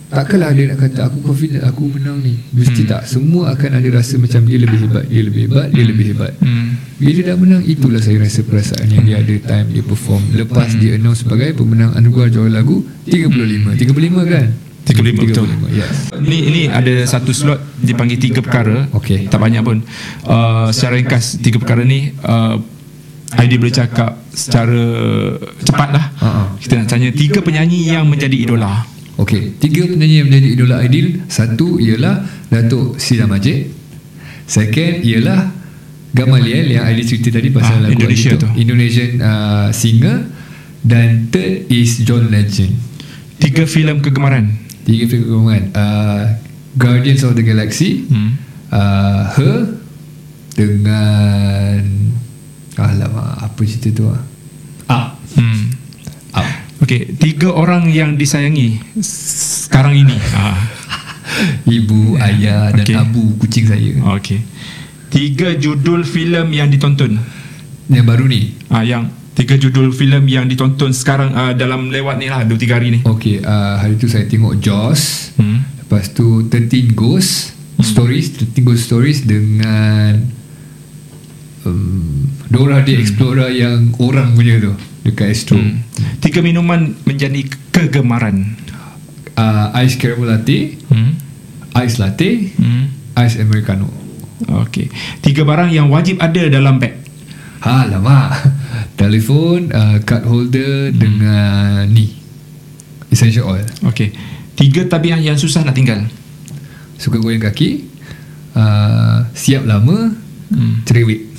Takkanlah dia nak kata Aku confident Aku menang ni Mesti Hmm. tak Semua akan ada rasa macam Dia lebih hebat Dia lebih hebat Dia lebih hebat hmm. bila dah menang Itulah saya rasa perasaan Yang dia ada time Dia perform Lepas dia announce sebagai Pemenang anugerah juara lagu 35 35 kan 35 betul 35 yes Ni ini ada satu slot dipanggil tiga perkara. Okey. Tak banyak pun. Uh, secara ringkas tiga perkara ni uh, Aidi boleh cakap secara cepat lah. Ha-ha. Kita nak tanya tiga penyanyi yang menjadi idola. Okey, tiga penyanyi yang menjadi idola Aidil, satu ialah Datuk Sida Majid. Second ialah Gamaliel yang Aidil cerita tadi pasal Ah, lagu Indonesia tu. Indonesian uh, singer dan third is John Legend. Tiga filem kegemaran. Tiga filem kan. Uh, Guardians of the Galaxy, Hmm. uh, Her dengan Alamak, apa cerita tu ah? Up. Hmm. Okey, tiga orang yang disayangi sekarang ini. Ah. Ibu, ayah dan Okey. abu kucing saya. Okey. Tiga judul filem yang ditonton. Yang baru ni. Ah yang Tiga judul filem yang ditonton sekarang uh, dalam lewat ni lah 2 3 hari ni. Okay uh, Hari tu saya tengok Jaws Hmm. Lepas tu 13 Ghosts Stories 13 Ghost Stories Dengan um, Dora the Explorer Yang orang punya tu Dekat Astro Hmm. Tiga minuman menjadi kegemaran. uh, Ice Caramel Latte Hmm. Ice Latte Hmm. Ice Americano Okey. Tiga barang yang wajib ada dalam beg. Ha lama (laughs) Telefon uh, Card holder Dengan Ni Essential oil Okey. Tiga tabiat yang susah nak tinggal. Suka goyang kaki uh, Siap lama Hmm. Cerewet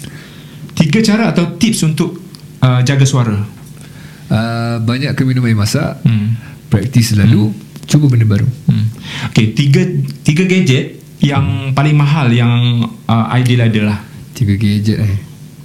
Tiga cara atau tips untuk uh, jaga suara. uh, Banyak ke minum air masak Hmm. Praktis selalu Cuba benda baru Hmm. Okey, tiga tiga gadget yang paling mahal yang uh, ideal ada lah. Tiga gadget eh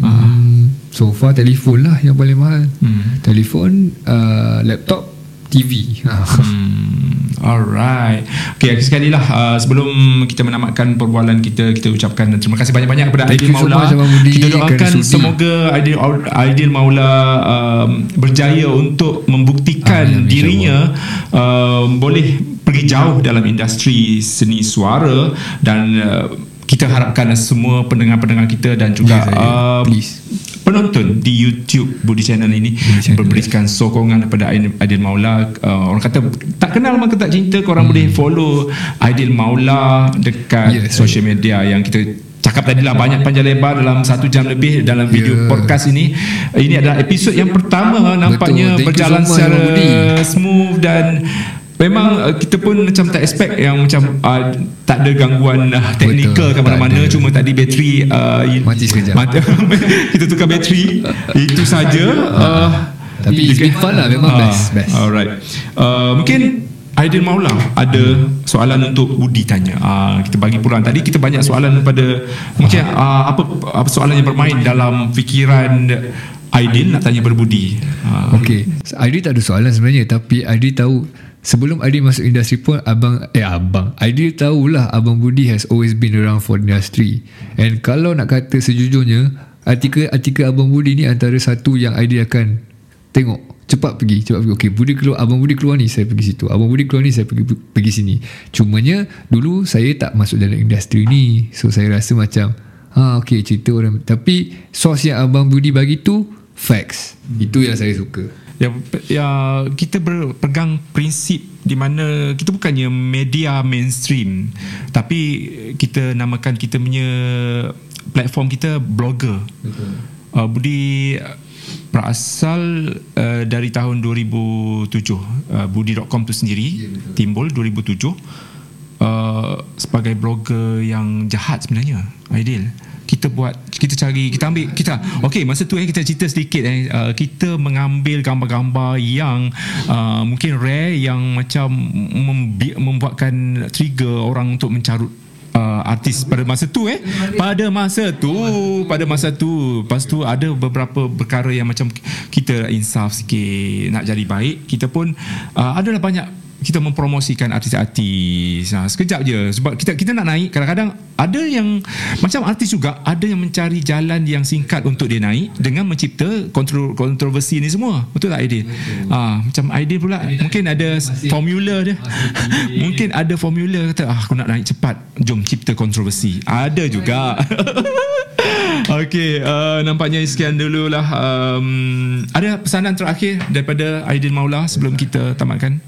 hmm, So far telefon lah Yang paling mahal Hmm. Telefon uh, Laptop TV ha. Hmm, alright. Okay, sekali lah uh, sebelum kita menamatkan perbualan kita, kita ucapkan terima kasih banyak-banyak kepada Thank Aidil so Maula. much, kita doakan semoga Aidil, Aidil Maula um, berjaya untuk membuktikan Amin, dirinya um, boleh pergi jauh dalam industri seni suara dan uh, kita harapkan semua pendengar-pendengar kita dan juga Aidil. um, Please. penonton di YouTube Budi Channel ini Channel, memberikan sokongan kepada Aidil, Maula uh, orang kata tak kenal maka tak cinta korang boleh follow Aidil Maula dekat Hmm. Yes, social media yang kita cakap tadi lah banyak panjang lebar dalam satu jam lebih dalam video Yeah. podcast ini ini adalah episod yang pertama nampaknya you berjalan secara smooth dan Memang uh, kita pun macam tak expect yang macam uh, tak ada gangguan uh, teknikal ke mana-mana. cuma tadi bateri uh, Mati sekejap. mati, (laughs) kita tukar bateri itu saja. Uh, Tapi it's been fun lah, memang Ah, best, best. alright. Uh, mungkin Aidil Maula ada soalan untuk Budi tanya. Uh, kita bagi pulang tadi kita banyak soalan daripada mungkin uh, apa apa soalan yang bermain dalam fikiran Aidil nak tanya kepada Budi. Uh, Okay Aidil tak ada soalan sebenarnya Tapi Aidil tahu Sebelum Aidil masuk industri pun Abang Eh abang. Aidil tahulah Abang Budi has always been around for industry. And kalau nak kata sejujurnya Artikel-artikel Abang Budi ni Antara satu yang Aidil akan Tengok. Cepat pergi Cepat pergi. Okay Budi keluar Abang Budi keluar ni Saya pergi situ. Abang Budi keluar ni Saya pergi pergi sini. Cumanya Dulu saya tak masuk dalam industri ni. So saya rasa macam Ha okay cerita orang. Tapi Source yang Abang Budi bagi tu Facts. Itu yang saya suka ya, ya kita berpegang prinsip di mana kita bukannya media mainstream tapi kita namakan kita punya platform kita blogger. Betul. Uh, Budi berasal uh, dari tahun 2007 uh, budi.com tu sendiri Ya, betul. timbul 2007 uh, sebagai blogger yang jahat sebenarnya ideal kita buat kita cari kita ambil kita okey masa tu eh kita cerita sedikit eh uh, kita mengambil gambar-gambar yang uh, mungkin rare yang macam membi- membuatkan trigger orang untuk mencarut uh, artis pada masa tu eh. Pada masa tu pada masa tu lepas tu ada beberapa perkara yang macam kita insaf sikit nak jadi baik kita pun uh, adalah banyak kita mempromosikan artis-artis. Ha, sekejap je. Sebab kita kita nak naik kadang-kadang ada yang macam artis juga ada yang mencari jalan yang singkat untuk dia naik dengan mencipta kontro, kontroversi ni semua. Betul tak Aidil? Ha, macam Aidil pula mungkin ada formula dia. Mungkin ada formula kata ah, aku nak naik cepat jom cipta kontroversi. Ada juga. (laughs) Okey, uh, nampaknya sekian dululah. Um, ada pesanan terakhir daripada Aidil Maula sebelum kita tamatkan?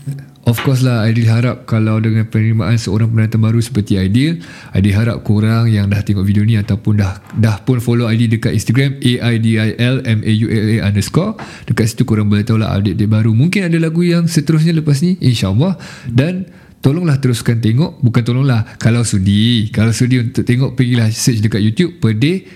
Of course lah Aidil harap Kalau dengan penerimaan Seorang pendatang baru Seperti Aidil Aidil harap korang Yang dah tengok video ni Ataupun dah Dah pun follow Aidil Dekat Instagram A-I-D-I-L-M-A-U-L-A underscore. Dekat situ korang boleh tahu lah Update-update baru. Mungkin ada lagu yang Seterusnya lepas ni InsyaAllah. Dan Tolonglah teruskan tengok Bukan tolonglah Kalau sudi. Kalau sudi untuk tengok Pergilah search dekat YouTube Per day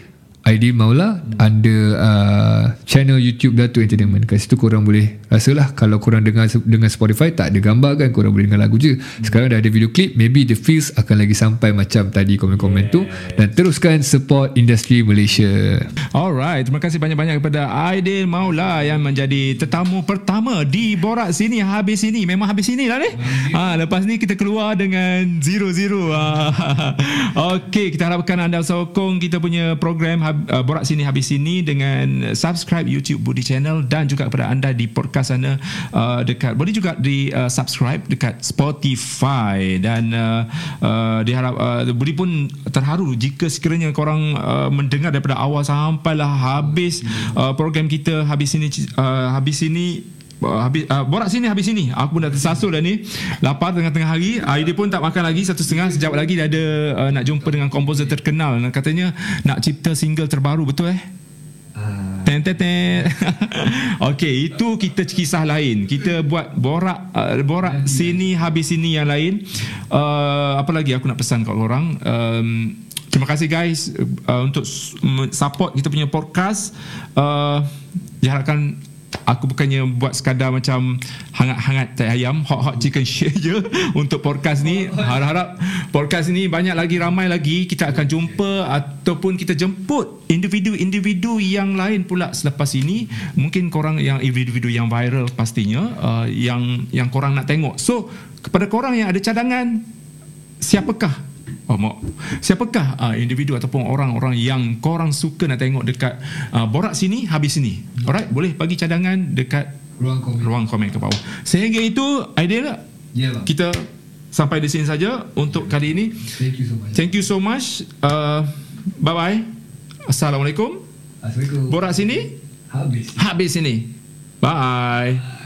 Aidil Maula Under uh, Channel YouTube Dato Entertainment. Kat situ korang boleh rasalah kalau korang dengar dengan Spotify tak ada gambar kan korang boleh dengar lagu je. Sekarang dah ada video clip maybe the feels akan lagi sampai macam tadi komen-komen yes. tu dan teruskan support industri Malaysia. Alright terima kasih banyak-banyak kepada Aidil Maula yang menjadi tetamu pertama di Borak sini habis ini memang habis ini lah ni. Ha, lepas ni kita keluar dengan zero-zero. (laughs) Ha. ok kita harapkan anda sokong kita punya program uh, Borak sini habis ini dengan subscribe YouTube Budi Channel dan juga kepada anda di podcast sana uh, dekat boleh juga di uh, subscribe dekat Spotify. Dan uh, uh, diharap uh, Budi pun terharu jika sekiranya korang uh, mendengar daripada awal sampailah habis uh, program kita habis ini uh, habis ini uh, habis uh, borak sini habis sini. Aku pun dah tersasul dah ni. Lapar tengah-tengah hari. Uh, dia pun tak makan lagi satu setengah. Sejak lagi dah ada uh, nak jumpa dengan komposer terkenal. Katanya nak cipta single terbaru. Betul eh Ten ten ten. (laughs) Okey, itu kita kisah lain. Kita buat borak uh, borak sini habis sini yang lain. Uh, apa lagi aku nak pesan kat orang? Um, terima kasih guys uh, untuk support kita punya podcast. Uh, diharapkan aku bukannya buat sekadar macam hangat-hangat tai ayam hot hot chicken shit je (laughs) untuk podcast ni. Harap-harap podcast ni banyak lagi ramai lagi kita akan jumpa ataupun kita jemput individu-individu yang lain pula selepas ini. Mungkin korang yang individu yang viral pastinya uh, yang yang korang nak tengok. So kepada korang yang ada cadangan siapakah Oh, mau. Siapakah uh, individu ataupun orang-orang yang korang suka nak tengok dekat uh, borak sini habis sini? Alright, boleh bagi cadangan dekat ruang komen, ruang komen ke bawah. Sehingga itu idea yeah, kita sampai di sini saja untuk kali ini. Thank you so much. Thank you so much. Uh, bye bye. Assalamualaikum. Assalamualaikum. Borak sini habis. Habis sini. Bye.